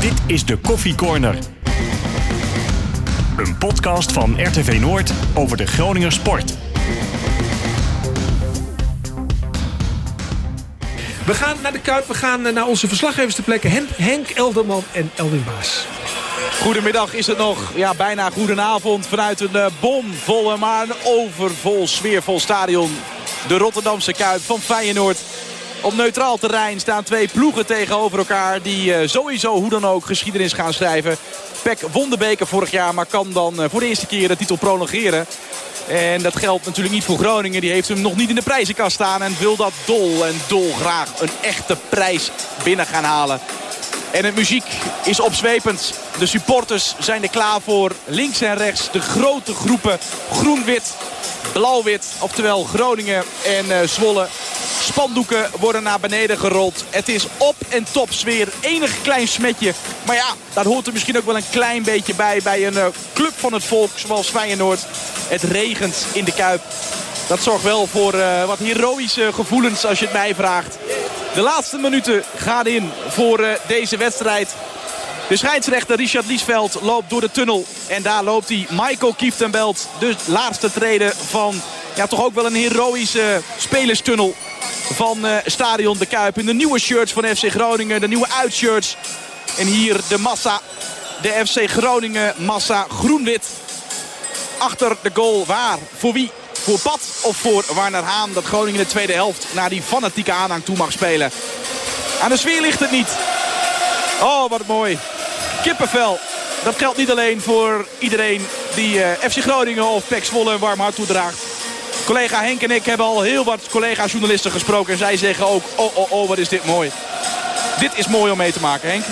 Dit is de Koffie Corner. Een podcast van RTV Noord over de Groninger sport. We gaan naar de Kuip, we gaan naar onze verslaggevers te plekken. Hen- Henk Elderman en Elwin Baas. Goedemiddag is het nog. Ja, bijna goedenavond vanuit een eh, bomvolle, maar een overvol, sfeervol stadion. De Rotterdamse Kuip van Feyenoord. Op neutraal terrein staan twee ploegen tegenover elkaar... die eh, sowieso hoe dan ook geschiedenis gaan schrijven. Peck won de beker vorig jaar, maar kan dan eh, voor de eerste keer de titel prolongeren. En dat geldt natuurlijk niet voor Groningen. Die heeft hem nog niet in de prijzenkast staan en wil dat dol en dol graag een echte prijs binnen gaan halen. En het muziek is opzwepend. De supporters zijn er klaar voor. Links en rechts de grote groepen groen-wit, blauw-wit. Oftewel Groningen en eh, Zwolle. Spandoeken worden naar beneden gerold. Het is op en top sfeer. Enig klein smetje. Maar ja, daar hoort er misschien ook wel een klein beetje bij. Bij een eh, club van het volk zoals Feyenoord. Het regent in de Kuip. Dat zorgt wel voor eh, wat heroïsche gevoelens als je het mij vraagt. De laatste minuten gaan in voor eh, deze wedstrijd. De scheidsrechter Richard Liesveld loopt door de tunnel. En daar loopt hij Michael Kieftenbelt. De laatste treden van ja, toch ook wel een heroïsche spelerstunnel van eh, Stadion de Kuip. In de nieuwe shirts van FC Groningen. De nieuwe uitshirts. En hier de massa. De FC Groningen massa groen-wit. Achter de goal waar? Voor wie? Voor Pat of voor Warner Haan? Dat Groningen in de tweede helft naar die fanatieke aanhang toe mag spelen. Aan de sfeer ligt het niet. Oh, wat mooi. Kippenvel. Dat geldt niet alleen voor iedereen die eh, FC Groningen of PEC Zwolle een warm hart toedraagt. Collega Henk en ik hebben al heel wat collega-journalisten gesproken. En zij zeggen ook, oh, oh, oh, wat is dit mooi. Dit is mooi om mee te maken, Henk.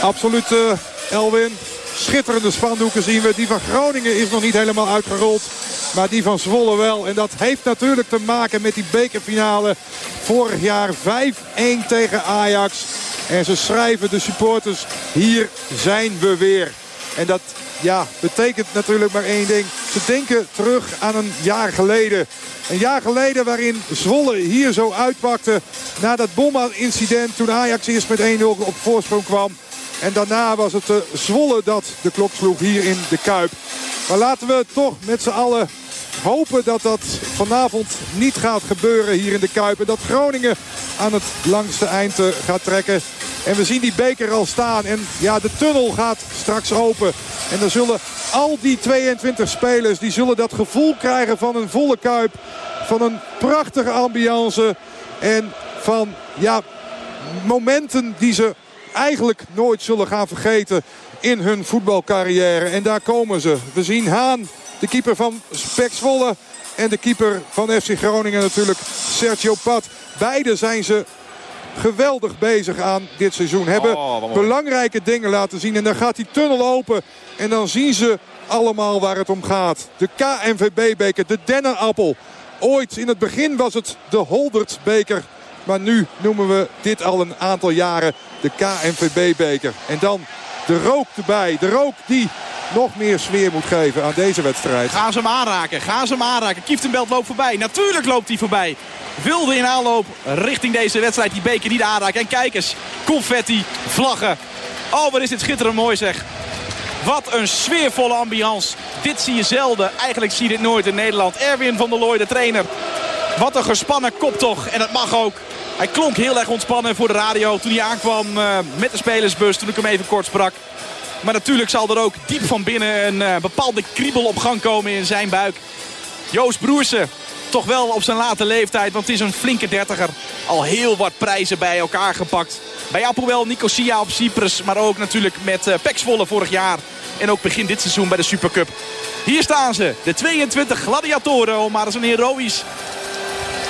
Absoluut, eh, Elwin. Schitterende spandoeken zien we. Die van Groningen is nog niet helemaal uitgerold. Maar die van Zwolle wel. En dat heeft natuurlijk te maken met die bekerfinale. Vorig jaar 5-1 tegen Ajax. En ze schrijven de supporters, hier zijn we weer. En dat ja, betekent natuurlijk maar één ding. Ze denken terug aan een jaar geleden. Een jaar geleden waarin Zwolle hier zo uitpakte. Na dat Bomma-incident toen Ajax eerst met 1-0 op voorsprong kwam. En daarna was het eh, Zwolle dat de klok sloeg hier in de Kuip. Maar laten we toch met z'n allen hopen dat dat vanavond niet gaat gebeuren hier in de Kuip. En dat Groningen aan het langste eind eh, gaat trekken. En we zien die beker al staan. En ja, de tunnel gaat straks open. En dan zullen al die 22 spelers... die zullen dat gevoel krijgen van een volle Kuip. Van een prachtige ambiance. En van ja, momenten die ze eigenlijk nooit zullen gaan vergeten in hun voetbalcarrière. En daar komen ze. We zien Haan, de keeper van Spek Zwolle. En de keeper van FC Groningen natuurlijk, Sergio Pat. Beide zijn ze geweldig bezig aan dit seizoen. Hebben Oh, belangrijke dingen laten zien. En dan gaat die tunnel open. En dan zien ze allemaal waar het om gaat. De KNVB-beker, de dennenappel. Ooit in het begin was het de Holdert-beker. Maar nu noemen we dit al een aantal jaren de KNVB-beker. En dan de rook erbij. De rook die nog meer sfeer moet geven aan deze wedstrijd. Gaan ze hem aanraken, gaan ze hem aanraken. Kieftenbelt loopt voorbij, natuurlijk loopt hij voorbij. Wilde in aanloop richting deze wedstrijd die beker niet aanraken. En kijk eens, confetti, vlaggen. Oh, wat is dit schitterend mooi zeg. Wat een sfeervolle ambiance. Dit zie je zelden. Eigenlijk zie je dit nooit in Nederland. Erwin van der Looy, de trainer. Wat een gespannen kop toch. En dat mag ook. Hij klonk heel erg ontspannen voor de radio toen hij aankwam eh, met de spelersbus. Toen ik hem even kort sprak. Maar natuurlijk zal er ook diep van binnen een eh, bepaalde kriebel op gang komen in zijn buik. Joost Broersen, toch wel op zijn late leeftijd, want het is een flinke dertiger. Al heel wat prijzen bij elkaar gepakt. Bij Apoel Nicosia op Cyprus, maar ook natuurlijk met uh, vorig jaar. En ook begin dit seizoen bij de Supercup. Hier staan ze, de 22 gladiatoren, om maar eens een heroïsch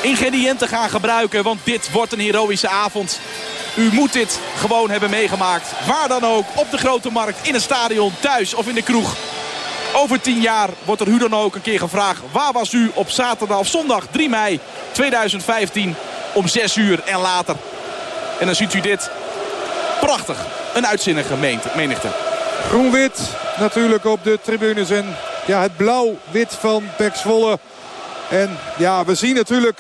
ingrediënt te gaan gebruiken. Want dit wordt een heroïsche avond. U moet dit gewoon hebben meegemaakt. Waar dan ook, op de grote markt, in het stadion, thuis of in de kroeg. Over tien jaar wordt er u dan ook een keer gevraagd... waar was u op zaterdag of zondag 3 mei 2015 om 6 uur en later. En dan ziet u dit. Prachtig. Een uitzinnige menigte. Groen-wit natuurlijk op de tribunes. En ja, het blauw-wit van Pek Zwolle. En ja, we zien natuurlijk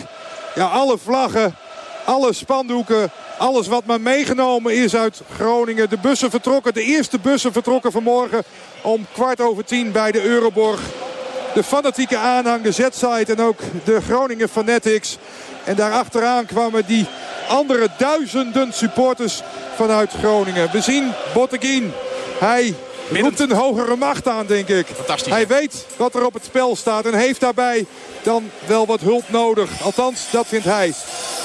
ja, alle vlaggen, alle spandoeken, Alles wat maar meegenomen is uit Groningen. De bussen vertrokken, de eerste bussen vertrokken vanmorgen om kwart over tien bij de Euroborg. De fanatieke aanhang, de Z-site en ook de Groningen Fanatics. En daarachteraan kwamen die andere duizenden supporters vanuit Groningen. We zien Botteguin. Hij roept een hogere macht aan, denk ik. Fantastisch. Hij weet wat er op het spel staat en heeft daarbij dan wel wat hulp nodig. Althans, dat vindt hij.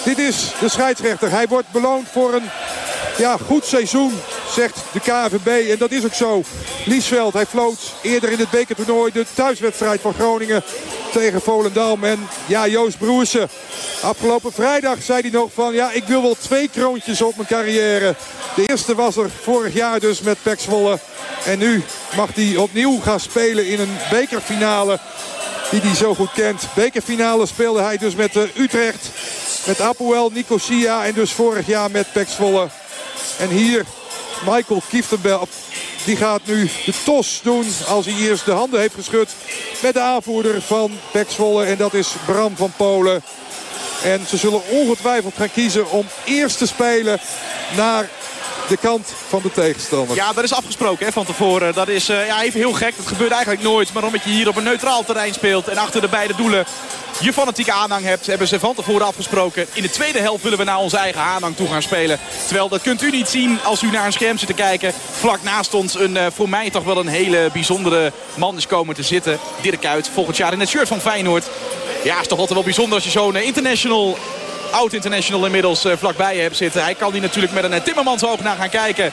Dit is de scheidsrechter. Hij wordt beloond voor een ja, goed seizoen, zegt de KVB. En dat is ook zo. Liesveld, hij floot eerder in het bekertoernooi de thuiswedstrijd van Groningen tegen Volendam. En ja, Joost Broersen. Afgelopen vrijdag zei hij nog van... ja, ik wil wel twee kroontjes op mijn carrière. De eerste was er vorig jaar dus met Pek Zwolle. En nu mag hij opnieuw gaan spelen in een bekerfinale die hij zo goed kent. Bekerfinale speelde hij dus met Utrecht. Met Apoel, Nicosia en dus vorig jaar met Pek. En hier Michael Kieftenbel. Die gaat nu de tos doen als hij eerst de handen heeft geschud met de aanvoerder van Pek. En dat is Bram van Polen. En ze zullen ongetwijfeld gaan kiezen om eerst te spelen naar de kant van de tegenstander. Ja, dat is afgesproken hè, van tevoren. Dat is uh, ja, even heel gek. Dat gebeurt eigenlijk nooit. Maar omdat je hier op een neutraal terrein speelt en achter de beide doelen je fanatieke aanhang hebt, hebben ze van tevoren afgesproken. In de tweede helft willen we naar onze eigen aanhang toe gaan spelen. Terwijl dat kunt u niet zien als u naar een scherm zit te kijken. Vlak naast ons een uh, voor mij toch wel een hele bijzondere man is komen te zitten. Dirk volgend jaar in het shirt van Feyenoord. Ja, is toch altijd wel bijzonder als je zo'n uh, international oud-international inmiddels uh, vlakbij hebt zitten. Hij kan die natuurlijk met een uh, timmermansoog naar gaan kijken.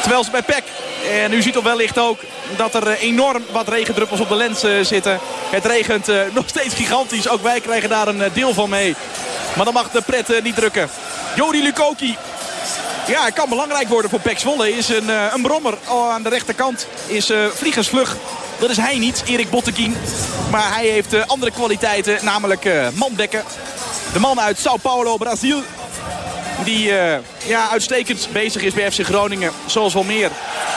Terwijl ze bij Peck. En u ziet op wellicht ook dat er uh, enorm wat regendruppels op de lens zitten. Het regent nog steeds gigantisch. Ook wij krijgen daar een deel van mee. Maar dan mag de pret niet drukken. Jori Lukoki. Ja, het kan belangrijk worden voor Pek Zwolle. Is een, een brommer aan de rechterkant. Is vliegensvlug. Dat is hij niet, Erik Bottekin. Maar hij heeft andere kwaliteiten, namelijk mandekken. De man uit Sao Paulo, Brazil. Die uh, ja, uitstekend bezig is bij FC Groningen. Zoals wel meer.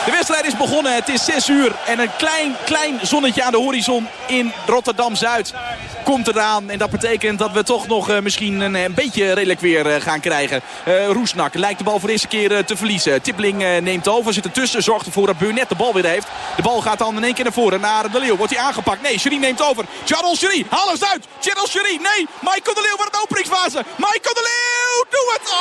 De wedstrijd is begonnen. Het is 6 uur. En een klein, klein zonnetje aan de horizon in Rotterdam-Zuid komt eraan. En dat betekent dat we toch nog uh, misschien een, een, beetje redelijk weer uh, gaan krijgen. Uh, Roesnak lijkt de bal voor de eerste keer te verliezen. Tippling neemt over, zit ertussen. Zorgt ervoor dat Burnett de bal weer heeft. De bal gaat dan in één keer naar voren. Naar de Leeuw. Wordt hij aangepakt? Nee, Cherie neemt over. Charles Cherie, haal eens uit. Charles Cherie, nee. Michael de Leeuw voor de openingsfase. Michael de Leeuw, doe het.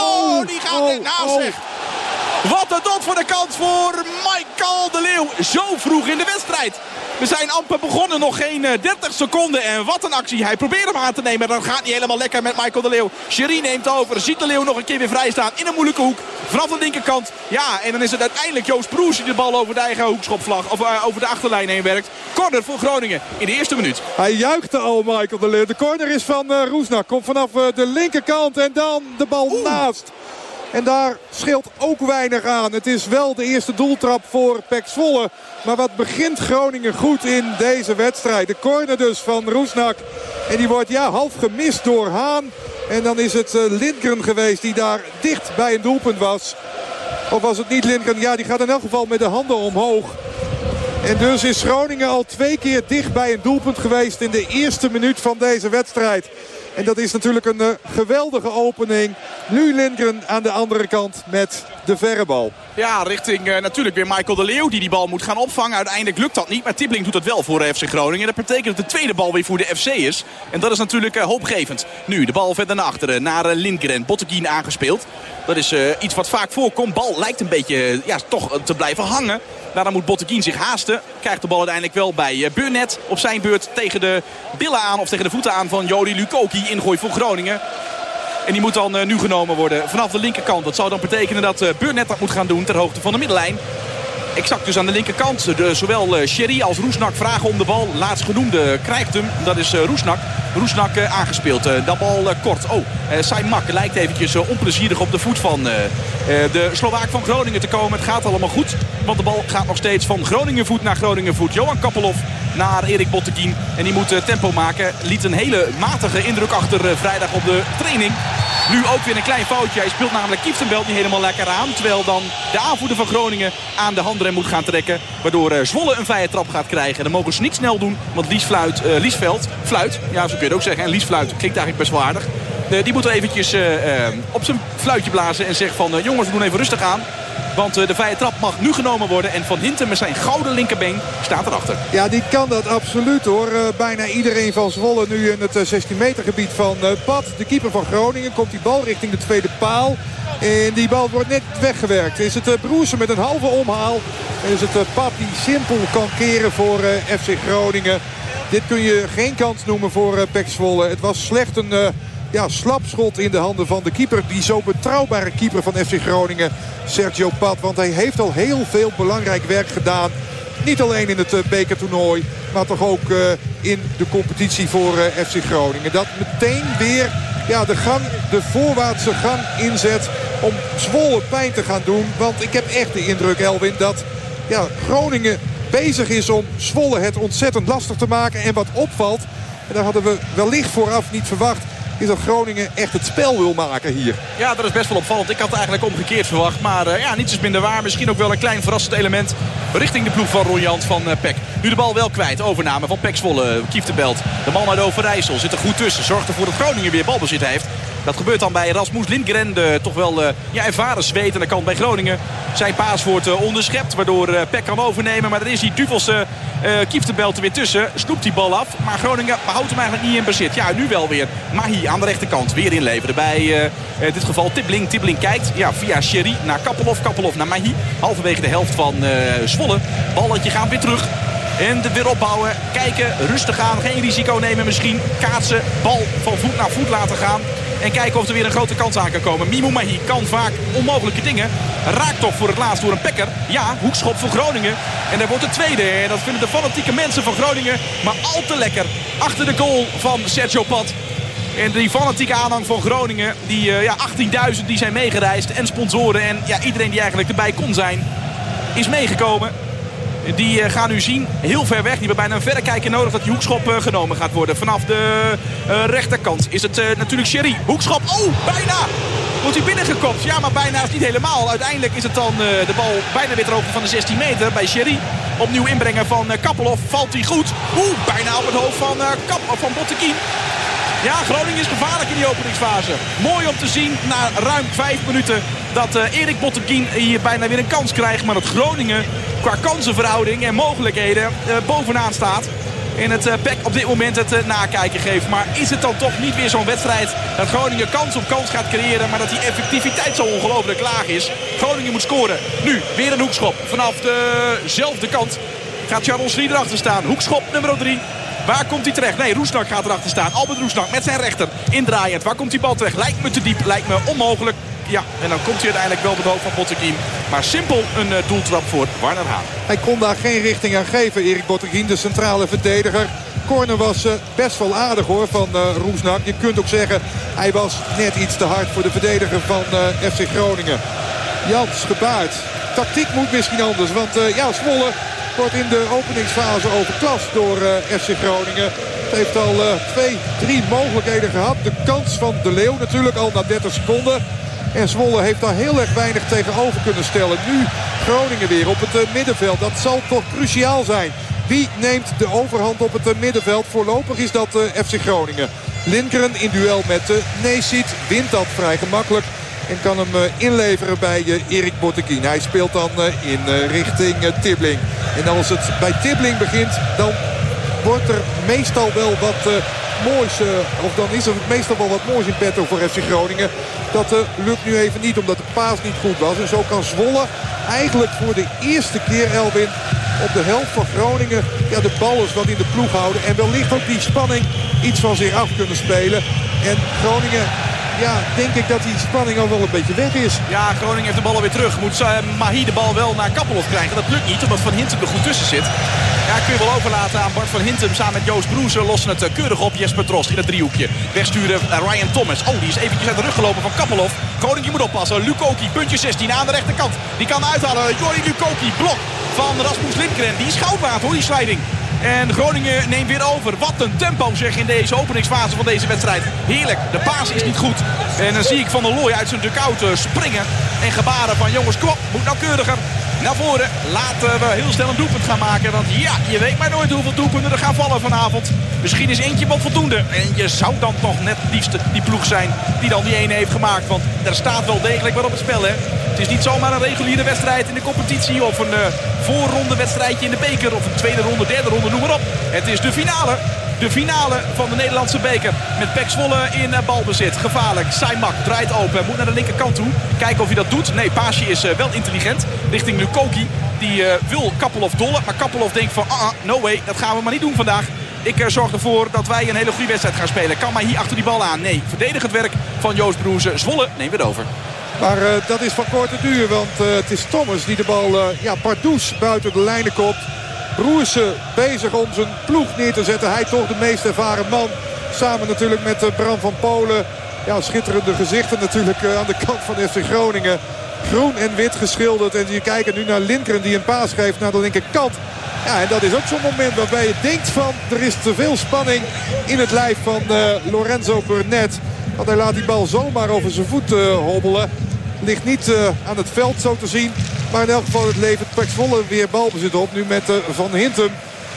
Oh, die gaat oh, naast oh. Wat een dot voor de kans voor Michael de Leeuw. Zo vroeg in de wedstrijd. We zijn amper begonnen, nog geen 30 seconden. En wat een actie. Hij probeert hem aan te nemen. Dat gaat niet helemaal lekker met Michael de Leeuw. Cherie neemt over. Ziet de Leeuw nog een keer weer vrij staan in een moeilijke hoek. Vanaf de linkerkant. Ja, en dan is het uiteindelijk Joost Proes die de bal over de eigen hoekschopvlag. Of uh, over de achterlijn heen werkt. Corner voor Groningen in de eerste minuut. Hij juichte al Michael de Leeuw. De corner is van uh, Roesnak. Komt vanaf uh, de linkerkant en dan de bal Oeh. naast. En daar scheelt ook weinig aan. Het is wel de eerste doeltrap voor Pek Zwolle. Maar wat begint Groningen goed in deze wedstrijd. De corner dus van Roesnak. En die wordt ja, half gemist door Haan. En dan is het uh, Lindgren geweest die daar dicht bij een doelpunt was. Of was het niet Lindgren? Ja, die gaat in elk geval met de handen omhoog. En dus is Groningen al twee keer dicht bij een doelpunt geweest in de eerste minuut van deze wedstrijd. En dat is natuurlijk een uh, geweldige opening. Nu Lindgren aan de andere kant met de verre bal. Ja, richting uh, natuurlijk weer Michael de Leeuw die die bal moet gaan opvangen. Uiteindelijk lukt dat niet, maar Tibbling doet dat wel voor de FC Groningen. Dat betekent dat de tweede bal weer voor de FC is. En dat is natuurlijk uh, hoopgevend. Nu de bal verder naar achteren, naar Lindgren. Botteguin aangespeeld. Dat is iets wat vaak voorkomt. Bal lijkt een beetje ja, toch te blijven hangen. Daarom moet Botteguin zich haasten. Krijgt de bal uiteindelijk wel bij Burnett op zijn beurt tegen de billen aan. Of tegen de voeten aan van Jody Lukoki. Ingooi voor Groningen. En die moet dan uh, nu genomen worden vanaf de linkerkant. Dat zou dan betekenen dat uh, Burnett dat moet gaan doen ter hoogte van de middenlijn. Exact dus aan de linkerkant. De, zowel uh, Sherry als Roesnak vragen om de bal. Laatstgenoemde krijgt hem. Dat is uh, Roesnak. Roesnak uh, aangespeeld. dat bal kort. Oh, uh, Mak lijkt eventjes onplezierig op de voet van de Slovaak van Groningen te komen. Het gaat allemaal goed. Want de bal gaat nog steeds van Groningen voet naar Groningen voet. Johan Kappelhoff naar Erik Botteguin. En die moet tempo maken. Liet een hele matige indruk achter vrijdag op de training. Nu ook weer een klein foutje. Hij speelt namelijk Kieftenbelt niet helemaal lekker aan. Terwijl dan de aanvoerder van Groningen aan de handrem moet gaan trekken. Waardoor uh, Zwolle een vrije trap gaat krijgen. En dan mogen ze niet snel doen. Want Lies, fluit, uh, Liesveld, fluit, ja zo kun je het ook zeggen. En Lies fluit klinkt eigenlijk best wel aardig. die moet eventjes op zijn fluitje blazen en zeggen van... jongens, we doen even rustig aan. Want de vrije trap mag nu genomen worden. En Van Hinten met zijn gouden linkerbeen staat erachter. Ja, die kan dat absoluut hoor. bijna iedereen van Zwolle nu in het 16 meter gebied van Pad. De keeper van Groningen komt die bal richting de tweede paal. En die bal wordt net weggewerkt. Is het Broersen met een halve omhaal. En is het Pad die simpel kan keren voor FC Groningen. Dit kun je geen kans noemen voor Pek Zwolle. Het was slecht een ja, slapschot in de handen van de keeper. Die zo betrouwbare keeper van FC Groningen, Sergio Pat. Want hij heeft al heel veel belangrijk werk gedaan. Niet alleen in het bekertoernooi, maar toch ook in de competitie voor FC Groningen. Dat meteen weer ja, de, gang, de voorwaartse gang inzet om Zwolle pijn te gaan doen. Want ik heb echt de indruk, Elwin, dat ja, Groningen bezig is om Zwolle het ontzettend lastig te maken. En wat opvalt, en daar hadden we wellicht vooraf niet verwacht is dat Groningen echt het spel wil maken hier. Ja, dat is best wel opvallend. Ik had eigenlijk omgekeerd verwacht. Maar uh, ja, niets is minder waar. Misschien ook wel een klein verrassend element richting de ploeg van Ronjant van uh, Peck. Nu de bal wel kwijt. Overname van Pek Zwolle. Kieft de belt. De naar de Overijssel. Zit er goed tussen. Zorgt ervoor dat Groningen weer balbezit heeft. Dat gebeurt dan bij Rasmus Lindgren. De toch wel uh, ja, ervaren zweet aan de kant bij Groningen. Zijn paas wordt uh, onderschept. Waardoor uh, Peck kan overnemen. Maar er is die Duvelse uh, Kieftenbelt er weer tussen. Snoept die bal af. Maar Groningen houdt hem eigenlijk niet in bezit. Ja, nu wel weer. Mahi aan de rechterkant. Weer inleveren bij in dit geval Tibling. Tibling kijkt ja, via Sherry naar Kappelhof. Kappelhof naar Mahi. Halverwege de helft van Zwolle. Balletje gaat weer terug. En de weer opbouwen. Kijken, rustig aan. Geen risico nemen misschien. Kaatsen, bal van voet naar voet laten gaan. En kijken of er weer een grote kans aan kan komen. Mimou Mahi kan vaak onmogelijke dingen. Raakt toch voor het laatst door een pekker. Ja, hoekschop voor Groningen. En daar wordt de tweede. En dat vinden de fanatieke mensen van Groningen. Maar al te lekker. Achter de goal van Sergio Pat. En die fanatieke aanhang van Groningen. Die uh, ja, 18.000 die zijn meegereisd. En sponsoren. En ja, iedereen die eigenlijk erbij kon zijn. Is meegekomen. Die uh, gaan nu zien, heel ver weg. Die hebben bijna een verrekijker nodig dat die hoekschop uh, genomen gaat worden. Vanaf de uh, rechterkant is het natuurlijk Sherry. Hoekschop, oh, bijna! Wordt hij binnengekopt? Ja, maar bijna is niet helemaal. Uiteindelijk is het dan de bal bijna weer hoogte van de 16 meter bij Sherry. Opnieuw inbrengen van Kappelhoff. Valt hij goed? Oeh, bijna op het hoofd van, Kap, van Bottekin. Ja, Groningen is gevaarlijk in die openingsfase. Mooi om te zien na ruim vijf minuten dat Erik Botteguin hier bijna weer een kans krijgt. Maar dat Groningen qua kansenverhouding en mogelijkheden uh, bovenaan staat. En het uh, PEC op dit moment het nakijken geeft. Maar is het dan toch niet weer zo'n wedstrijd dat Groningen kans op kans gaat creëren. Maar dat die effectiviteit zo ongelooflijk laag is. Groningen moet scoren. Nu weer een hoekschop. Vanaf dezelfde kant gaat Charles Lee erachter staan. Hoekschop nummer 3. Waar komt hij terecht? Nee, Roesnak gaat erachter staan. Albert Roesnak met zijn rechter indraaiend. Waar komt die bal terecht? Lijkt me te diep, lijkt me onmogelijk. Ja, en dan komt hij uiteindelijk wel op van Botteguin. Maar simpel een uh, doeltrap voor Warner Haan. Hij kon daar geen richting aan geven, Erik Botteguin, de centrale verdediger. Corner was uh, best wel aardig hoor van uh, Roesnak. Je kunt ook zeggen, hij was net iets te hard voor de verdediger van FC Groningen. Jans gebaard. Tactiek moet misschien anders, want ja, Zwolle wordt in de openingsfase overklast door FC Groningen. Het heeft al twee, drie mogelijkheden gehad. De kans van De Leeuw natuurlijk al na 30 seconden. En Zwolle heeft daar heel erg weinig tegenover kunnen stellen. Nu Groningen weer op het uh, middenveld. Dat zal toch cruciaal zijn. Wie neemt de overhand op het middenveld? Voorlopig is dat FC Groningen. Linkeren in duel met uh, Neesiet wint dat vrij gemakkelijk. En kan hem eh, inleveren bij eh, Erik Botteguin. Hij speelt dan eh, in richting Tibling. En als het bij Tibling begint, dan wordt er meestal wel wat moois. of dan is er meestal wel wat moois in petto voor FC Groningen. Dat lukt nu even niet, omdat de paas niet goed was. En zo kan Zwolle eigenlijk voor de eerste keer, Elwin, op de helft van Groningen ja, de ballers wat in de ploeg houden. En wellicht ook die spanning iets van zich af kunnen spelen. En Groningen ja, denk ik dat die spanning al wel een beetje weg is. Ja, Groningen heeft de bal alweer terug. Moet uh, Mahi de bal wel naar Kappelhof krijgen. Dat lukt niet, omdat Van Hintem er goed tussen zit. Ja, kun je wel overlaten aan Bart van Hintem samen met Joost Broeser. Lossen het uh, keurig op. Jesper Drost in het driehoekje. Wegsturen uh, Ryan Thomas. Oh, die is eventjes uit de rug gelopen van Kappelhof. Groningen moet oppassen. Lukoki, puntje 16 aan de rechterkant. Die kan uithalen. Jordi Lukoki, blok van Rasmus Lindgren. Die is goud waard hoor, die sliding. En Groningen neemt weer over. Wat een tempo zeg in deze openingsfase van deze wedstrijd. Heerlijk. De paas is niet goed. En dan zie ik Van der Looy uit zijn dugout springen. En gebaren van jongens, kom moet nauwkeuriger. Naar voren. Laten we heel snel een doelpunt gaan maken. Want ja, je weet maar nooit hoeveel doelpunten er gaan vallen vanavond. Misschien is eentje wel voldoende. En je zou dan toch net het liefste die ploeg zijn die dan die ene heeft gemaakt. Want er staat wel degelijk wat op het spel. Hè? Het is niet zomaar een reguliere wedstrijd in de competitie. Of een uh, voorronde wedstrijdje in de beker. Of een tweede ronde, derde ronde, noem maar op. Het is de finale. De finale van de Nederlandse beker. Met Pek Zwolle in uh, balbezit. Gevaarlijk. Saimak draait open. Moet naar de linkerkant toe. Kijken of hij dat doet. Nee, Paasje is uh, wel intelligent. Richting Lukoki. Die uh, wil Kappelhof dollen. Maar Kappelhof denkt van, ah, no way. Dat gaan we maar niet doen vandaag. Ik zorg ervoor dat wij een hele goede wedstrijd gaan spelen. Kan maar hier achter die bal aan. Nee, verdedigend werk van Joost Broersen. Zwolle neemt het over. Maar dat is van korte duur. Want het is Thomas die de bal ja, pardoes buiten de lijnen komt. Broersen bezig om zijn ploeg neer te zetten. Hij toch de meest ervaren man. Samen natuurlijk met Bram van Polen. Ja, schitterende gezichten natuurlijk aan de kant van FC Groningen. Groen en wit geschilderd. En je kijkt nu naar Linkeren die een paas geeft naar de linkerkant. Ja, en dat is ook zo'n moment waarbij je denkt van... er is te veel spanning in het lijf van uh, Lorenzo Burnett. Want hij laat die bal zomaar over zijn voet uh, hobbelen. Ligt niet aan het veld zo te zien. Maar in elk geval het levert Pek Zwolle weer balbezit op. Nu met Van Hintem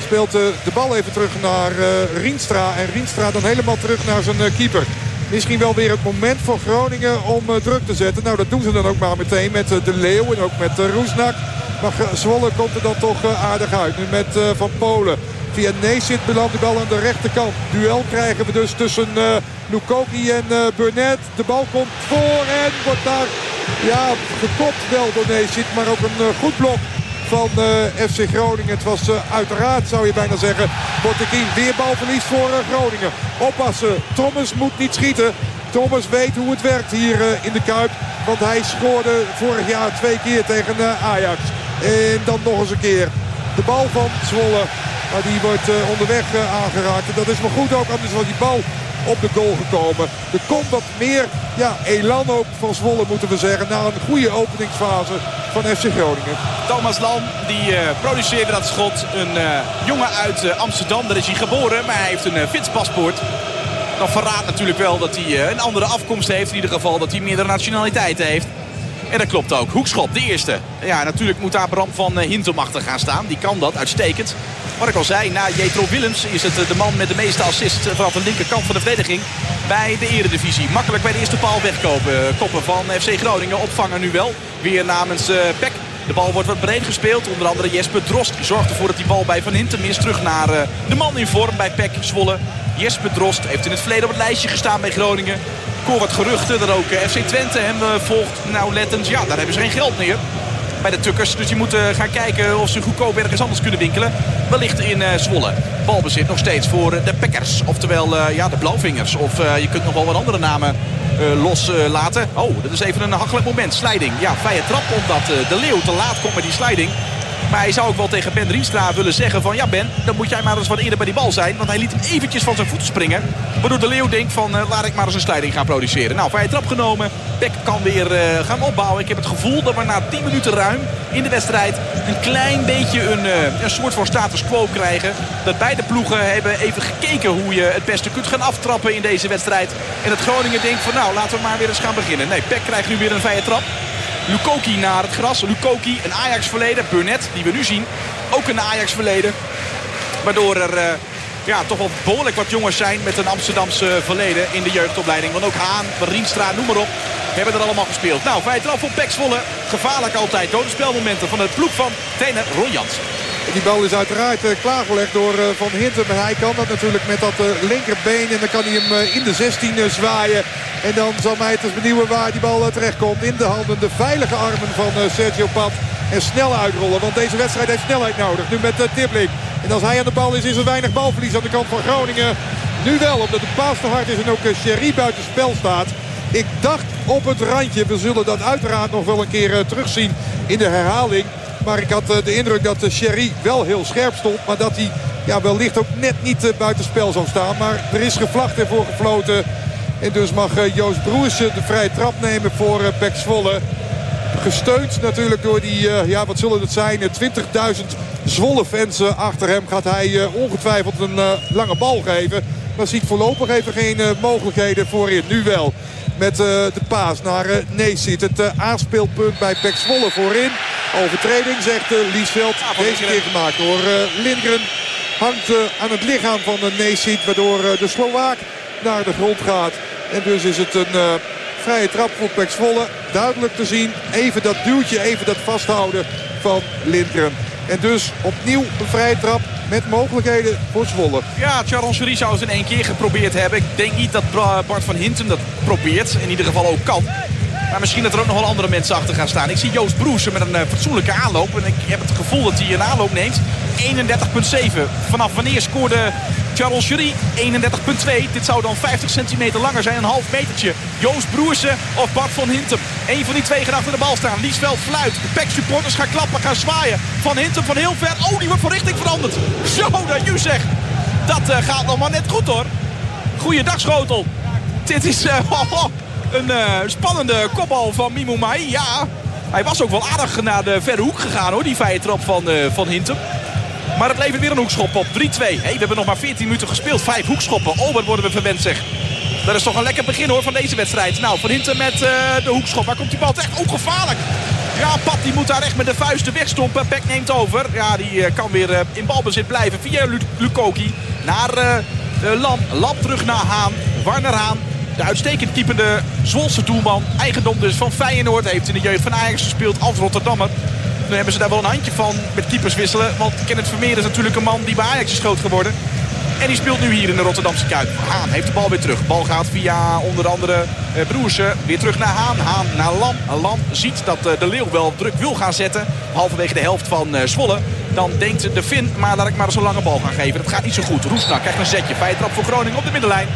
speelt de bal even terug naar Rienstra. En Rienstra dan helemaal terug naar zijn keeper. Misschien wel weer het moment voor Groningen om druk te zetten. Nou, dat doen ze dan ook maar meteen met De Leeuw en ook met Roesnak. Maar Zwolle komt er dan toch aardig uit. Nu met Van Polen. Via Neesit belandt de bal aan de rechterkant. Duel krijgen we dus tussen uh, Lukoki en uh, Burnett. De bal komt voor en wordt daar ja, gekopt wel door Neesit. Maar ook een uh, goed blok van FC Groningen. Het was uiteraard, zou je bijna zeggen, Botteguin. Weer balverlies voor Groningen. Oppassen, Thomas moet niet schieten. Thomas weet hoe het werkt hier in de Kuip. Want hij scoorde vorig jaar twee keer tegen Ajax. En dan nog eens een keer. De bal van Zwolle. Maar die wordt onderweg aangeraakt. En dat is maar goed ook, anders was die bal op de goal gekomen. Er komt wat meer ja, elan ook van Zwolle moeten we zeggen. Na een goede openingsfase van FC Groningen. Thomas Lam die uh, produceerde dat schot. Een jongen uit Amsterdam. Daar is hij geboren. Maar hij heeft een Fits paspoort. Dat verraadt natuurlijk wel dat hij een andere afkomst heeft. In ieder geval dat hij meerdere nationaliteiten heeft. En dat klopt ook. Hoekschop, de eerste. Ja, natuurlijk moet daar Bram van Hintem achter gaan staan. Die kan dat, uitstekend. Wat ik al zei, na Jetro Willems is het de man met de meeste assists vanaf de linkerkant van de verdediging bij de eredivisie. Makkelijk bij de eerste paal wegkopen. Koppen van FC Groningen opvangen nu wel. Weer namens Peck. De bal wordt wat breed gespeeld. Onder andere Jesper Drost zorgt ervoor dat die bal bij Van Hintem is. Terug naar de man in vorm bij Peck Zwolle. Jesper Drost heeft in het verleden op het lijstje gestaan bij Groningen. Ik hoor wat geruchten dat ook FC Twente hem volgt nauwlettend. Ja, daar hebben ze geen geld meer bij de Tukkers. Dus die moeten gaan kijken of ze goedkoop ergens anders kunnen winkelen. Wellicht in uh, Zwolle. Balbezit nog steeds voor de Packers. Oftewel uh, ja, de Blauwvingers. Of uh, je kunt nog wel wat andere namen loslaten. oh, dat is even een hachelijk moment. Slijding. Ja, vrije trap omdat de Leeuw te laat komt met die sliding. Maar hij zou ook wel tegen Ben Rienstra willen zeggen van... ja Ben, dan moet jij maar eens wat eerder bij die bal zijn. Want hij liet hem eventjes van zijn voeten springen. Waardoor de Leeuw denkt van uh, laat ik maar eens een slijding gaan produceren. Nou, vrije trap genomen. Beck kan weer uh, gaan opbouwen. Ik heb het gevoel dat we na 10 minuten ruim in de wedstrijd... een klein beetje een, uh, een soort van status quo krijgen. Dat beide ploegen hebben even gekeken hoe je het beste kunt gaan aftrappen in deze wedstrijd. En het Groningen denkt van nou, laten we maar weer eens gaan beginnen. Nee, Beck krijgt nu weer een vrije trap. Lukoki naar het gras. Lukoki, een Ajax verleden. Burnett, die we nu zien, ook een Ajax verleden. Waardoor er uh, ja, toch wel behoorlijk wat jongens zijn met een Amsterdamse verleden in de jeugdopleiding. Want ook Haan, Rienstra, noem maar op, hebben er allemaal gespeeld. Nou, vrij trap voor Pek Zwolle. Gevaarlijk altijd. Dode spelmomenten van het ploeg van trainer Ron Jans. Die bal is uiteraard uh, klaargelegd door uh, Van Hintem. En hij kan dat natuurlijk met dat uh, linkerbeen. En dan kan hij hem in de 16 zwaaien. En dan zal mij het eens benieuwen waar die bal terechtkomt. In de handen, de veilige armen van Sergio Pat. En snel uitrollen, want deze wedstrijd heeft snelheid nodig. Nu met Tippling. En als hij aan de bal is, is er weinig balverlies aan de kant van Groningen. Nu wel, omdat de paas te hard is en ook Sherry buiten spel staat. Ik dacht op het randje. We zullen dat uiteraard nog wel een keer terugzien in de herhaling. Maar ik had de indruk dat Sherry wel heel scherp stond. Maar dat hij ja, wellicht ook net niet buiten spel zou staan. Maar er is gevlacht ervoor gefloten. En dus mag Joost Broersen de vrije trap nemen voor Pek Zwolle. Gesteund natuurlijk door die, ja wat zullen het zijn, 20.000 Zwolle fans achter hem. Gaat hij ongetwijfeld een lange bal geven. Maar ziet voorlopig even geen mogelijkheden voorin. Nu wel. Met de paas naar uh, Neesit. Het aanspeelpunt bij Pek Zwolle voorin. Overtreding zegt Liesveld. Deze keer gemaakt door Lindgren. Hangt aan het lichaam van Neesit. Waardoor de Slovaak naar de grond gaat. En dus is het een vrije trap voor Pek Zwolle. Duidelijk te zien. Even dat duwtje, even dat vasthouden van Lindgren. En dus opnieuw een vrije trap met mogelijkheden voor Zwolle. Ja, Charles Jury zou het in één keer geprobeerd hebben. Ik denk niet dat Bart van Hinten dat probeert. In ieder geval ook kan. Maar misschien dat er ook nog wel andere mensen achter gaan staan. Ik zie Joost Broersen met een uh, fatsoenlijke aanloop. En ik heb het gevoel dat hij een aanloop neemt. 31,7. Vanaf wanneer scoorde Charles Jury 31,2. Dit zou dan 50 centimeter langer zijn. Een half metertje. Joost Broersen of Bart van Hintem. Eén van die twee gaat achter de bal staan. Liesveld fluit. De PEC supporters gaan klappen, gaan zwaaien. Van Hintem van heel ver. Oh, die wordt van richting veranderd. Zo, dat je zegt. Dat uh, gaat nog maar net goed hoor. Goeiedag Schotel. Dit is uh, een uh, spannende kopbal van Mimo Mai. Ja, hij was ook wel aardig naar de verre hoek gegaan hoor. Die vrije trap van, van Hintem. Maar het levert weer een hoekschop op. 3-2. Hey, we hebben nog maar 14 minuten gespeeld. Vijf hoekschoppen. Oh, wat worden we verwend zeg. Dat is toch een lekker begin hoor van deze wedstrijd. Nou, Van Hinten met uh, de hoekschop. Waar komt die bal terecht? Ook gevaarlijk. Ja, Pat die moet daar echt met de vuisten wegstompen. Beck neemt over. Ja, die uh, kan weer uh, in balbezit blijven via Lukoki. Naar Lam. Lam terug naar Haan. Warner Haan. De uitstekend keepende Zwolse doelman. Eigendom dus van Feyenoord. Heeft in de jeugd van Ajax gespeeld als Rotterdammer. Nu hebben ze daar wel een handje van met keepers wisselen. Want Kenneth Vermeer is natuurlijk een man die bij Ajax is groot geworden. En die speelt nu hier in de Rotterdamse Kuip. Haan heeft de bal weer terug. Bal gaat via onder andere eh, Broersen. Weer terug naar Haan. Haan naar Lam. Lam ziet dat eh, de Leeuw wel druk wil gaan zetten. Halverwege de helft van eh, Zwolle. Dan denkt de Fin, maar laat ik maar zo'n lange bal gaan geven. Dat gaat niet zo goed. Roesna krijgt een zetje. Vrije trap voor Groningen op de middenlijn.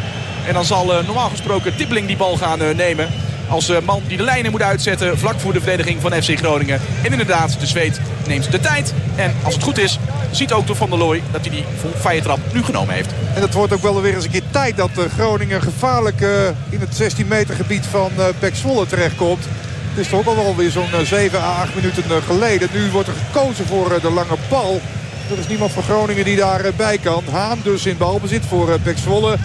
En dan zal normaal gesproken Tippling die bal gaan nemen als eh, man die de lijnen moet uitzetten vlak voor de verdediging van FC Groningen. En inderdaad, de Zweed neemt de tijd. En als het goed is, ziet ook door Van der Looy dat hij die vrije trap nu genomen heeft. En het wordt ook wel weer eens een keer tijd dat eh, Groningen gevaarlijk eh, in het 16 meter gebied van Pek Zwolle terechtkomt. Het is toch ook al weer zo'n 7 à 8 minuten geleden. Nu wordt er gekozen voor de lange bal. Er is niemand van Groningen die daarbij kan. Haan dus in balbezit voor Pek Zwolle.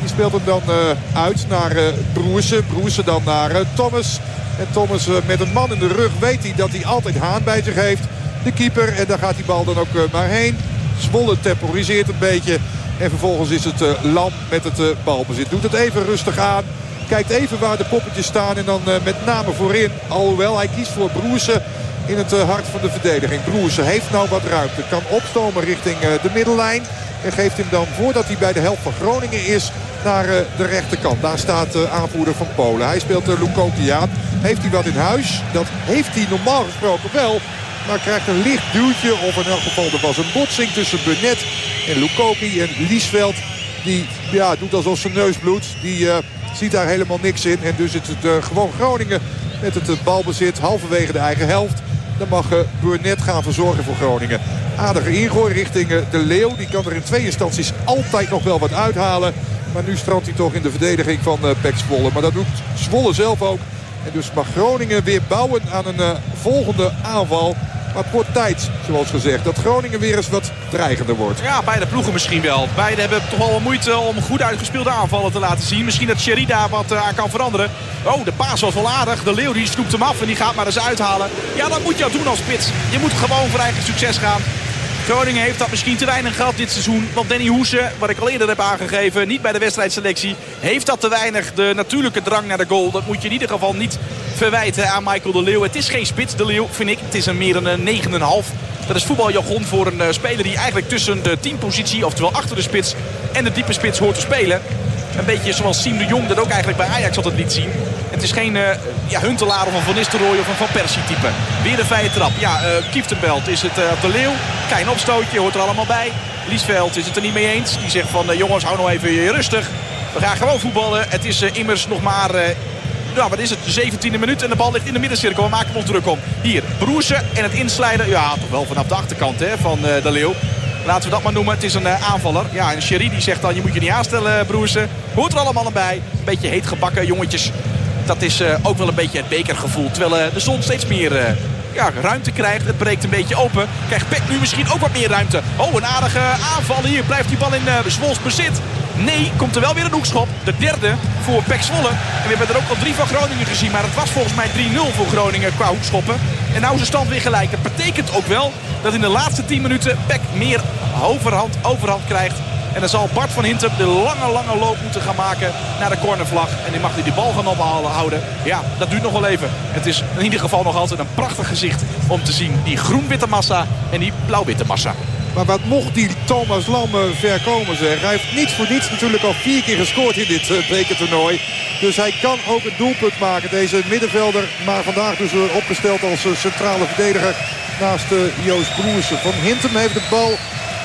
Die speelt hem dan uh, uit naar uh, Broersen. Broersen dan naar uh, Thomas. En Thomas met een man in de rug weet hij dat hij altijd Haan bij zich heeft. De keeper. En daar gaat die bal dan ook maar heen. Zwolle temporiseert een beetje. En vervolgens is het Lam met het balbezit. Doet het even rustig aan. Kijkt even waar de poppetjes staan. En dan met name voorin. Alhoewel hij kiest voor Broersen in het hart van de verdediging. Broersen heeft nou wat ruimte. Kan opstomen richting de middellijn. En geeft hem dan voordat hij bij de helft van Groningen is naar eh, de rechterkant. Daar staat de aanvoerder van Polen. Hij speelt de Lukoki aan. Heeft hij wat in huis? Dat heeft hij normaal gesproken wel. Maar krijgt een licht duwtje. Of in elk geval er was een botsing tussen Burnett en Lukoki. En Liesveld die ja, doet alsof zijn neus bloedt. Die ziet daar helemaal niks in. En dus is het gewoon Groningen met het balbezit halverwege de eigen helft. Dan mag Burnett gaan verzorgen voor Groningen. Aardige ingooi richting de Leeuw. Die kan er in twee instanties altijd nog wel wat uithalen. Maar nu strandt hij toch in de verdediging van uh, Pek Zwolle. Maar dat doet Zwolle zelf ook. En dus mag Groningen weer bouwen aan een uh, volgende aanval. Maar wordt tijd, zoals gezegd, dat Groningen weer eens wat dreigender wordt. Ja, beide ploegen misschien wel. Beide hebben toch wel moeite om goed uitgespeelde aanvallen te laten zien. Misschien dat Sherry daar wat uh, aan kan veranderen. Oh, de paas was wel aardig. De Leeuw die snoept hem af en die gaat maar eens uithalen. Ja, dat moet je doen als spits. Je moet gewoon voor eigen succes gaan. Groningen heeft dat misschien te weinig gehad dit seizoen. Want Danny Hoese, wat ik al eerder heb aangegeven, niet bij de wedstrijdselectie. Heeft dat te weinig, de natuurlijke drang naar de goal. Dat moet je in ieder geval niet verwijten aan Michael de Leeuw. Het is geen spits, de Leeuw, vind ik. Het is een meer een 9,5. Dat is voetbaljargon voor een eh, speler die eigenlijk tussen de teampositie, oftewel achter de spits en de diepe spits hoort te spelen. Een beetje zoals Siem de Jong dat ook eigenlijk bij Ajax altijd liet zien. Het is geen uh, ja, Huntelaar of een Van Nistelrooy of een Van Persie type. Weer een vrije trap. Ja, uh, Kieftenbelt is het uh, de Leeuw. Klein opstootje, hoort er allemaal bij. Liesveld is het er niet mee eens. Die zegt van jongens, hou nou even rustig. We gaan gewoon voetballen. Het is immers nog maar... nou, wat is het? De 17e minuut en de bal ligt in de middencirkel. We maken ons druk om. Hier, Broersen en het inslijden. Ja, toch wel vanaf de achterkant hè, van de Leeuw. Laten we dat maar noemen. Het is een uh, aanvaller. Ja, en Sherry zegt dan, je moet je niet aanstellen, broersen. Hoort er allemaal bij. Een beetje heet gebakken, jongetjes. Dat is uh, ook wel een beetje het bekergevoel. Terwijl de zon steeds meer ja, ruimte krijgt. Het breekt een beetje open. Krijgt Peck nu misschien ook wat meer ruimte. Oh, een aardige aanval hier. Blijft die bal in uh, Zwols bezit. Nee, komt er wel weer een hoekschop. De derde voor Pek Zwolle. En we hebben er ook al drie van Groningen gezien. Maar het was volgens mij 3-0 voor Groningen qua hoekschoppen. En nou is de stand weer gelijk. Dat betekent ook wel dat in de laatste 10 minuten Pek meer overhand, overhand krijgt. En dan zal Bart van Hintem de lange, lange loop moeten gaan maken naar de cornervlag. En die mag hij die bal gaan ophouden. Ja, dat duurt nog wel even. Het is in ieder geval nog altijd een prachtig gezicht om te zien. Die groen-witte massa en die blauw-witte massa. Maar wat mocht die Thomas Lam ver komen zeg. Hij heeft niets voor niets natuurlijk al vier keer gescoord in dit uh, bekertoernooi. Dus hij kan ook een doelpunt maken. Deze middenvelder, maar vandaag dus opgesteld als uh, centrale verdediger naast Joost Broersen. Van Hintem heeft de bal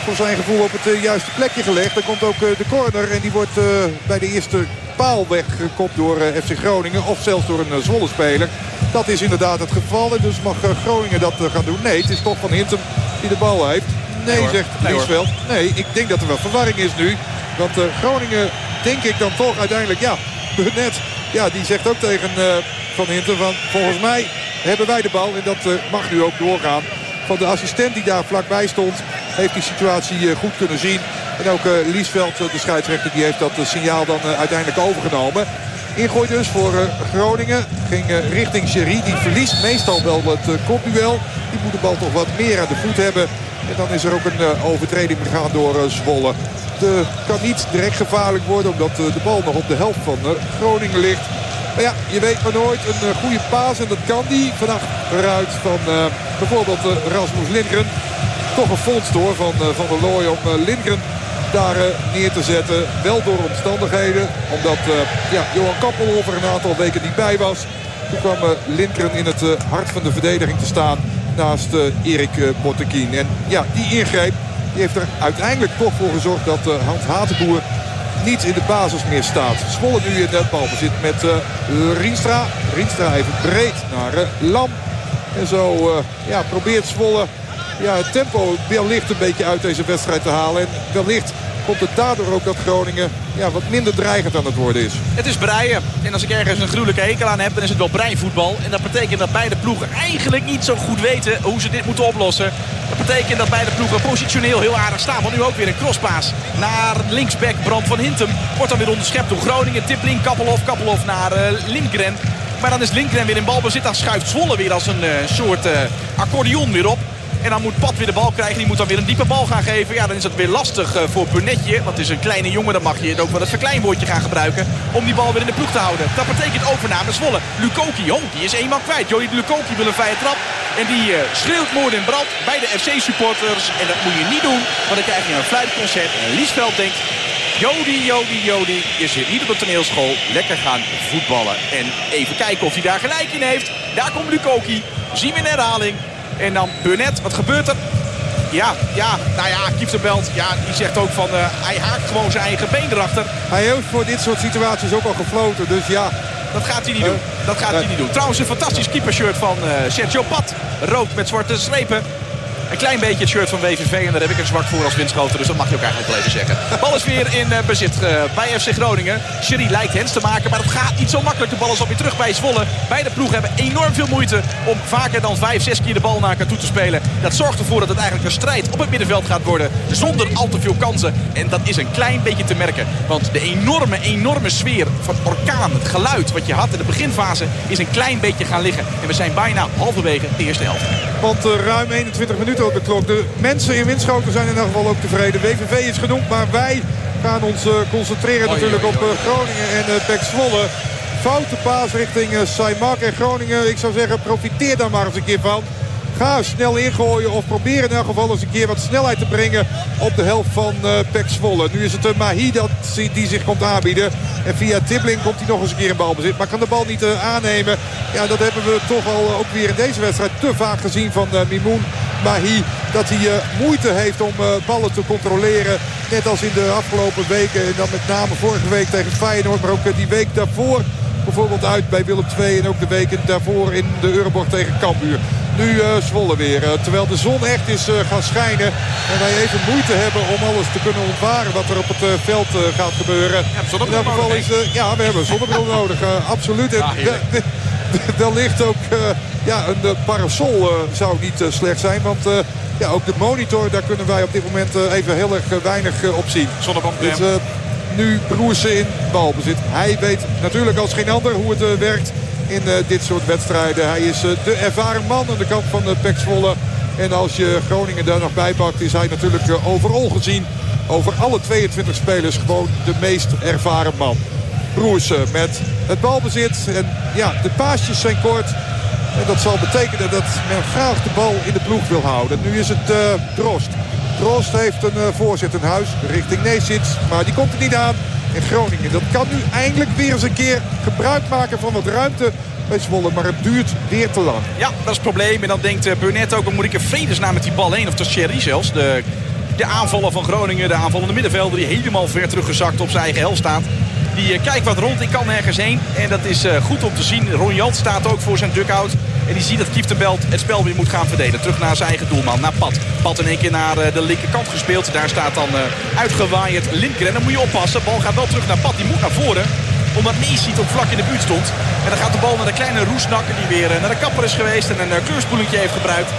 voor zijn gevoel op het juiste plekje gelegd. Dan komt ook de corner en die wordt bij de eerste paal weggekopt door FC Groningen. Of zelfs door een Zwolle speler. Dat is inderdaad het geval. Dus mag Groningen dat gaan doen. Nee, het is toch Van Hintem die de bal heeft. Nee, zegt Liesveld. Nee, ik denk dat er wel verwarring is nu. Want uh, Groningen, denk ik dan toch uiteindelijk... Ja, net, ja, die zegt ook tegen uh, Van Hinten van... Volgens mij hebben wij de bal en dat uh, mag nu ook doorgaan. Van de assistent die daar vlakbij stond... heeft die situatie goed kunnen zien. En ook Liesveld, de scheidsrechter, die heeft dat signaal dan uiteindelijk overgenomen. Ingooi dus voor Groningen. Ging richting Sherry. Die verliest meestal wel het kopduel. Die moet de bal toch wat meer aan de voet hebben. En dan is er ook een overtreding begaan door Zwolle. Het kan niet direct gevaarlijk worden omdat de bal nog op de helft van Groningen ligt. Maar ja, je weet maar nooit. Een goede paas en dat kan die vannacht eruit van bijvoorbeeld Rasmus Lindgren. Toch een vondst hoor van Van der Looy om Lindgren daar neer te zetten. Wel door omstandigheden. Omdat ja, Johan Kappelhoff er een aantal weken niet bij was. Toen kwam Lindgren in het hart van de verdediging te staan naast Erik Bottekin. En ja, die ingreep die heeft er uiteindelijk toch voor gezorgd dat Hans Hatenboer niet in de basis meer staat. Zwolle nu in het balbezit met Rienstra. Rienstra even breed naar Lam. En zo ja, probeert Zwolle ja, het tempo wellicht een beetje uit deze wedstrijd te halen. En wellicht komt het daardoor ook dat Groningen ja, wat minder dreigend aan het worden is. Het is breien. En als ik ergens een gruwelijke hekel aan heb, dan is het wel breinvoetbal. En dat betekent dat beide ploegen eigenlijk niet zo goed weten hoe ze dit moeten oplossen. Dat betekent dat beide ploegen positioneel heel aardig staan. Want nu ook weer een crosspaas naar linksback Brand van Hintem. Wordt dan weer onderschept door Groningen. Tippling, Kappelhof, Kappelhof naar uh. Maar dan is Lindgren weer in balbezit. Dan schuift Zwolle weer als een uh, soort uh, accordeon weer op. En dan moet Pat weer de bal krijgen. Die moet dan weer een diepe bal gaan geven. Ja, dan is het weer lastig uh, voor Burnetje. Want het is een kleine jongen. Dan mag je het ook wel het verkleinwoordje gaan gebruiken. Om die bal weer in de ploeg te houden. Dat betekent overname Zwolle. Lukoki, oh, die is eenmaal kwijt. Jody Lukoki wil een vrije trap. En die uh, schreeuwt moord in brand bij de FC-supporters. En dat moet je niet doen. Want dan krijg je een fluitconcert. En Liesveld denkt... Jody, Jody, Jody, zit niet op de toneelschool. Lekker gaan voetballen. En even kijken of hij daar gelijk in heeft. Daar komt Lukoki. Zien we in herhaling. En dan Burnett, wat gebeurt er? Ja, ja, nou ja, Kieftenbelt, ja, die zegt ook van, uh, hij haakt gewoon zijn eigen been erachter. Hij heeft voor dit soort situaties ook al gefloten, dus ja. Dat gaat hij niet doen. Dat gaat hij niet doen. Trouwens een fantastisch keepershirt van uh, Sergio Pat. Rood met zwarte strepen. Een klein beetje het shirt van WVV. En daar heb ik een zwak voor als windschoten. Dus dat mag je ook eigenlijk wel even zeggen. Bal is weer in uh, bezit uh, bij FC Groningen. Sherry lijkt hens te maken. Maar het gaat niet zo makkelijk. De bal is alweer terug bij Zwolle. Beide ploegen hebben enorm veel moeite om vaker dan 5, 6 keer de bal naar elkaar toe te spelen. Dat zorgt ervoor dat het eigenlijk een strijd op het middenveld gaat worden. Zonder al te veel kansen. En dat is een klein beetje te merken. Want de enorme, enorme sfeer van orkaan, het geluid wat je had in de beginfase, is een klein beetje gaan liggen. En we zijn bijna halverwege de eerste helft. Want uh, ruim 21 minuten op de klok. De mensen in Winschoten zijn in ieder geval ook tevreden. WVV is genoemd, maar wij gaan ons uh, concentreren natuurlijk op uh, Groningen en uh, Pek Zwolle. Foute paas richting Saimak en Groningen. Ik zou zeggen, profiteer daar maar eens een keer van. Ga snel ingooien of probeer in elk geval eens een keer wat snelheid te brengen op de helft van uh, Pek Zwolle. Nu is het uh, Mahi dat, die zich komt aanbieden. En via Tibbling komt hij nog eens een keer in balbezit. Maar kan de bal niet uh, aannemen. Ja, dat hebben we toch al ook weer in deze wedstrijd te vaak gezien van Mimoun. Mahi dat hij moeite heeft om ballen te controleren. Net als in de afgelopen weken. En dan met name vorige week tegen Feyenoord. Maar ook die week daarvoor bijvoorbeeld uit bij Willem II. En ook de weken daarvoor in de Euroborg tegen Cambuur. Nu uh, Zwolle weer. Uh, terwijl de zon echt is uh, gaan schijnen. En wij even moeite hebben om alles te kunnen ontwaren wat er op het veld gaat gebeuren. Ja, in ieder geval is, ja, we hebben zonnebril nodig. absoluut. En wellicht ook ja, een parasol zou niet slecht zijn. Want ja, ook de monitor, daar kunnen wij op dit moment even heel erg weinig op zien. Zonnebank dus, nu Broersen in balbezit. Hij weet natuurlijk als geen ander hoe het werkt in dit soort wedstrijden. Hij is de ervaren man aan de kant van de Pek Zwolle. En als je Groningen daar nog bij pakt is hij natuurlijk overal gezien over alle 22 spelers gewoon de meest ervaren man. Broersen met het balbezit. En ja, de paasjes zijn kort. En dat zal betekenen dat men graag de bal in de ploeg wil houden. Nu is het uh, Drost. Heeft een voorzet in huis richting Neesits. Maar die komt er niet aan in Groningen. Dat kan nu eindelijk weer eens een keer gebruik maken van wat ruimte bij Zwolle. Maar het duurt weer te lang. Ja, dat is het probleem. En dan denkt uh, Burnett ook, dan moet ik er vredesnaam met die bal heen. Of de Sherry zelfs, de de aanvallen van Groningen, de aanvallende middenvelder... die helemaal ver teruggezakt op zijn eigen hel staat. Die uh, kijkt wat rond, ik kan nergens heen. En dat is uh, goed om te zien. Ron staat ook voor zijn dugout. En die ziet dat Kieftenbelt het spel weer moet gaan verdelen. Terug naar zijn eigen doelman, naar Pat. Pat in één keer naar uh, de linkerkant gespeeld. Daar staat dan uitgewaaid Lindgren. Dan moet je oppassen. De bal gaat wel terug naar Pat. Die moet naar voren omdat Neesiet ook vlak in de buurt stond. En dan gaat de bal naar de kleine Roesnakker die weer naar de kapper is geweest. En een kleurspoelingje heeft gebruikt.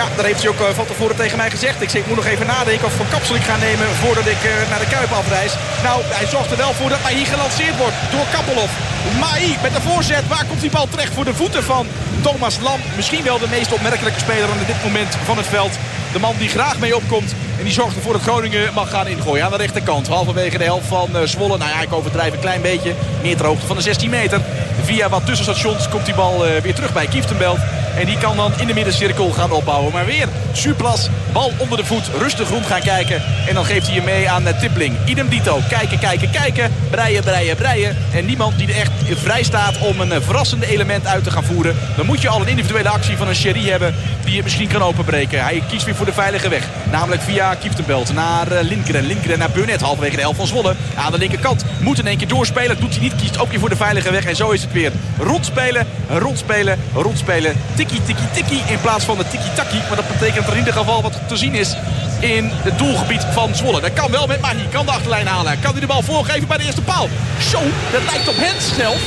Ja, daar heeft hij ook uh, van tevoren tegen mij gezegd. Ik, zeg, ik moet nog even nadenken of ik van kapsel ik ga nemen voordat ik uh, naar de Kuip afreis. Nou, hij zorgt er wel voor dat Mahi gelanceerd wordt door Kappelhof. Mahi met de voorzet. Waar komt die bal terecht voor de voeten van Thomas Lam? Misschien wel de meest opmerkelijke speler aan dit moment van het veld. De man die graag mee opkomt. En die zorgt ervoor dat Groningen mag gaan ingooien aan de rechterkant. Halverwege de helft van uh, Zwolle. Nou ja, ik overdrijf een klein beetje. Meer ter hoogte van de 16 meter. Via wat tussenstations komt die bal weer terug bij Kieftenbelt. En die kan dan in de middencirkel gaan opbouwen. Maar weer Suplas, bal onder de voet, rustig rond gaan kijken. En dan geeft hij je mee aan uh, Tippling. Idem dito, kijken, kijken, kijken. Breien, breien, breien. En niemand die er echt vrij staat om een verrassende element uit te gaan voeren. Dan moet je al een individuele actie van een Sherry hebben die je misschien kan openbreken. Hij kiest weer voor de veilige weg. Namelijk via Kieftenbelt naar uh, Lindgren. Lindgren naar Burnett, halverwege de helft van Zwolle. Aan de linkerkant moet in één keer doorspelen. Doet hij niet, kiest ook weer voor de veilige weg. En zo is het weer rondspelen, rondspelen, rondspelen. Tikkie, tikkie, tikkie in plaats van de tikkie-takkie. Maar dat betekent er in ieder geval wat te zien is in het doelgebied van Zwolle. Dat kan wel met Mahi, kan de achterlijn halen. Kan hij de bal voorgeven bij de eerste paal. Zo, dat lijkt op Hens zelf.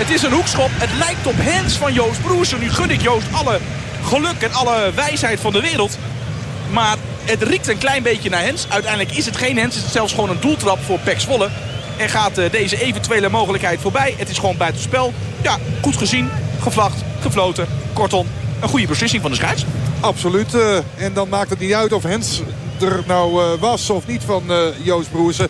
Het is een hoekschop. Het lijkt op Hens van Joost Broersen. Nu gun ik Joost alle geluk en alle wijsheid van de wereld. Maar het riekt een klein beetje naar Hens. Uiteindelijk is het geen Hens. Het is zelfs gewoon een doeltrap voor Pek Zwolle. En gaat uh, deze eventuele mogelijkheid voorbij. Het is gewoon buitenspel. Ja, goed gezien, gevlacht, gefloten. Kortom, een goede beslissing van de scheids. Absoluut. Uh, en dan maakt het niet uit of Hens er nou uh, was of niet van Joost Broersen.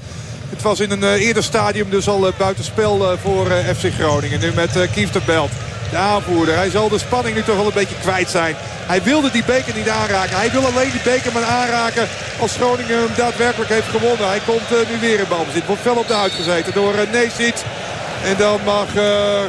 Het was in een eerder stadium dus al buitenspel voor FC Groningen. Nu met Kief de Belt de aanvoerder. Hij zal de spanning nu toch wel een beetje kwijt zijn. Hij wilde die beker niet aanraken. Hij wil alleen die beker maar aanraken als Groningen hem daadwerkelijk heeft gewonnen. Hij komt uh, nu weer in balbezit. Wordt fel op de huid gezeten door uh. En dan mag uh,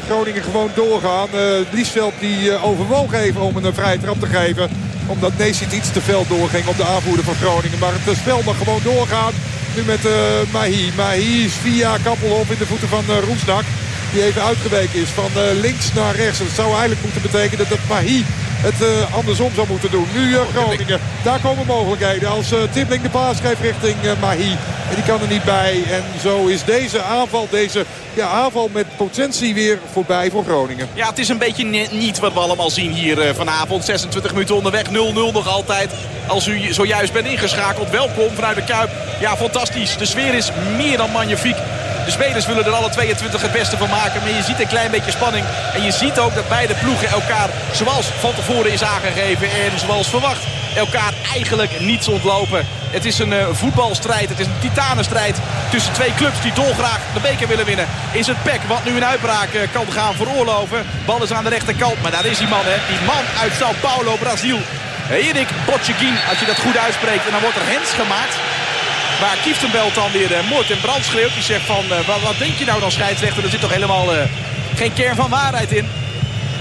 Groningen gewoon doorgaan. Uh, Liesveld die overwoog even om een vrije trap te geven. Omdat Neesic iets te veel doorging op de aanvoerder van Groningen. Maar het spel mag gewoon doorgaan. Nu met Mahi. Mahi is via Kappelhof in de voeten van Roesnak. Die even uitgeweken is van links naar rechts. Dat zou eigenlijk moeten betekenen dat Mahi het uh, andersom zou moeten doen. Nu uh, Groningen. Daar komen mogelijkheden. Als uh, Tippling de paas geeft richting Mahi. En die kan er niet bij. En zo is deze aanval, deze ja, aanval met potentie weer voorbij voor Groningen. Ja, het is een beetje niet wat we allemaal zien hier vanavond. 26 minuten onderweg, 0-0 nog altijd. Als u zojuist bent ingeschakeld, welkom vanuit de Kuip. Ja, fantastisch. De sfeer is meer dan magnifiek. De spelers willen er alle 22 het beste van maken. Maar je ziet een klein beetje spanning. En je ziet ook dat beide ploegen elkaar, zoals van tevoren is aangegeven en zoals verwacht, elkaar eigenlijk niets ontlopen. Het is een uh, voetbalstrijd. Het is een titanenstrijd tussen twee clubs die dolgraag de beker willen winnen. Is het PEC wat nu een uitbraak uh, kan gaan veroorloven. Bal is aan de rechterkant. Maar daar is die man, hè. Die man uit Sao Paulo, Brazil. Erik Botjeguin, als je dat goed uitspreekt. En dan wordt er hens gemaakt. Waar Kieftenbelt dan weer uh, moord en brand schreeuwt. Die zegt van, uh, wat, wat, denk je nou dan scheidsrechter? Er zit toch helemaal uh, geen kern van waarheid in.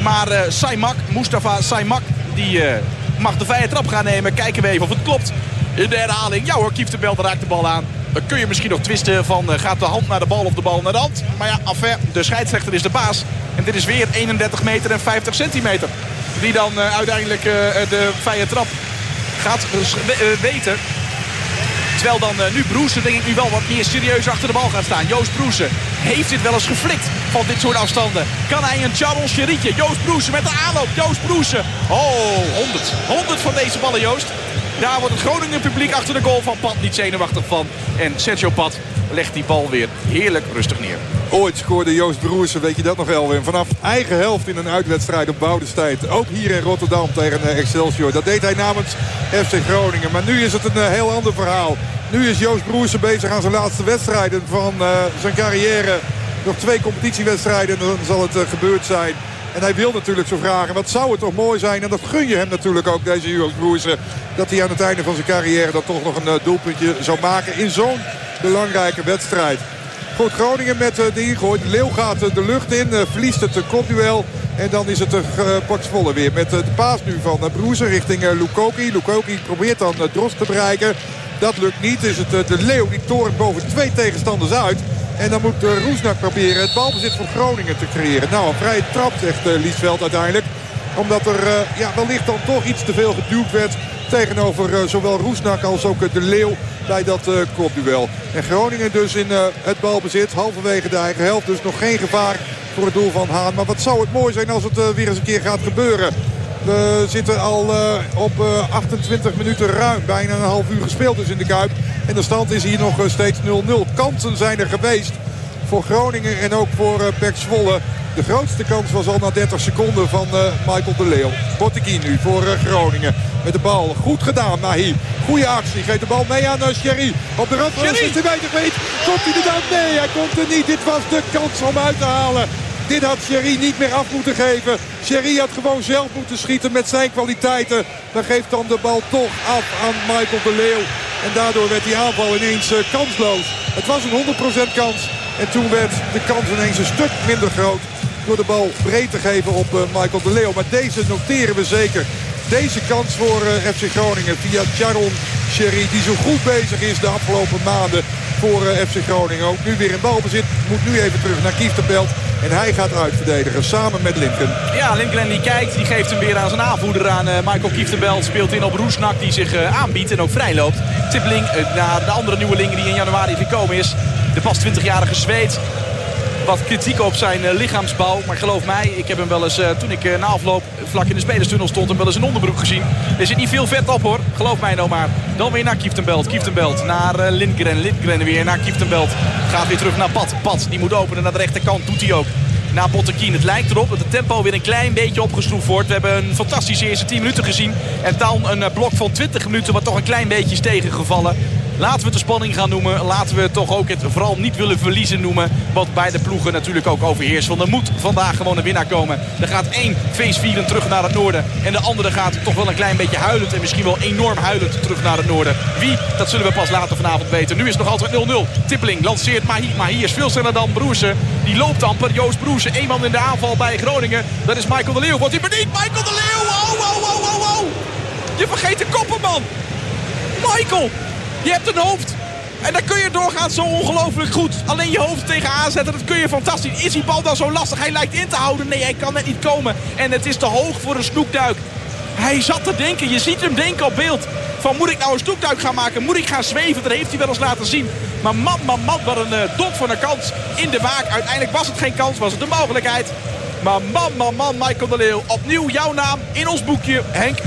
Maar uh, Saimak, Mustafa Saimak, die mag de vrije trap gaan nemen. Kijken we even of het klopt. In de herhaling, ja hoor, Kieftenbelt raakt de bal aan. Dan kun je misschien nog twisten van gaat de hand naar de bal of de bal naar de hand. Maar ja, affair, de scheidsrechter is de baas. En dit is weer 31 meter en 50 centimeter. Die dan uiteindelijk de vrije trap gaat weten. Terwijl dan uh, nu Broesen denk ik nu wel wat meer serieus achter de bal gaat staan. Joost Broesen heeft dit wel eens geflikt van dit soort afstanden. Kan hij een Charon Cherietje? Joost Broesen met de aanloop. Joost Broesen. Oh, 100. 100 van deze ballen, Joost. Daar wordt het Groningen publiek achter de goal van Pat niet zenuwachtig van. En Sergio Pat legt die bal weer heerlijk rustig neer. Ooit scoorde Joost Broersen, weet je dat nog Elwin? Vanaf eigen helft in een uitwedstrijd op Boudestein. Ook hier in Rotterdam tegen eh, Excelsior. Dat deed hij namens FC Groningen. Maar nu is het een eh, heel ander verhaal. Nu is Joost Broersen bezig aan zijn laatste wedstrijden van uh, zijn carrière. Nog twee competitiewedstrijden en dan zal het gebeurd zijn. En hij wil natuurlijk zo vragen, wat zou het toch mooi zijn. En dat gun je hem natuurlijk ook, deze Joost Broersen. Dat hij aan het einde van zijn carrière dan toch nog een uh, doelpuntje zou maken in zo'n belangrijke wedstrijd. Goed, Groningen met uh, de ingooi. Leeuw gaat uh, de lucht in, verliest het kopduel. En dan is het de volle weer met de paas nu van Broezen richting Lukoki. Lukoki probeert dan Drost te bereiken. Dat lukt niet. Is het de Leeuw die toren boven twee tegenstanders uit. En dan moet Roesnak proberen het balbezit voor Groningen te creëren. Nou, een vrije trap zegt Liesveld uiteindelijk. Omdat er ja, wellicht dan toch iets te veel geduwd werd tegenover zowel Roesnak als ook de Leeuw bij dat uh, kopduel. En Groningen dus in het balbezit. Halverwege de eigen helft. Dus nog geen gevaar voor het doel van Haan. Maar wat zou het mooi zijn als het weer eens een keer gaat gebeuren. We zitten al op 28 minuten ruim. Bijna een half uur gespeeld dus in de Kuip. En de stand is hier nog steeds 0-0. Kansen zijn er geweest voor Groningen en ook voor Pek Zwolle. De grootste kans was al na 30 seconden van Michael de Leeuw. Botteguin nu voor Groningen. Met de bal. Goed gedaan, Nahi. Goede actie. Geeft de bal mee aan Sherry. Op de rand van de 16 meter weet. Komt hij er dan? Nee, hij komt er niet. Dit was de kans om uit te halen. Dit had Sherry niet meer af moeten geven. Sherry had gewoon zelf moeten schieten met zijn kwaliteiten. Maar geeft dan de bal toch af aan Michael de Leeuw. En daardoor werd die aanval ineens kansloos. Het was een 100% kans. En toen werd de kans ineens een stuk minder groot. Door de bal breed te geven op Michael de Leeuw. Maar deze noteren we zeker. Deze kans voor uh, FC Groningen via Charon Sherry. Die zo goed bezig is de afgelopen maanden voor FC Groningen. Ook nu weer in balbezit. Moet nu even terug naar Kieftenbelt. En hij gaat uitverdedigen samen met Lincoln. Ja, Lincoln die kijkt. Die geeft hem weer aan zijn aanvoerder aan uh, Michael Kieftenbelt. Speelt in op Roesnak die zich aanbiedt en ook vrij loopt. Tippling naar de andere nieuweling die in januari gekomen is. De pas 20-jarige Zweed wat kritiek op zijn lichaamsbouw. Maar geloof mij, ik heb hem wel eens, toen ik na afloop vlak in de spelerstunnel stond, hem wel eens een onderbroek gezien. Er zit niet veel vet op hoor, geloof mij nou maar. Dan weer naar Kieftenbelt, Kieftenbelt naar Lindgren, Lindgren weer naar Kieftenbelt. Gaat weer terug naar Pat, Pat die moet openen naar de rechterkant, doet hij ook. Na Bottekien. Het lijkt erop dat het tempo weer een klein beetje opgeschroefd wordt. We hebben een fantastische eerste 10 minuten gezien. En dan een blok van 20 minuten wat toch een klein beetje is tegengevallen. Laten we de spanning gaan noemen. Laten we toch ook het vooral niet willen verliezen noemen. Wat bij de ploegen natuurlijk ook overheerst. Want er moet vandaag gewoon een winnaar komen. Er gaat één feestvierend terug naar het noorden. En de andere gaat toch wel een klein beetje huilend. En misschien wel enorm huilend terug naar het noorden. Wie? Dat zullen we pas later vanavond weten. Nu is het nog altijd 0-0. Tippeling lanceert Mahi. Mahi is veel sneller dan Broersen. Die loopt amper. Joost Broersen. Eén man in de aanval bij Groningen. Dat is Michael de Leeuw. Wordt hij bediend? Michael de Leeuw. Oh, oh, oh, oh, oh. Je vergeet de koppen, man. Michael. Je hebt een hoofd. En dan kun je doorgaan zo ongelooflijk goed. Alleen je hoofd tegenaan zetten, dat kun je fantastisch. Is die bal dan zo lastig? Hij lijkt in te houden. Nee, hij kan net niet komen. En het is te hoog voor een snoekduik. Hij zat te denken, je ziet hem denken op beeld. Van moet ik nou een snoekduik gaan maken? Moet ik gaan zweven? Dat heeft hij wel eens laten zien. Maar man, man, man, wat een uh, dot van een kans in de maak. Uiteindelijk was het geen kans, was het een mogelijkheid. Maar man, man, man, Michael de Leeuw. Opnieuw jouw naam in ons boekje, Henk,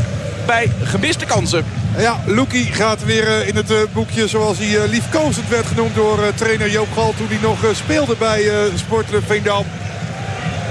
bij gemiste kansen. Ja, Loekie gaat weer uh, in het uh, boekje zoals hij uh, liefkozend werd genoemd door trainer Joop Gal toen hij nog speelde bij Sportclub Veendam.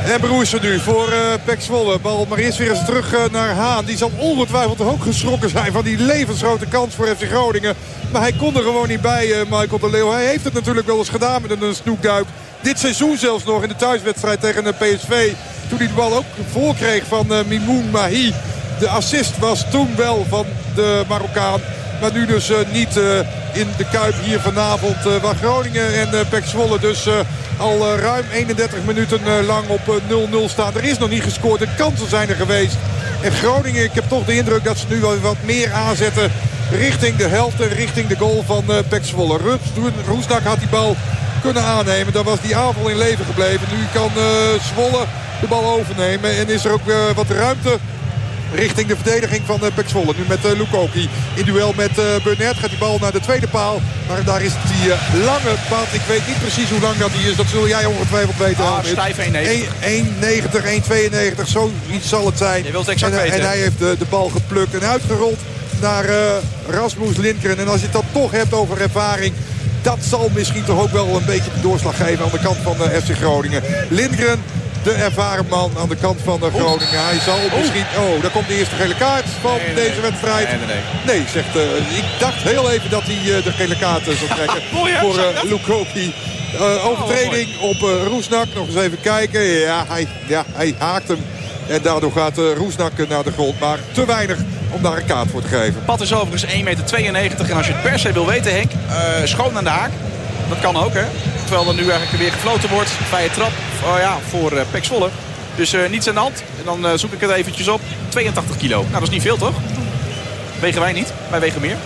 En Broersen nu voor uh, Pek Zwolle. Bal maar eerst weer eens terug naar Haan. Die zal ongetwijfeld ook geschrokken zijn van die levensgrote kans voor FC Groningen. Maar hij kon er gewoon niet bij, Michael de Leeuw. Hij heeft het natuurlijk wel eens gedaan met een snoekduik. Dit seizoen zelfs nog in de thuiswedstrijd tegen de PSV. Toen hij de bal ook voorkreeg van Mimoun Mahi. De assist was toen wel van de Marokkaan. Maar nu dus uh, niet uh, in de Kuip hier vanavond. Uh, waar Groningen en Pek Zwolle dus al ruim 31 minuten lang op 0-0 staan. Er is nog niet gescoord. De kansen zijn er geweest. En Groningen, ik heb toch de indruk dat ze nu wel wat meer aanzetten. Richting de helft en richting de goal van Pek Zwolle. Roesnak had die bal kunnen aannemen. Dan was die aanval in leven gebleven. Nu kan Zwolle de bal overnemen. En is er ook wat ruimte richting de verdediging van uh, Pek Zwolle. Nu met uh, Lukoki in duel met uh, Burnett. Gaat die bal naar de tweede paal. Maar daar is die lange pad. Ik weet niet precies hoe lang dat die is. Dat zul jij ongetwijfeld weten. Ah, stijf 1,90, 1,92, zoiets zal het zijn. Je wilt exact en, weten. En hij heeft de, de bal geplukt en uitgerold naar Rasmus Lindgren. En als je het dan toch hebt over ervaring dat zal misschien toch ook wel een beetje de doorslag geven aan de kant van de FC Groningen. Lindgren de ervaren man aan de kant van de Groningen. Hij zal misschien... Oh, daar komt de eerste gele kaart van deze wedstrijd. Nee, nee, nee. zegt... Uh, ik dacht heel even dat hij uh, de gele kaart zou trekken voor uh, Lukoki. Uh, overtreding op Roesnak. Nog eens even kijken. Ja, hij, ja, hij haakt hem. En daardoor gaat Roesnak naar de grond. Maar te weinig om daar een kaart voor te geven. Pat is overigens 1,92 meter. En als je het per se wil weten, Henk, schoon aan de haak. Dat kan ook, hè? Terwijl er nu eigenlijk weer gefloten wordt. Vrije trap oh ja, voor uh, Pek Zwolle. Dus uh, niets aan de hand. En dan uh, zoek ik het eventjes op. 82 kilo. Nou, dat is niet veel, toch? Wegen wij niet. Wij wegen meer.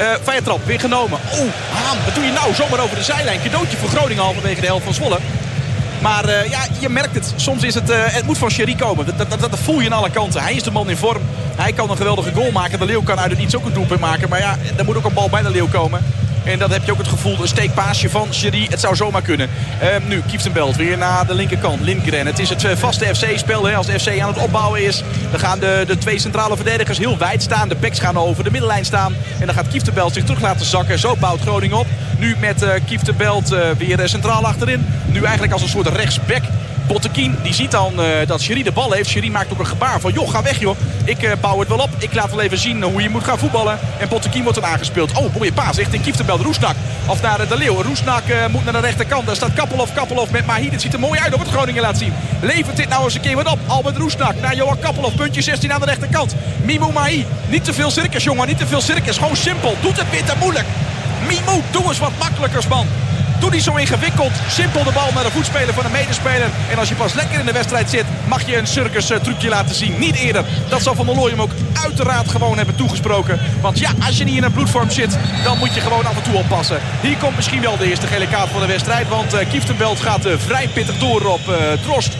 Uh, trap, weer genomen. Oh, wat doe je nou? Zomaar over de zijlijn. Cadeautje voor Groningen halverwege de helft van Zwolle. Maar ja, je merkt het. Soms is het, het moet van Sherry komen. Dat, dat, dat, voel je aan alle kanten. Hij is de man in vorm. Hij kan een geweldige goal maken. De Leeuw kan uit het iets ook een doelpunt maken. Maar ja, er moet ook een bal bij de Leeuw komen. En dat heb je ook het gevoel, een steekpaasje van Sherry. Het zou zomaar kunnen. Uh, nu, Kieftenbelt weer naar de linkerkant. Lindgren. Het is het uh, vaste FC-spel. Als de FC aan het opbouwen is, dan gaan de, de twee centrale verdedigers heel wijd staan. De backs gaan over de middenlijn staan. En dan gaat Kieftenbelt zich terug laten zakken. Zo bouwt Groningen op. Nu met uh, Kieftenbelt weer centraal achterin. Nu eigenlijk als een soort rechtsback. Bottekien die ziet dan uh, dat Sherry de bal heeft. Sherry maakt ook een gebaar van, joh, ga weg joh. Ik uh, bouw het wel op. Ik laat wel even zien hoe je moet gaan voetballen. En Bottekien wordt dan aangespeeld. Oh, mooie paas richting Kieftenbelt. Roesnak. Of naar de Leeuw. Roesnak moet naar de rechterkant. Daar staat Kappelhof. Kappelhof met Mahi. Het ziet er mooi uit op het Groningen laat zien. Levert dit nou eens een keer wat op. Albert Roesnak naar Johan Kappelhof. Puntje 16 aan de rechterkant. Mimo Mahi. Niet te veel circus, jongen. Niet te veel circus. Gewoon simpel. Doet het weer te moeilijk. Mimo, doe eens wat makkelijkers, man. Doe niet zo ingewikkeld. Simpel de bal naar de voetspeler van een medespeler. En als je pas lekker in de wedstrijd zit, mag je een circus trucje laten zien. Niet eerder. Dat zal Van der Looy hem ook uiteraard gewoon hebben toegesproken. Want ja, als je niet in een bloedvorm zit, dan moet je gewoon af en toe oppassen. Hier komt misschien wel de eerste gele kaart van de wedstrijd. Want uh, Kieftenbelt gaat uh, vrij pittig door op Drost.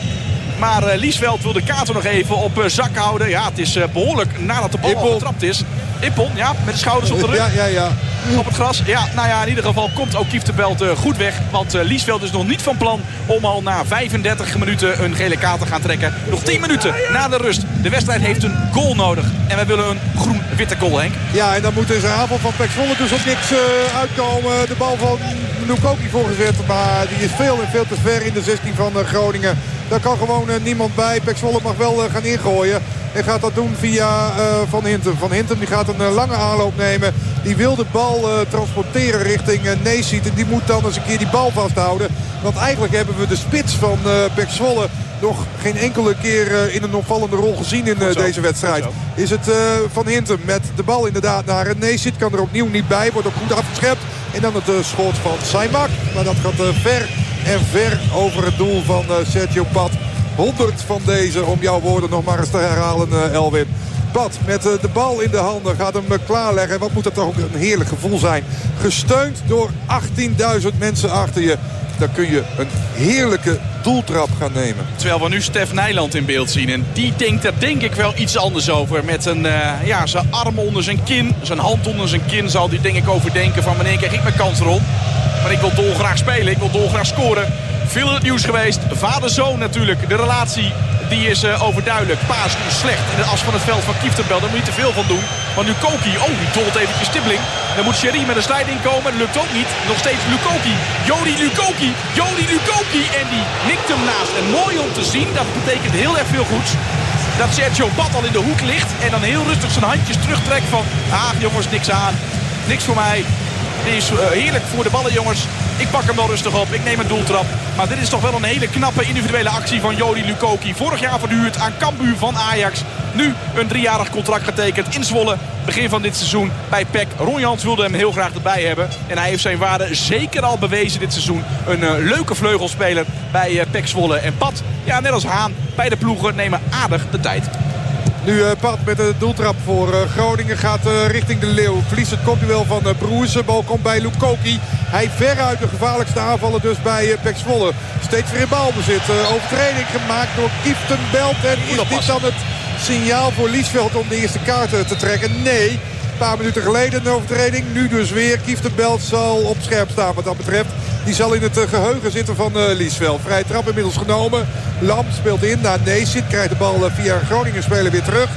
Maar Liesveld wil de kaarten nog even op zak houden. Ja, het is behoorlijk nadat de bal al getrapt is. Ippon, ja, met de schouders op de rug. Ja, ja, ja. Op het gras. Ja, nou ja, in ieder geval komt ook Kieftenbelt goed weg. Want Liesveld is nog niet van plan om al na 35 minuten een gele kaart te gaan trekken. Nog 10 minuten na de rust. De wedstrijd heeft een goal nodig. En wij willen een groen-witte goal, Henk. Ja, en dan moet zijn avond van Pek Zwolle dus op niks uitkomen. De bal van Lukoki voorgezet. Maar die is veel en veel te ver in de 16 van Groningen. Daar kan gewoon niemand bij. Pek Zwolle mag wel gaan ingooien. En gaat dat doen via Van Hintem. Van Hintem die gaat een lange aanloop nemen. Die wil de bal transporteren richting uh, Neesiet. En die moet dan eens een keer die bal vasthouden. Want eigenlijk hebben we de spits van Pek Zwolle nog geen enkele keer in een opvallende rol gezien in deze wedstrijd. Is het Van Hintem met de bal inderdaad naar Neesiet. Kan er opnieuw niet bij. Wordt ook goed afgeschept. En dan het schot van Saimak. Maar dat gaat ver en ver over het doel van uh, Sergio Pat. 100 van deze, om jouw woorden nog maar eens te herhalen, uh, Elwin. Pat met uh, de bal in de handen gaat hem klaarleggen. Wat moet dat toch een heerlijk gevoel zijn. Gesteund door 18.000 mensen achter je. Dan kun je een heerlijke doeltrap gaan nemen. Terwijl we nu Stef Nijland in beeld zien. En die denkt er denk ik wel iets anders over. Met een, uh, ja, zijn arm onder zijn kin, zijn hand onder zijn kin zal hij denk ik overdenken van wanneer krijg ik mijn kans rond. Maar ik wil dolgraag spelen, ik wil dolgraag scoren. Veel in het nieuws geweest. Vader-zoon natuurlijk. De relatie die is uh, overduidelijk. Paas nu slecht in de as van het veld van Kieftenbel. Daar moet je te veel van doen. Want Lukoki, oh die dolt eventjes Stibling. Dan moet Sherry met een sliding komen. Lukt ook niet. Nog steeds Lukoki. Jody Lukoki. Jody Lukoki. En die nikt hem naast. En mooi om te zien. Dat betekent heel erg veel goeds. Dat Sergio Bad al in de hoek ligt. En dan heel rustig zijn handjes terugtrekt van... Ah jongens, niks aan. Niks voor mij. Die is uh, heerlijk voor de ballen, jongens. Ik pak hem wel rustig op. Ik neem een doeltrap. Maar dit is toch wel een hele knappe individuele actie van Jody Lukoki. Vorig jaar verhuurd aan Cambuur van Ajax. Nu een driejarig contract getekend in Zwolle. Begin van dit seizoen bij PEC. Ron Jans wilde hem heel graag erbij hebben. En hij heeft zijn waarde zeker al bewezen dit seizoen. Een uh, leuke vleugelspeler bij uh, PEC Zwolle. En Pat, ja, net als Haan, bij de ploegen nemen aardig de tijd. Nu Pat met de doeltrap voor uh, Groningen gaat uh, richting de Leeuw. Verliest het kopduel van Broersen. Bal komt bij Lukoki. Hij veruit de gevaarlijkste aanvallen dus bij Pek Zwolle. Steeds weer in balbezit. overtreding gemaakt door Kieftenbelt. En is dit dan het signaal voor Liesveld om de eerste kaart te trekken? Nee. Een paar minuten geleden een overtreding. Nu dus weer. Belt zal op scherp staan wat dat betreft. Die zal in het geheugen zitten van Liesveld. Vrij trap inmiddels genomen. Lam speelt in naar Neesit. Krijgt de bal via Groningen spelen weer terug.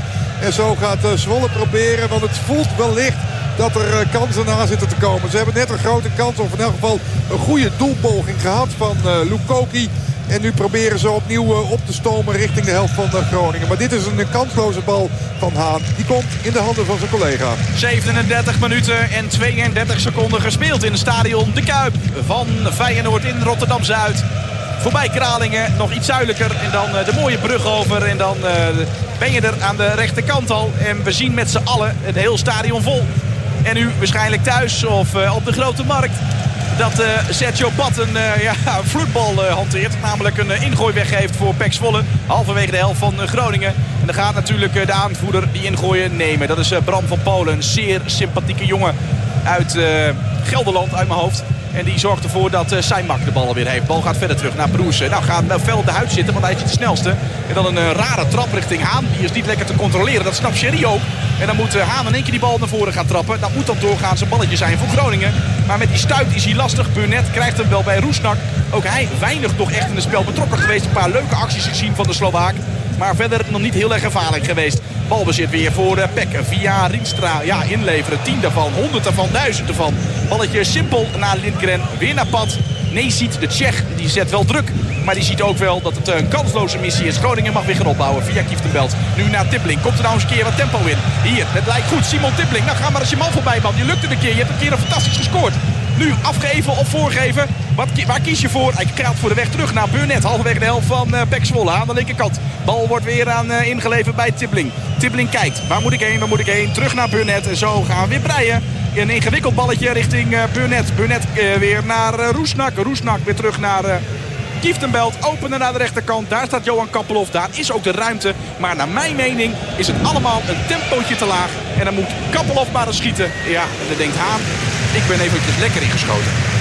En zo gaat Zwolle proberen. Want het voelt wellicht dat er eh, kansen na zitten te komen. Ze hebben net een grote kans, of in elk geval een goede doelpoging gehad van Lukoki. En nu proberen ze opnieuw eh, op te stomen richting de helft van Groningen. Maar dit is een kansloze bal van Haan. Die komt in de handen van zijn collega. 37 minuten en 32 seconden gespeeld in het stadion De Kuip van Feyenoord in Rotterdam-Zuid. Voorbij Kralingen, nog iets zuidelijker. En dan de mooie brug over. En dan ben je er aan de rechterkant al. En we zien met z'n allen het heel stadion vol. En nu waarschijnlijk thuis of op de grote markt. Dat uh, Sergio Pat een uh, ja, vloedbal hanteert. Namelijk een ingooi weggeeft voor Pek Zwolle. Halverwege de helft van Groningen. En dan gaat natuurlijk de aanvoerder die ingooien nemen. Dat is Bram van Polen. Een zeer sympathieke jongen uit Gelderland uit mijn hoofd. En die zorgt ervoor dat uh, Seimak de bal weer heeft. Bal gaat verder terug naar Broersen. Nou gaat nou fel de huid zitten, want hij is de snelste. En dan een uh, rare trap richting Haan. Die is niet lekker te controleren. Dat snapt Sherry ook. En dan moet uh, Haan in één keer die bal naar voren gaan trappen. Dat moet dan doorgaan zijn balletje zijn voor Groningen. Maar met die stuit is hij lastig. Burnett krijgt hem wel bij Roesnak. Ook hij weinig toch echt in het spel betrokken geweest. Een paar leuke acties gezien van de Slovaak. Maar verder nog niet heel erg gevaarlijk geweest. Balbezit weer voor de Pek via Rienstra. Ja, inleveren. Tien daarvan, honderd daarvan, duizend ervan. Balletje simpel naar Lindgren. Weer naar pad. Nee, ziet de Tsjech. Die zet wel druk. Maar die ziet ook wel dat het een kansloze missie is. Groningen mag weer gaan opbouwen via Kieftenbelt. Nu naar Tippling. Komt er nou eens een keer wat tempo in. Hier, het lijkt goed. Simon Tippling. Nou, ga maar als je man voorbij, man. Je lukt het een keer. Je hebt een keer een fantastisch gescoord. Nu afgeven of voorgeven. Wat, waar kies je voor? Hij gaat voor de weg terug naar Burnett. Halverwege de helft van uh, aan de linkerkant. Bal wordt weer aan uh, ingeleverd bij Tibbling. Tibbling kijkt. Waar moet ik heen? Waar moet ik heen? Terug naar Burnett. En zo gaan we weer breien. Een ingewikkeld balletje richting uh, Burnett. Burnett weer naar uh, Roesnak. Roesnak weer terug naar... Kieftenbelt openen naar de rechterkant. Daar staat Johan Kappelhoff. Daar is ook de ruimte. Maar naar mijn mening is het allemaal een tempootje te laag. En dan moet Kappelhoff maar eens schieten. Ja, en dan denkt Haan, ik ben eventjes lekker ingeschoten.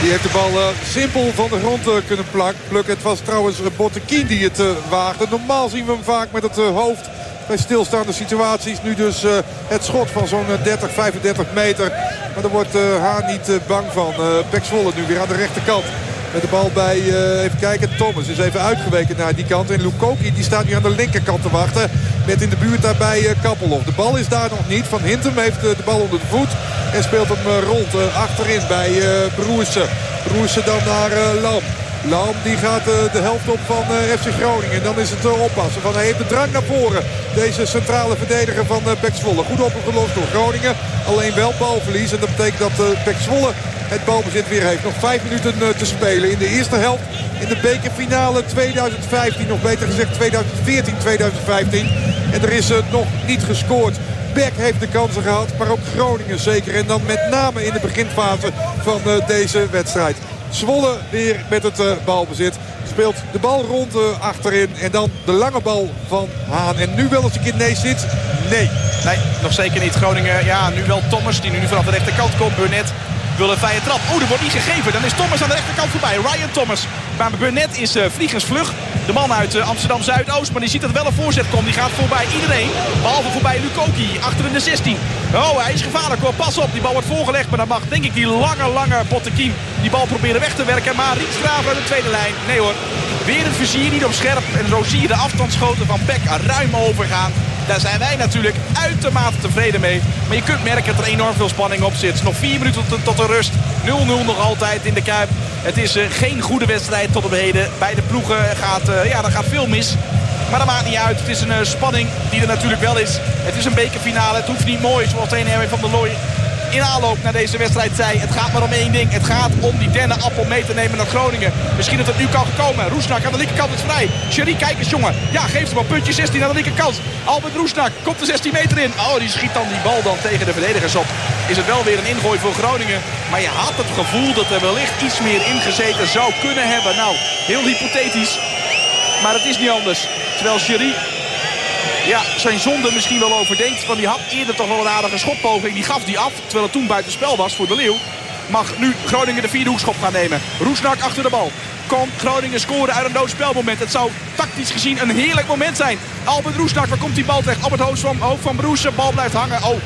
Die heeft de bal uh, simpel van de grond uh, kunnen plukken. Het was trouwens uh, Bottekien die het waagde. Normaal zien we hem vaak met het hoofd bij stilstaande situaties. Nu dus het schot van zo'n 30, 35 meter. Maar daar wordt Haan niet bang van. Pek Zwolle nu weer aan de rechterkant. Met de bal bij, uh, even kijken, Thomas is even uitgeweken naar die kant. En Lukoki die staat nu aan de linkerkant te wachten. Met in de buurt daarbij uh. De bal is daar nog niet. Van Hintem heeft uh, de bal onder de voet. En speelt hem rond achterin bij Broersen. Broersen dan naar Lam. Lam die gaat de helft op van FC Groningen. En dan is het oppassen. Van, hij heeft de drang naar voren. Deze centrale verdediger van Pek Zwolle. Goed opgelost door Groningen. Alleen wel balverlies. En dat betekent dat Pek Zwolle het balbezit weer heeft. Nog vijf minuten eh, te spelen in de eerste helft. In de bekerfinale 2015, nog beter gezegd 2014, 2015. En er is nog niet gescoord. Beck heeft de kansen gehad, maar ook Groningen zeker. En dan met name in de beginfase van deze wedstrijd. Zwolle weer met het uh, balbezit. Speelt de bal rond uh, achterin. En dan de lange bal van Haan. En nu wel eens een keer nee zit. Nee. Nee, nog zeker niet. Groningen, ja, nu wel Thomas die nu vanaf de rechterkant komt. Burnett wil een vrije trap. Oh, er wordt niet gegeven. Dan is Thomas aan de rechterkant voorbij. Ryan Thomas. Maar Burnett is uh, vliegensvlug. De man uit uh, Amsterdam Zuidoost. Maar die ziet dat er wel een voorzet komt. Die gaat voorbij iedereen. Behalve voorbij Lukoki. Achter in de 16. Oh, hij is gevaarlijk hoor. Pas op. Die bal wordt voorgelegd. Maar dan mag denk ik die lange, lange Bottekin die bal proberen weg te werken. Maar Rietsgraaf aan de tweede lijn. Nee hoor. Weer het vizier niet op scherp. En zo zie je de afstandsschoten van Beck ruim overgaan. Daar zijn wij natuurlijk uitermate tevreden mee. Maar je kunt merken dat er enorm veel spanning op zit. Nog vier minuten tot, tot de rust. 0-0 nog altijd in de Kuip. Het is uh, geen goede wedstrijd tot op heden. Bij de ploegen gaat, uh, ja, er gaat veel mis. Maar dat maakt niet uit. Het is een uh, spanning die er natuurlijk wel is. Het is een bekerfinale. Het hoeft niet mooi zoals Erwin van der Looy in aanloop naar deze wedstrijd zei... het gaat maar om één ding. Het gaat om die dennenappel mee te nemen naar Groningen. Misschien dat het nu kan komen. Roesnak aan de linkerkant is vrij. Sherry, kijk eens jongen. Ja, geeft hem een puntje 16 aan de linkerkant. Albert Roesnak komt de 16 meter in. Oh, die schiet dan die bal dan tegen de verdedigers op. Is het wel weer een ingooi voor Groningen. Maar je had het gevoel dat er wellicht iets meer ingezeten zou kunnen hebben. Nou, heel hypothetisch. Maar het is niet anders. Terwijl Sherry ja, zijn zonde misschien wel overdenkt. Want die had eerder toch wel een aardige schotpoging. Die gaf die af, terwijl het toen buitenspel was voor de Leeuw. mag nu Groningen de vierde hoekschop gaan nemen. Roesnak achter de bal. Komt Groningen scoren uit een doodspelmoment. Het zou tactisch gezien een heerlijk moment zijn. Albert Roesnak, waar komt die bal terecht? Albert Hoofd van, van Broesen, bal blijft hangen. Oh,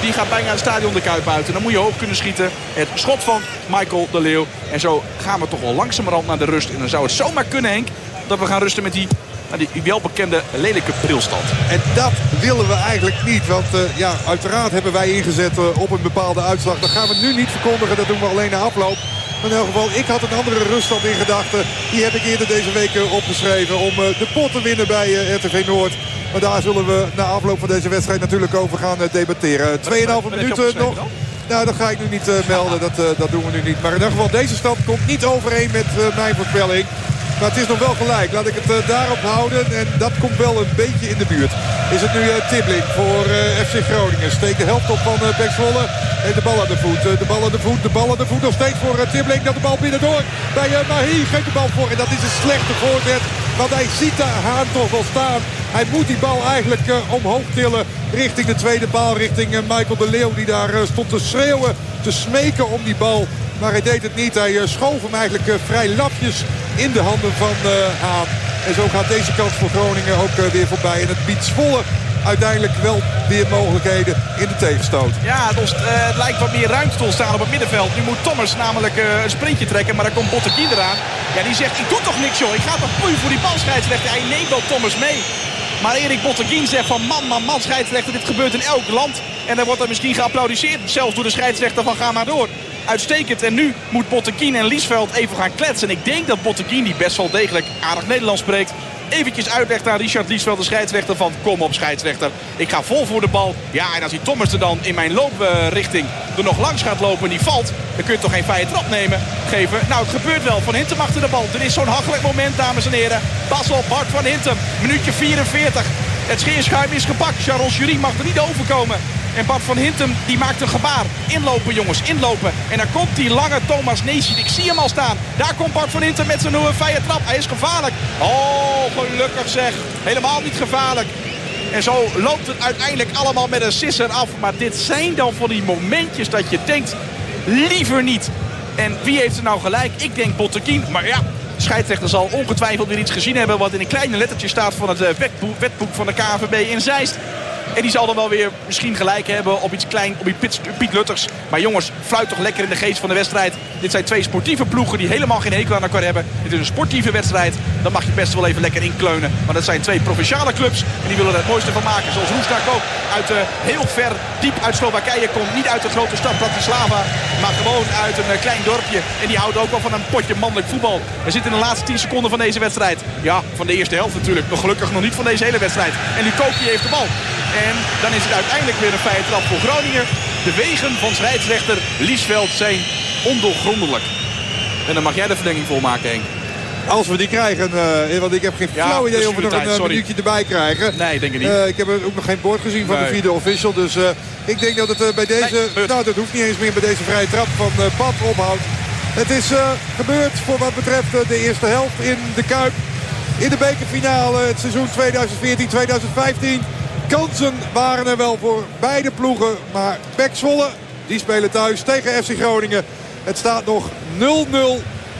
die gaat bijna het stadion de Kuip uit. En dan moet je hoog kunnen schieten. Het schot van Michael de Leeuw. En zo gaan we toch wel langzamerhand naar de rust. En dan zou het zomaar kunnen, Henk, dat we gaan rusten met die die welbekende lelijke prilstand. En dat willen we eigenlijk niet. Want uh, ja, uiteraard hebben wij ingezet uh, op een bepaalde uitslag. Dat gaan we nu niet verkondigen. Dat doen we alleen na afloop. Maar in elk geval, ik had een andere ruststand in gedachten. Die heb ik eerder deze week uh, opgeschreven. Om de pot te winnen bij RTV Noord. Maar daar zullen we na afloop van deze wedstrijd natuurlijk over gaan debatteren. 2,5 minuten nog. Nou, dat ga ik nu niet melden. Dat, dat doen we nu niet. Maar in elk geval, deze stand komt niet overeen met mijn voorspelling. Maar het is nog wel gelijk. Laat ik het uh, daarop houden. En dat komt wel een beetje in de buurt. Is het nu uh, Tibbling voor uh, FC Groningen. Steekt de helft op van uh. En de bal aan de voet. de bal aan de voet. De bal aan de voet. Nog steeds voor Tibbling. Dat de bal binnendoor bij Mahi. Geeft de bal voor. En dat is een slechte voorzet. Want hij ziet de Haan toch wel staan. Hij moet die bal eigenlijk omhoog tillen. Richting de tweede paal. Richting Michael de Leeuw. Die daar stond te schreeuwen. Te smeken om die bal. Maar hij deed het niet. Hij schoof hem eigenlijk vrij lapjes in de handen van Haan. En zo gaat deze kans voor Groningen ook weer voorbij. En het biedt Zwolle uiteindelijk wel weer mogelijkheden in de tegenstoot. Ja, het, het, lijkt wat meer ruimte te ontstaan op het middenveld. Nu moet Thomas namelijk een sprintje trekken, maar dan komt Botteguin eraan. Ja, die zegt, ik doe toch niks joh. Ik ga toch puur voor die bal. Hij neemt wel Thomas mee. Maar Erik Botteguin zegt van man, man, man, scheidsrechter. Dit gebeurt in elk land. En dan wordt er misschien geapplaudiseerd. Zelfs door de scheidsrechter van ga maar door uitstekend. En nu moet Botteguin en Liesveld even gaan kletsen. En ik denk dat Botteguin, die best wel degelijk aardig Nederlands spreekt... eventjes uitlegt aan Richard Liesveld, de scheidsrechter, van kom op scheidsrechter. Ik ga vol voor de bal. Ja, en als die Thomas er dan in mijn looprichting er nog langs gaat lopen en die valt... dan kun je toch geen vrije trap nemen, geven. Nou, het gebeurt wel. Van Hintem achter de bal. Er is zo'n hachelijk moment, dames en heren. Pas op, Bart van Hintem. Minuutje 44. Het scheerschuim is gepakt. Charles Jury mag er niet overkomen. En Bart van Hintem die maakt een gebaar. Inlopen jongens, inlopen. En dan komt die lange Thomas Neesje. Ik zie hem al staan. Daar komt Bart van Hintem met zijn nieuwe vrije trap. Hij is gevaarlijk. Oh, gelukkig zeg. Helemaal niet gevaarlijk. En zo loopt het uiteindelijk allemaal met een sisser af. Maar dit zijn dan van die momentjes dat je denkt, liever niet. En wie heeft er nou gelijk? Ik denk Botteguin. Maar ja, scheidsrechter zal ongetwijfeld weer iets gezien hebben... wat in een kleine lettertje staat van het eh, wetboek, wetboek van de KVB in Zeist. En die zal dan wel weer misschien gelijk hebben op iets klein, op iets Piet Lutters. Maar jongens, fluit toch lekker in de geest van de wedstrijd. Dit zijn twee sportieve ploegen die helemaal geen hekel aan elkaar hebben. Dit is een sportieve wedstrijd. Dan mag je best wel even lekker inkleunen. Maar dat zijn twee provinciale clubs. En die willen er het mooiste van maken. Zoals Roestak ook uit uh, heel ver, diep uit Slowakije komt. Niet uit de grote stad Bratislava. Maar gewoon uit een uh, klein dorpje. En die houdt ook wel van een potje mannelijk voetbal. We zitten in de laatste 10 seconden van deze wedstrijd. Ja, van de eerste helft natuurlijk. Nog gelukkig nog niet van deze hele wedstrijd. En Lukoki heeft de bal. En dan is het uiteindelijk weer een vrije trap voor Groningen. De wegen van scheidsrechter Liesveld zijn ondoorgrondelijk. En dan mag jij de verlenging volmaken, Henk. Als we die krijgen, uh, want ik heb geen ja, flauw idee of we nog een sorry. minuutje erbij krijgen. Nee, denk ik niet. Uh, ik heb ook nog geen bord gezien van nee. de vierde official. Dus ik denk dat het bij deze, nee, nou dat hoeft niet eens meer bij deze vrije trap van Pad ophoudt. Het is gebeurd voor wat betreft de eerste helft in de Kuip. In de bekerfinale het seizoen 2014-2015. Kansen waren er wel voor beide ploegen. Maar Pek Zwolle, die spelen thuis tegen FC Groningen. Het staat nog 0-0.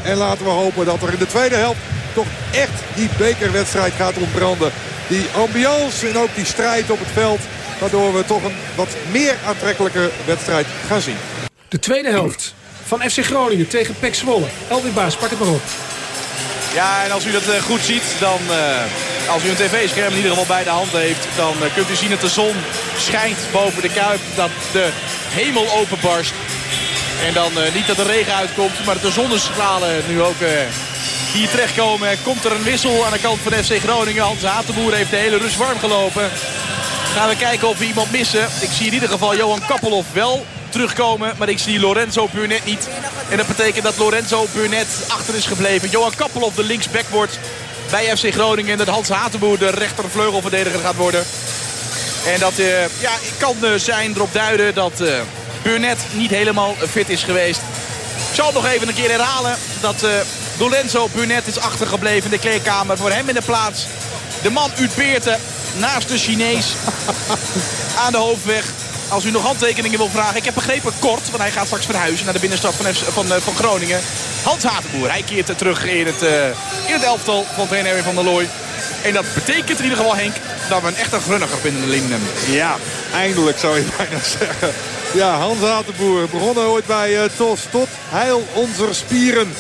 En laten we hopen dat er in de tweede helft toch echt die bekerwedstrijd gaat ontbranden. Die ambiance en ook die strijd op het veld. Waardoor we toch een wat meer aantrekkelijke wedstrijd gaan zien. De tweede helft van FC Groningen tegen Pek Zwolle. Elwin Baas, pak het maar op. Ja, en als u dat eh, goed ziet, dan uh, als u een tv-scherm in ieder geval bij de hand heeft... dan uh, kunt u zien dat de zon schijnt boven de Kuip. Dat de hemel openbarst. En dan niet dat de regen uitkomt, maar dat de zonnestralen nu ook hier terechtkomen. Komt er een wissel aan de kant van FC Groningen. Hans Hatenboer heeft de hele rust warm gelopen. Gaan we kijken of we iemand missen. Ik zie in ieder geval Johan Kappelhoff wel terugkomen. Maar ik zie Lorenzo Burnett niet. En dat betekent dat Lorenzo Burnett achter is gebleven. Johan Kappelhoff de linksback wordt bij FC Groningen. En dat Hans Hatenboer de rechtervleugelverdediger gaat worden. En dat uh, ja, kan uh, zijn erop duiden dat uh, Burnett niet helemaal fit is geweest. Ik zal het nog even een keer herhalen. Dat Lorenzo Burnett is achtergebleven in de kleedkamer. Voor hem in de plaats de man uit Beerten naast de Chinees aan de hoofdweg. Als u nog handtekeningen wil vragen. Ik heb begrepen kort, want hij gaat straks verhuizen naar de binnenstad van, van, van Groningen. Hans Hatenboer, hij keert terug in het, in het elftal van trainer van der Looy. En dat betekent in ieder geval, Henk, dat we een echte grunniger binnen de Linden. Ja, eindelijk zou je bijna zeggen. Ja, Hans Hatenboer begonnen ooit bij uh, TOS tot heil onze spieren.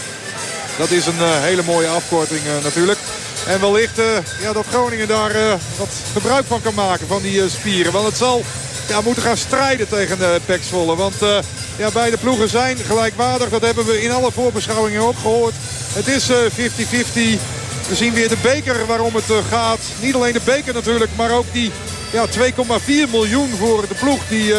Dat is een hele mooie afkorting natuurlijk. En wellicht ja, dat Groningen daar wat gebruik van kan maken van die spieren. Want het zal ja, moeten gaan strijden tegen de Pek Zwolle. Want ja, beide ploegen zijn gelijkwaardig. Dat hebben we in alle voorbeschouwingen ook gehoord. Het is 50-50. We zien weer de beker waarom het gaat. Niet alleen de beker natuurlijk, maar ook die ja, 2,4 miljoen voor de ploeg die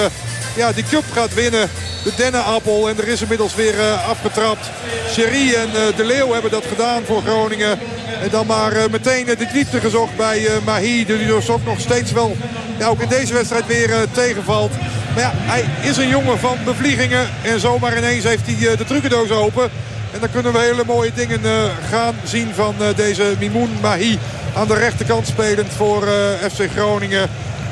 ja, die cup gaat winnen. De dennenappel. En er is inmiddels weer uh, afgetrapt. Cherie en uh, De Leeuw hebben dat gedaan voor Groningen. En dan maar meteen de diepte gezocht bij Mahi. Die dus nog steeds wel ja, ook in deze wedstrijd weer tegenvalt. Maar ja, hij is een jongen van bevliegingen. En zomaar ineens heeft hij de trucendoos open. En dan kunnen we hele mooie dingen gaan zien van deze Mimoun Mahi. Aan de rechterkant spelend voor FC Groningen.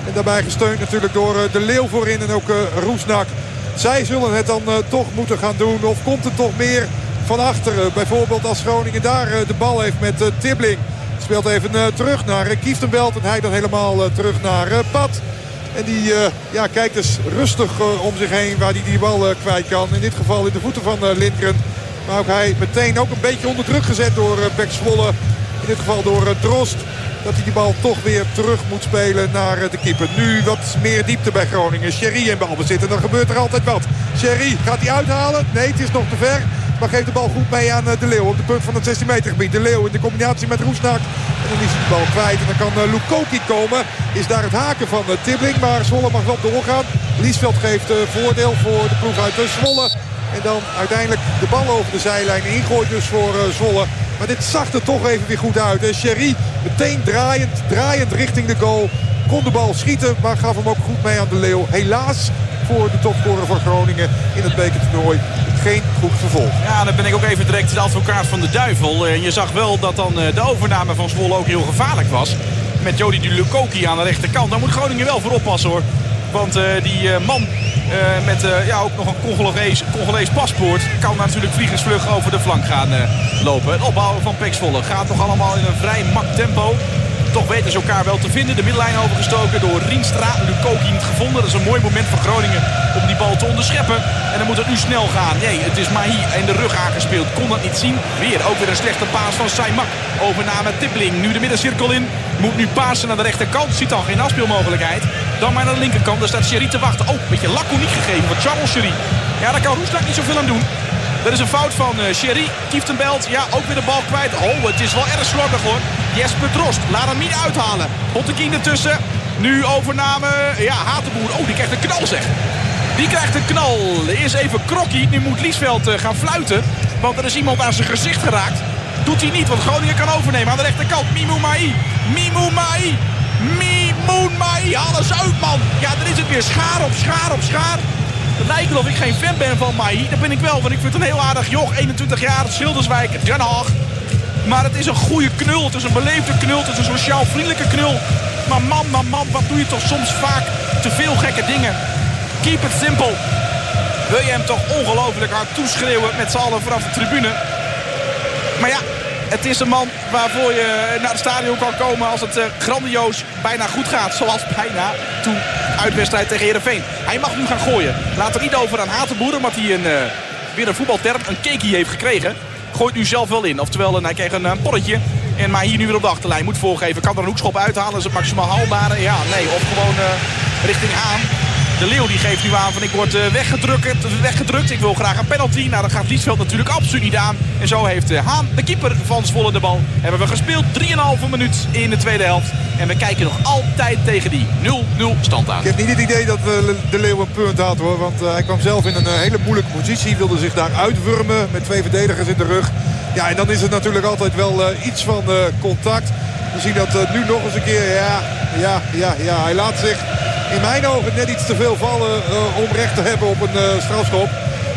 En daarbij gesteund natuurlijk door eh, De Leeuw voorin en ook eh, Roesnak. Zij zullen het dan eh, toch moeten gaan doen. Of komt het toch meer van achteren? Bijvoorbeeld als Groningen daar de bal heeft met Tibbling. Speelt even terug naar Kieftenbelt. En hij dan helemaal terug naar Pat. En die uh, ja, kijkt dus rustig uh, om zich heen waar hij die, die bal uh, kwijt kan. In dit geval in de voeten van Lindgren. Maar ook hij meteen ook een beetje onder druk gezet door Zwolle. In dit geval door Drost dat hij die bal toch weer terug moet spelen naar eh, de keeper. Nu wat meer diepte bij Groningen. Sherry in balbezit en dan gebeurt er altijd wat. Sherry gaat hij uithalen? Nee, het is nog te ver. Maar geeft de bal goed mee aan eh, De Leeuw op de punt van het 16 meter gebied. De Leeuw in de combinatie met Roesnak. En dan is hij de bal kwijt. En dan kan uh, Lukoki komen. Is daar het haken van Tibbling. Maar Zwolle mag wel doorgaan. Liesveld geeft voordeel voor de ploeg uit Zwolle. En dan uiteindelijk de bal over de zijlijn ingooit dus voor Zwolle. Maar dit zag er toch even weer goed uit. En Sherry meteen draaiend, draaiend richting de goal. Kon de bal schieten, maar gaf hem ook goed mee aan de Leeuw. Helaas voor de topscorer van Groningen in het bekertoernooi geen goed vervolg. Ja, dan ben ik ook even direct de advocaat van de duivel. En je zag wel dat dan eh, de overname van Zwolle ook heel gevaarlijk was. Met Jody Lukoki aan de rechterkant. Daar moet Groningen wel voor oppassen hoor. Want die man uh, met ja, ook nog een Congolees, Congolees paspoort kan natuurlijk vliegensvlug over de flank gaan lopen. Het opbouwen van Pek Zwolle gaat toch allemaal in een vrij mak tempo. Toch weten ze elkaar wel te vinden. De middenlijn overgestoken door Rienstra. Lukoki niet gevonden. Dat is een mooi moment voor Groningen om die bal te onderscheppen. En dan moet het nu snel gaan. Nee, het is Mahi in de rug aangespeeld. Kon dat niet zien. Weer ook weer een slechte paas van Saimak. Overname Tippling. Nu de middencirkel in. Moet nu pasen naar de rechterkant. Ziet al geen afspeelmogelijkheid. Dan maar naar de linkerkant. Daar staat Sherry te wachten. Oh, een beetje niet gegeven van Charles Sherry. Ja, daar kan Roestak niet zoveel aan doen. Dat is een fout van uh, Sherry. Kieftenbelt, ja, ook weer de bal kwijt. Oh, het is wel erg slordig hoor. Jesper Drost, laat hem niet uithalen. Bottekin ertussen. Nu overname, ja, Hatenboer. Oh, die krijgt een knal zeg. Die krijgt een knal. Eerst even krokkie. Nu moet Liesveld uh, gaan fluiten. Want er is iemand aan zijn gezicht geraakt. Doet hij niet, want Groningen kan overnemen. Aan de rechterkant, Mimou Mai. Mimou Mai. Mimoun Mai. Alles uit, man. Ja, dan is het weer schaar op schaar op schaar. Het lijkt of ik geen fan ben van Mai. Dat ben ik wel, want ik vind het een heel aardig joch. 21 jaar, Schilderswijk, Den Haag. Maar het is een goede knul. Het is een beleefde knul. Het is een sociaal vriendelijke knul. Maar man, man, man, wat doe je toch soms vaak te veel gekke dingen. Keep it simple. Wil je hem toch ongelooflijk hard toeschreeuwen met z'n allen vanaf de tribune. Maar ja, het is een man waarvoor je naar het stadion kan komen als het eh, grandioos bijna goed gaat. Zoals bijna toen uitwedstrijd tegen Heerenveen. Hij mag nu gaan gooien. Laat er niet over aan Hatenboer, omdat hij een, uh, weer een voetbalterm, een kekie heeft gekregen. Gooit nu zelf wel in. Oftewel, hij kreeg een, een. En maar hier nu weer op de achterlijn moet voorgeven. Kan er een hoekschop uithalen? Is het maximaal haalbare? Ja, nee. Of gewoon richting aan. De Leeuw die geeft nu aan van ik word uh, weggedrukt, weggedrukt. Ik wil graag een penalty. Nou, dat gaat Liesveld natuurlijk absoluut niet aan. En zo heeft uh, Haan, de keeper van Zwolle, de bal. Hebben we gespeeld 3,5 minuut in de tweede helft. En we kijken nog altijd tegen die 0-0 stand aan. Ik heb niet het idee dat de Leeuw een punt had hoor. Want hij kwam zelf in een hele moeilijke positie. Wilde zich daar uitwurmen met twee verdedigers in de rug. Ja, en dan is het natuurlijk altijd wel iets van contact. We zien dat nu nog eens een keer. Ja, ja, ja, ja. Hij laat zich in mijn ogen net iets te veel vallen uh, om recht te hebben op een uh, strafschop.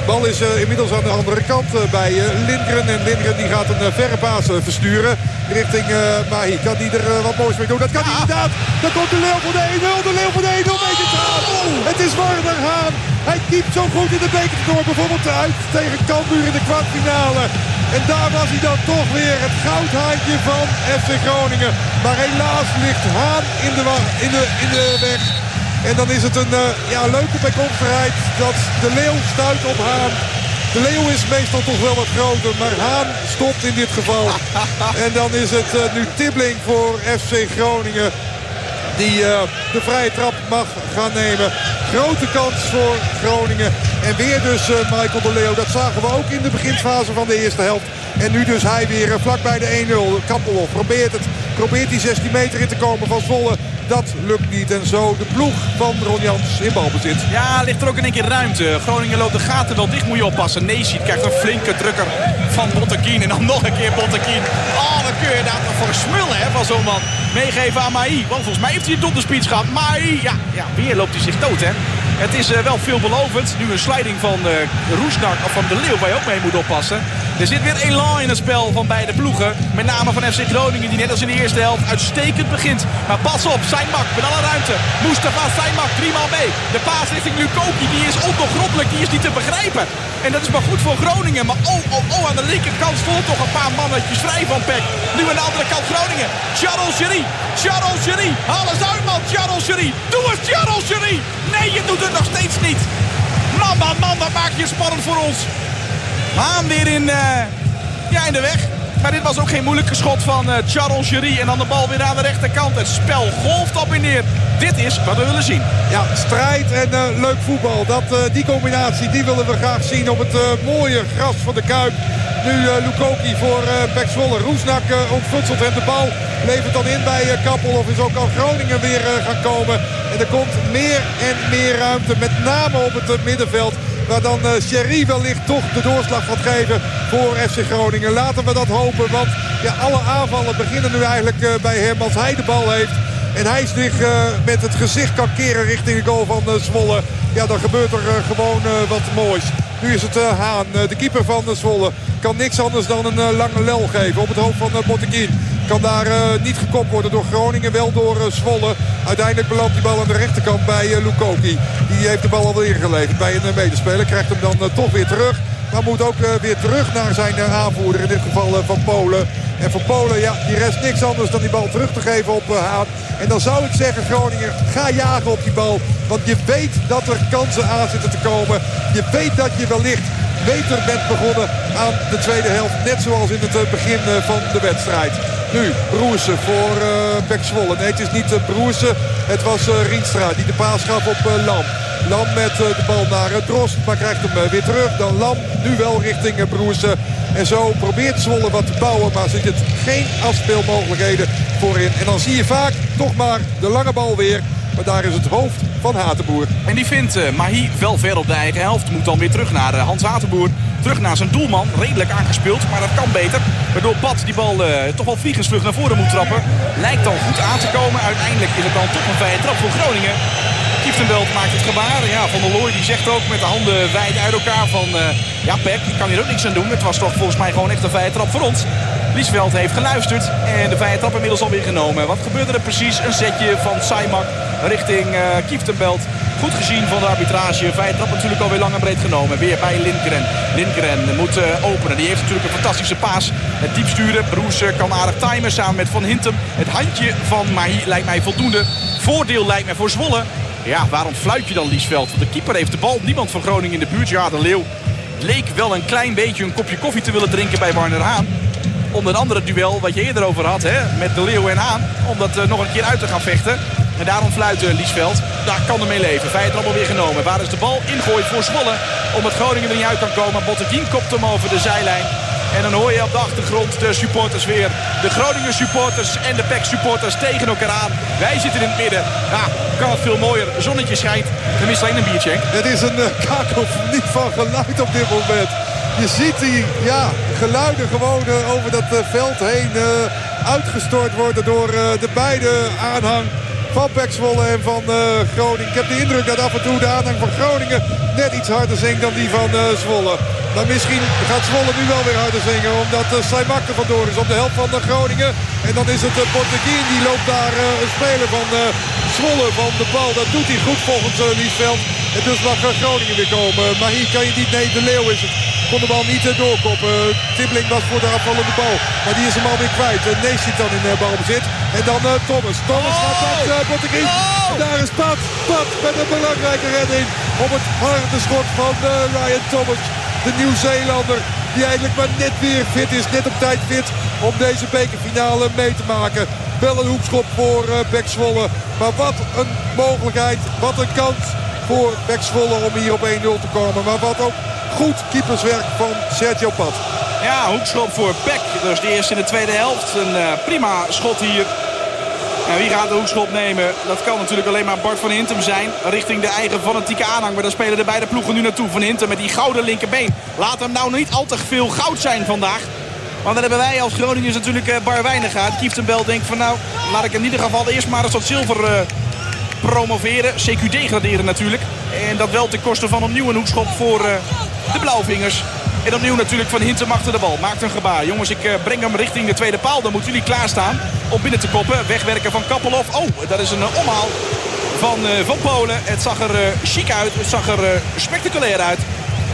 Bal is inmiddels aan de andere kant bij Lindgren. En Lindgren die gaat een verre paas versturen richting Mahi. Kan die er wat moois mee doen? Dat kan hij inderdaad. Dan komt de Leeuw voor de 1-0. De Leeuw voor de 1-0 mee te gaan. Het is Warner Haan. Hij keept zo goed in de beker door. Bijvoorbeeld uit tegen Cambuur in de kwartfinale. En daar was hij dan toch weer het goudhaantje van FC Groningen. Maar helaas ligt Haan in de, in de, in de weg. En dan is het een uh, ja, leuke bijkomstigheid dat de Leeuw stuit op Haan. De Leeuw is meestal toch wel wat groter, maar Haan stopt in dit geval. En dan is het uh, nu Tibbling voor FC Groningen die uh, de vrije trap mag gaan nemen. Grote kans voor Groningen. En weer dus uh, Michael de Leeuw. Dat zagen we ook in de beginfase van de eerste helft. En nu dus hij weer vlak bij de 1-0. Kappelhoff probeert het. Probeert die 16 meter in te komen van Zwolle. Dat lukt niet. En zo de ploeg van Ron Jans in balbezit. Ja, ligt er ook in één keer ruimte. Groningen loopt de gaten wel dicht, moet je oppassen. Neesiet krijgt een flinke drukker van Bottekien. En dan nog een keer Bottekien. Oh, wat kun je daar voor smullen hè, van zo'n man. Meegeven aan Mai. Want volgens mij heeft hij een donderspeech gehad. Mai, ja, ja, weer loopt hij zich dood hè. Het is uh, wel veelbelovend. Nu een sliding van uh, Roesnak of van de Leeuw waar je ook mee moet oppassen. Er zit weer elan in het spel van beide ploegen. Met name van FC Groningen die net als in de eerste helft uitstekend begint. Maar pas op, Seimak met alle ruimte. Mustafa Seimak, driemaal mee. De paas richting Lukoki, die is ondoorgrondelijk, die is niet te begrijpen. En dat is maar goed voor Groningen. Maar oh, oh, oh, aan de linkerkant stond toch een paar mannetjes vrij van Peck. Nu aan de andere kant Groningen. Charles Jury, Charles Jury. Haal eens uit man, Charles Jury. Doe eens Charles Jury. Nee, je doet het nog steeds niet. Man, man, man, dat maak je spannend voor ons. Haan weer in, uh, ja, in de weg. Maar dit was ook geen moeilijke schot van uh, Charles Jury. En dan de bal weer aan de rechterkant. Het spel golft op neer. Dit is wat we willen zien. Ja, strijd en uh, leuk voetbal. Dat, uh, die combinatie die willen we graag zien op het mooie gras van de Kuip. Nu Lukoki voor Pek Zwolle. Roesnak ontfutselt en de bal levert dan in bij Kappel. Of is ook al Groningen weer gaan komen. En er komt meer en meer ruimte. Met name op het middenveld. Waar dan Sherry wellicht toch de doorslag gaat geven voor FC Groningen. Laten we dat hopen. Want ja, alle aanvallen beginnen nu eigenlijk uh, bij hem als hij de bal heeft. En hij zich uh, met het gezicht kan keren richting de goal van Zwolle. Ja, dan gebeurt er gewoon wat moois. Nu is het Haan, de keeper van Zwolle. Kan niks anders dan een lange lel geven op het hoofd van uh, Kan daar niet gekopt worden door Groningen, wel door Zwolle. Uiteindelijk belandt die bal aan de rechterkant bij uh, Lukoki. Die heeft de bal alweer ingeleverd bij een medespeler. Krijgt hem dan toch weer terug. Maar moet ook weer terug naar zijn aanvoerder. In dit geval van Polen. En voor Polen, ja, die rest niks anders dan die bal terug te geven op Haan. En dan zou ik zeggen, Groningen, ga jagen op die bal. Want je weet dat er kansen aan zitten te komen. Je weet dat je wellicht beter bent begonnen aan de tweede helft. Net zoals in het begin van de wedstrijd. Nu Broersen voor uh, Zwolle. Nee, het is niet Broersen. Het was uh, Rienstra die de paas gaf op Lam. Lam met de bal naar Drost. Maar krijgt hem weer terug. Dan Lam nu wel richting Broersen. En zo probeert Zwolle wat te bouwen. Maar zit het geen afspeelmogelijkheden voorin. En dan zie je vaak toch maar de lange bal weer. Maar daar is het hoofd van Hatenboer. En die vindt uh, Mahi wel ver op de eigen helft. Moet dan weer terug naar uh, Hans Hatenboer. Terug naar zijn doelman. Redelijk aangespeeld, maar dat kan beter. Waardoor Pat die bal uh, toch wel vliegensvlug naar voren moet trappen. Lijkt dan goed aan te komen. Uiteindelijk is het dan toch een vrije trap voor Groningen. Kieftenbelt maakt het gebaar. Ja, Van der Looy die zegt ook met de handen wijd uit elkaar van... ja, Pep, ik kan hier ook niks aan doen. Het was toch volgens mij gewoon echt een vrije trap voor ons. Liesveld heeft geluisterd en de vrije trap inmiddels alweer genomen. Wat gebeurde er precies? Een setje van Saimak richting uh, Kieftenbelt. Goed gezien van de arbitrage. Vrije trap natuurlijk alweer lang en breed genomen. Weer bij Lindgren. Lindgren moet uh, openen. Die heeft natuurlijk een fantastische paas. Het diep sturen. Broes uh, kan aardig timen samen met Van Hintem. Het handje van Mahi lijkt mij voldoende. Voordeel lijkt mij voor Zwolle. Ja, waarom fluit je dan Liesveld? Want de keeper heeft de bal. Niemand van Groningen in de buurt. Ja, de Leeuw leek wel een klein beetje een kopje koffie te willen drinken bij Warner Haan een andere duel wat je eerder over had hè, met de Leeuw en Haan. Om dat uh, nog een keer uit te gaan vechten. En daarom fluit Liesveld. Daar kan er mee leven. Allemaal weer genomen. Waar is de bal? Ingooit voor Zwolle. Omdat Groningen er niet uit kan komen. Botteguin kopt hem over de zijlijn. En dan hoor je op de achtergrond de supporters weer. De Groningen supporters en de PEC supporters tegen elkaar aan. Wij zitten in het midden. Ja, kan het veel mooier. Zonnetje schijnt. Er alleen een biertje. Het is een uh, kakofonie van geluid op dit moment. Je ziet die ja, geluiden gewoon uh, over dat uh, veld heen uh, uitgestort worden door de beide aanhang van Pek Zwolle en van Groningen. Ik heb de indruk dat af en toe de aanhang van Groningen net iets harder zingt dan die van Zwolle. Maar misschien gaat Zwolle nu wel weer harder zingen. Omdat uh, Saimak er vandoor is op de helft van de Groningen. En dan is het uh. Die loopt daar een speler van Zwolle van de bal. Dat doet hij goed volgens uh, Liesveld. En dus mag Groningen weer komen. Maar hier kan je niet... Nee, de Leeuw is het. Kon de bal niet doorkoppen. Tibbling was voor de afvallende bal. Maar die is hem alweer kwijt. Nees zit dan in uh, balbezit. En dan uh, Thomas. Thomas oh! gaat dat uh, Botteguin. Oh! En daar is Pat. Pat met een belangrijke redding. Op het harde schot van Ryan Thomas. De Nieuw-Zeelander. Die eigenlijk maar net weer fit is. Net op tijd fit om deze bekerfinale mee te maken. Wel een hoekschop voor Bek Zwolle. Maar wat een mogelijkheid. Wat een kans voor Bek Zwolle om hier op 1-0 te komen. Maar wat ook goed keeperswerk van Sergio Pat. Ja, hoekschop voor Beck. Dus de eerste in de tweede helft. Een uh, prima schot hier. En wie gaat de hoekschop nemen? Dat kan natuurlijk alleen maar Bart van Hintem zijn. Richting de eigen fanatieke aanhang. Maar daar spelen de beide ploegen nu naartoe. Van Hintem met die gouden linkerbeen. Laat hem nou niet al te veel goud zijn vandaag. Want dan hebben wij als Groningers natuurlijk uh, bar weinig aan. Kieftenbel denkt van nou, laat ik in ieder geval eerst maar eens wat zilver uh, promoveren. CQ degraderen natuurlijk. En dat wel ten koste van opnieuw een hoekschop voor uh, de Blauwvingers. En opnieuw natuurlijk van Hintem achter de bal. Maakt een gebaar. Jongens, ik breng hem richting de tweede paal. Dan moeten jullie klaarstaan om binnen te koppen. Wegwerken van Kappelhof. Oh, dat is een omhaal van, van Polen. Het zag er chic uit. Het zag er spectaculair uit.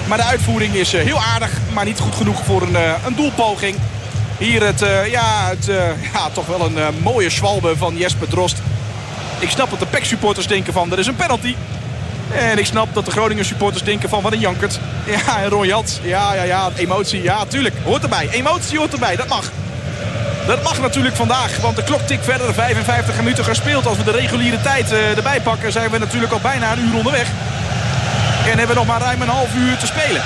Maar de uitvoering is heel aardig, maar niet goed genoeg voor een, een doelpoging. Hier het, ja, het ja, toch wel een mooie schwalbe van Jesper Drost. Ik snap dat de PEC supporters denken van, er is een penalty. En ik snap dat de Groningen supporters denken van, wat een jankert. Ja, en Ron ja, ja, ja, emotie, ja, tuurlijk, hoort erbij. Emotie hoort erbij, dat mag. Dat mag natuurlijk vandaag, want de klok tikt verder. 55 minuten gespeeld. Als we de reguliere tijd erbij pakken, zijn we natuurlijk al bijna een uur onderweg. En hebben we nog maar ruim een half uur te spelen.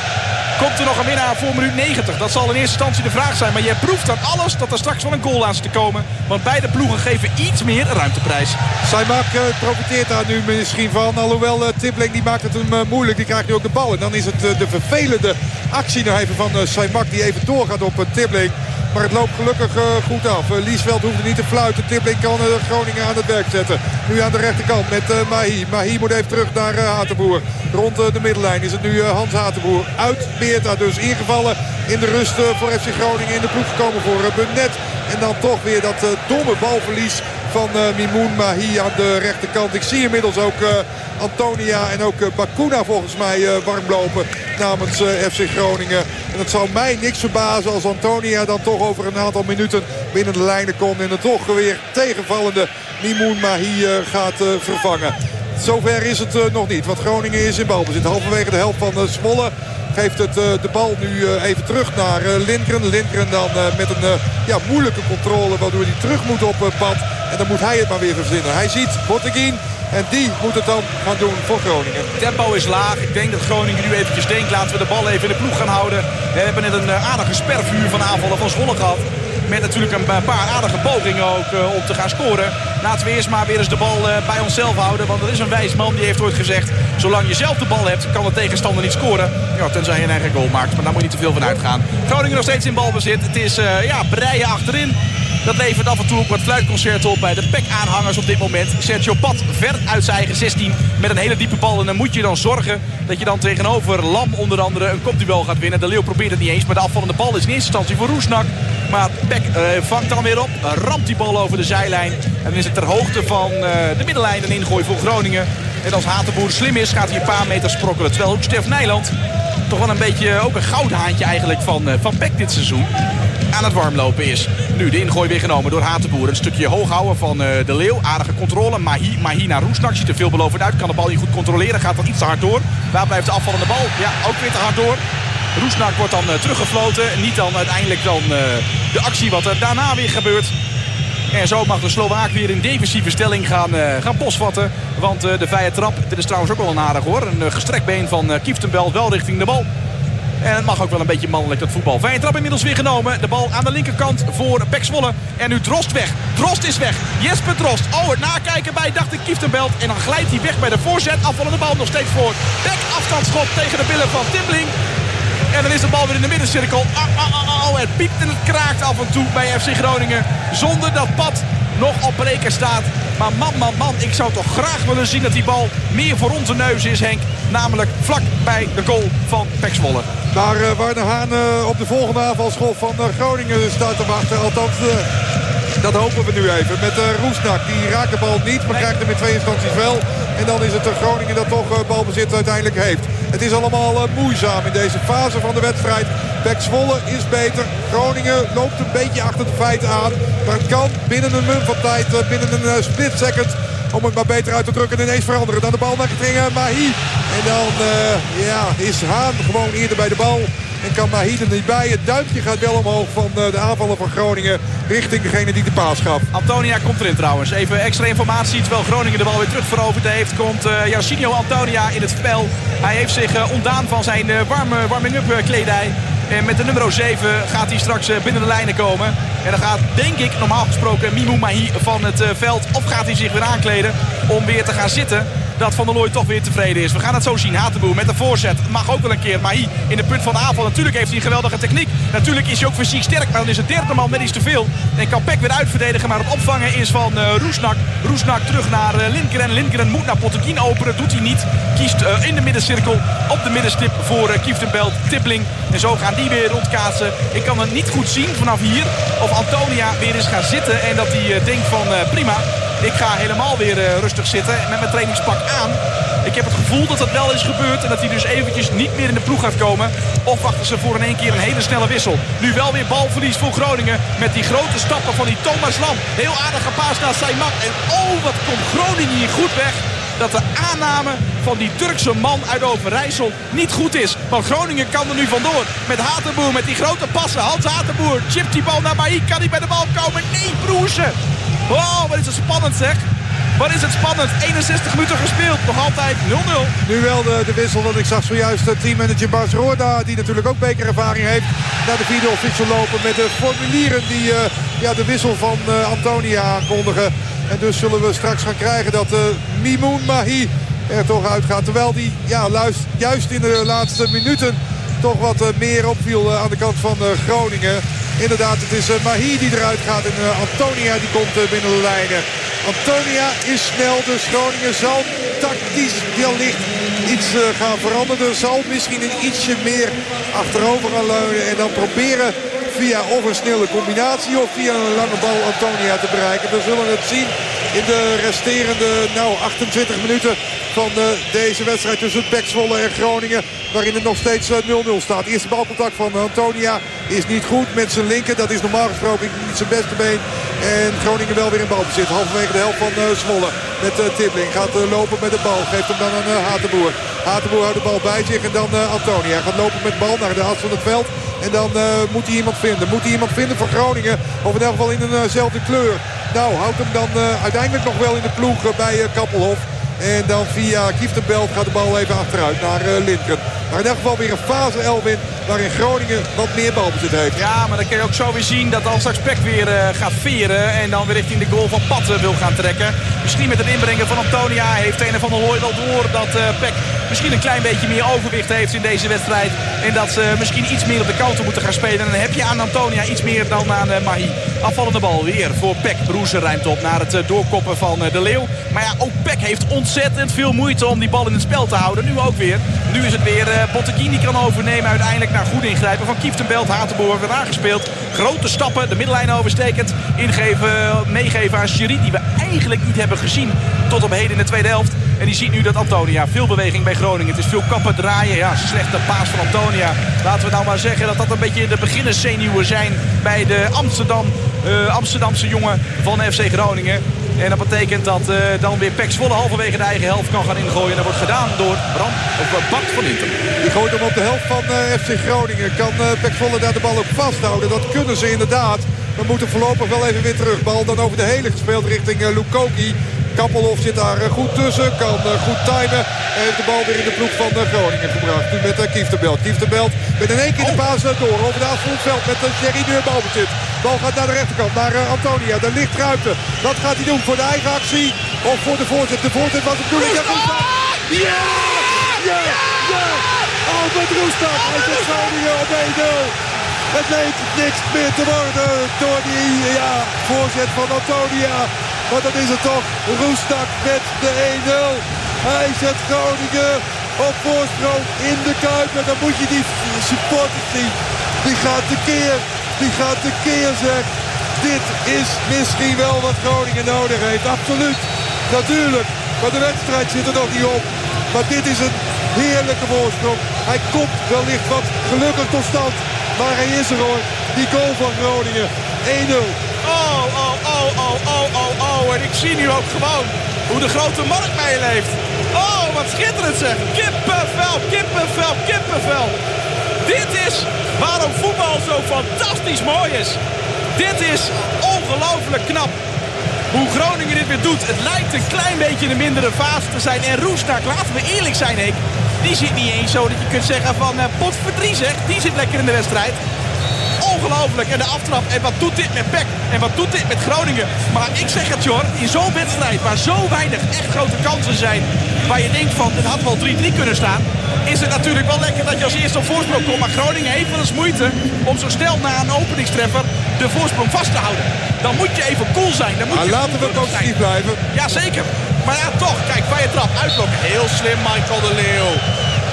Komt er nog een winnaar voor minuut 90? Dat zal in eerste instantie de vraag zijn. Maar jij proeft aan alles dat er straks wel een goal aan zit te komen. Want beide ploegen geven iets meer ruimteprijs. Saimak uh, profiteert daar nu misschien van. Alhoewel uh, Tippling die maakt het hem uh, moeilijk. Die krijgt nu ook de bal. En dan is het de vervelende actie nog even van Saimak die even doorgaat op Tippling. Maar het loopt gelukkig uh, goed af. Uh, Liesveld hoeft niet te fluiten. Tippling kan uh, Groningen aan het werk zetten. Nu aan de rechterkant met Mahi. Mahi moet even terug naar Hatenboer. Rond de middenlijn is het nu Hans Hatenboer. Uit Beerta dus ingevallen in de rust voor FC Groningen. In de ploeg gekomen voor Bunnet. En dan toch weer dat domme balverlies van Mimoun Mahi aan de rechterkant. Ik zie inmiddels ook Antonia en ook Bakuna volgens mij warm namens FC Groningen. En het zou mij niks verbazen als Antonia dan toch over een aantal minuten binnen de lijnen komt. En het toch weer tegenvallende Mimoun Mahi gaat vervangen. Zover is het nog niet, want Groningen is in balbezit. Halverwege de helft van Zwolle geeft het de bal nu even terug naar Lindgren. Lindgren dan met een ja, moeilijke controle waardoor hij terug moet op pad. En dan moet hij het maar weer verzinnen. Hij ziet Botteguin. En die moet het dan gaan doen voor Groningen. Tempo is laag. Ik denk dat Groningen nu eventjes denkt. Laten we de bal even in de ploeg gaan houden. We hebben net een aardige spervuur van aanvallen van Zwolle gehad. Met natuurlijk een paar aardige pogingen ook uh, om te gaan scoren. Laten we eerst maar weer eens de bal uh, bij onszelf houden. Want er is een wijs man die heeft ooit gezegd... zolang je zelf de bal hebt, kan de tegenstander niet scoren. Ja, tenzij je een eigen goal maakt. Maar daar moet je niet te veel van uitgaan. Groningen nog steeds in balbezit. Het is uh, ja, breien achterin. Dat levert af en toe ook wat fluitconcerten op bij de PEC-aanhangers op dit moment. Sergio Pat ver uit zijn eigen 16 met een hele diepe bal. En dan moet je dan zorgen dat je dan tegenover Lam onder andere een kopduel gaat winnen. De Leeuw probeert het niet eens, maar de afvallende bal is in eerste instantie voor Roesnak. Maar Peck uh, vangt dan weer op, ramt die bal over de zijlijn. En dan is het ter hoogte van uh, de middenlijn een ingooi voor Groningen. En als Hatenboer slim is, gaat hij een paar meter sprokkelen. Terwijl ook Stef Nijland toch wel een beetje ook een goudhaantje eigenlijk van, uh, van Peck dit seizoen aan het warmlopen is. Nu de ingooi weer genomen door Hatenboer. Een stukje hoog houden van uh, de Leeuw. Aardige controle. Mahi, Mahi naar Roesnak. Ziet er veelbelovend uit. Kan de bal niet goed controleren. Gaat dan iets te hard door. Waar blijft de afvallende bal? Ja, ook weer te hard door. Roesnak wordt dan uh, teruggefloten. Niet dan uiteindelijk dan de actie wat er daarna weer gebeurt. En zo mag de Slovaak weer in defensieve stelling gaan, uh, gaan posvatten. Want uh, de vrije trap, dit is trouwens ook wel een aardig hoor. Een uh, gestrekt been van Kieftenbelt wel richting de bal. En het mag ook wel een beetje mannelijk dat voetbal. Vrije trap inmiddels weer genomen. De bal aan de linkerkant voor Pek. En nu Drost weg. Drost is weg. Jesper Drost. Oh, het nakijken bij, dacht ik, Kieftenbelt. En dan glijdt hij weg bij de voorzet. Afvallende bal nog steeds voor. Pek afstandsschop tegen de billen van Timbling. En dan is de bal weer in de middencirkel. Oh, oh, oh, oh, het piept en het kraakt af en toe bij FC Groningen. Zonder dat Pat nog op breken staat. Maar man, man, man, ik zou toch graag willen zien dat die bal meer voor onze neus is, Henk. Namelijk vlak bij de goal van Pek Zwolle. Daar uh, waar de Haan uh, op de volgende aanvalsschop van uh, Groningen staat te wachten. Althans, dat hopen we nu even. Met Roesnak, die raakt de bal niet, maar krijgt hem in twee instanties wel. En dan is het de Groningen dat toch balbezit uiteindelijk heeft. Het is allemaal moeizaam in deze fase van de wedstrijd. Pek Zwolle is beter. Groningen loopt een beetje achter de feiten aan. Maar het kan binnen een mum van tijd, binnen een split second om het maar beter uit te drukken en ineens veranderen. Dan de bal naar Mahi. En dan uh, ja, is Haan gewoon eerder bij de bal. En kan Mahi er niet bij. Het duimpje gaat wel omhoog van uh, de aanvallen van Groningen. Richting degene die de paas gaf. Antonia komt erin trouwens. Even extra informatie. Terwijl Groningen de bal weer terug veroverd heeft. Komt uh, Jacinho Antonia in het spel. Hij heeft zich ontdaan van zijn warme warming-up kledij. En met de nummer 7 gaat hij straks binnen de lijnen komen. En dan gaat, denk ik, normaal gesproken Mimou Mahi van het veld. Of gaat hij zich weer aankleden om weer te gaan zitten dat Van der Looy toch weer tevreden is. We gaan het zo zien. Hatenboer met de voorzet. Mag ook wel een keer. Maar hier in de punt van de aanval. Natuurlijk heeft hij een geweldige techniek. Natuurlijk is hij ook fysiek sterk. Maar dan is het derde man net iets te veel. En kan Peck weer uitverdedigen. Maar het opvangen is van uh, Roesnak. Roesnak terug naar uh, Lindgren. Lindgren moet naar Potteguin openen. Doet hij niet. Kiest uh, in de middencirkel op de middenstip voor uh, Kieftenbelt. Tippling. En zo gaan die weer rondkaatsen. Ik kan het niet goed zien vanaf hier. Of Antonia weer eens gaat zitten. En dat hij denkt van prima. Ik ga helemaal weer uh, rustig zitten met mijn trainingspak aan. Ik heb het gevoel dat dat wel is gebeurd. En dat hij dus eventjes niet meer in de ploeg gaat komen. Of wachten ze voor in één keer een hele snelle wissel. Nu wel weer balverlies voor Groningen. Met die grote stappen van die Thomas Lam. Heel aardig gepaast naar Saimak. En oh, wat komt Groningen hier goed weg dat de aanname van die Turkse man uit Overijssel niet goed is. Want Groningen kan er nu vandoor. Met Hatenboer, met die grote passen. Hans Hatenboer chipt die bal naar Maïk. Kan hij bij de bal komen? Nee, Broersen. Oh, wat is het spannend zeg. Wat is het spannend. 61 minuten gespeeld. Nog altijd 0-0. Nu wel de, de wissel. Want ik zag zojuist teammanager Bas Roorda. Die natuurlijk ook bekerervaring heeft. Naar de vierde official lopen met de formulieren. Die uh, ja, de wissel van uh, Antonia aankondigen. En dus zullen we straks gaan krijgen dat uh, Mimoun Mahi er toch uitgaat. Terwijl die ja, juist in de laatste minuten toch wat meer opviel aan de kant van Groningen. Inderdaad, het is Mahi die eruit gaat en Antonia die komt binnen de lijnen. Antonia is snel, dus Groningen zal tactisch wellicht iets gaan veranderen. Zal misschien een ietsje meer achterover gaan leunen en dan proberen via of een snelle combinatie of via een lange bal Antonia te bereiken. We zullen het zien in de resterende nou, 28 minuten van uh, deze wedstrijd tussen Pek Zwolle en Groningen. Waarin het nog steeds 0-0 uh, staat. Eerste balcontact van Antonia is niet goed met zijn linker. Dat is normaal gesproken niet zijn beste been. En Groningen wel weer in balbezit. Halverwege de helft van uh, Zwolle. Met Tibbling gaat lopen met de bal. Geeft hem dan aan Hatenboer. Hatenboer houdt de bal bij zich. En dan Antonia gaat lopen met de bal naar de as van het veld. En dan uh, moet hij iemand vinden. Moet hij iemand vinden voor Groningen. Of in elk geval in eenzelfde kleur. Nou, houdt hem dan uh, uiteindelijk nog wel in de ploeg bij Kappelhof. En dan via Kieftenbelt gaat de bal even achteruit naar uh. Maar in elk geval weer een fase Elwin waarin Groningen wat meer balbezit heeft. Ja, maar dan kun je ook zo weer zien dat als straks Peck weer gaat veren en dan weer richting de goal van Patten wil gaan trekken. Misschien met het inbrengen van Antonia heeft een van de Looy wel door dat uh, Peck misschien een klein beetje meer overwicht heeft in deze wedstrijd. En dat ze misschien iets meer op de counter moeten gaan spelen. En dan heb je aan Antonia iets meer dan aan uh, Mahi. Afvallende bal weer voor Peck. Broeser ruimt op naar het doorkoppen van de Leeuw. Maar ja, ook Peck heeft ontzettend veel moeite om die bal in het spel te houden. Nu ook weer. Nu is het weer Botteguin kan overnemen. Uiteindelijk naar goed ingrijpen van Kieftenbelt. Hatenboer weer aangespeeld. Grote stappen. De middenlijn overstekend. Ingeven, meegeven aan Sherry. Die we eigenlijk niet hebben gezien tot op heden in de tweede helft. En die ziet nu dat Antonia. Veel beweging bij Groningen. Het is veel kappen draaien. Ja, slechte paas van Antonia. Laten we nou maar zeggen dat dat een beetje de beginnerszenuwen zijn bij de Amsterdam, uh, Amsterdamse jongen van FC Groningen. En dat betekent dat uh, dan weer Pek Zwolle halverwege de eigen helft kan gaan ingooien. En dat wordt gedaan door Bram, of Bart van Inter. Die gooit hem op de helft van FC Groningen. Kan uh, Pek Zwolle daar de bal ook vasthouden? Dat kunnen ze inderdaad. We moeten voorlopig wel even weer terug. Bal dan over de hele gespeeld richting Lukoki. Kappelhof zit daar goed tussen. Kan goed timen. En heeft de bal weer in de ploeg van Groningen gebracht. Nu met Kieftenbelt. Kieftenbelt met in één keer de paas door. Over de het veld met Jerry nu in balbezit. Bal gaat naar de rechterkant. Naar Antonia. Daar ligt ruimte. Wat gaat hij doen? Voor de eigen actie? Of voor de voorzet? De voorzet was het bedoeling. Ja! Ja! Ja! Ja! Albert Roestak. Hij zet Groningen op 1-0. Het leek niks meer te worden door die ja, voorzet van Antonia. Maar dat is het toch. Roestak met de 1-0. Hij zet Groningen op voorsprong in de Kuip. En dan moet je die supporters zien. Die gaat tekeer. Die gaat tekeer zeg. Dit is misschien wel wat Groningen nodig heeft. Absoluut. Natuurlijk. Maar de wedstrijd zit er nog niet op. Maar dit is een heerlijke voorsprong. Hij komt wellicht wat gelukkig tot stand. Maar hij is er hoor. Die goal van Groningen. 1-0. Oh, oh, oh, oh, oh, oh, oh. En ik zie nu ook gewoon hoe de grote markt meeleeft. Oh, wat schitterend zeg. Kippenvel, kippenvel, kippenvel. Dit is waarom voetbal zo fantastisch mooi is. Dit is ongelooflijk knap. Hoe Groningen dit weer doet. Het lijkt een klein beetje een mindere fase te zijn. En Roestak, laten we eerlijk zijn, Henk. Die zit niet eens zo dat je kunt zeggen van uh, pot verdrie zeg. Die zit lekker in de wedstrijd. Ongelooflijk. En de aftrap. En wat doet dit met Peck? En wat doet dit met Groningen? Maar ik zeg het, Jor. In zo'n wedstrijd waar zo weinig echt grote kansen zijn. Waar je denkt van, het had wel 3-3 kunnen staan. Is het natuurlijk wel lekker dat je als eerste op voorsprong komt. Maar Groningen heeft wel eens moeite om zo snel na een openingstreffer de voorsprong vast te houden. Dan moet je even cool zijn. Dan moet maar je laten we positief blijven. Ja, zeker. Maar ja, toch. Kijk, vrije trap, uitlokken. Heel slim, Michael de Leeuw.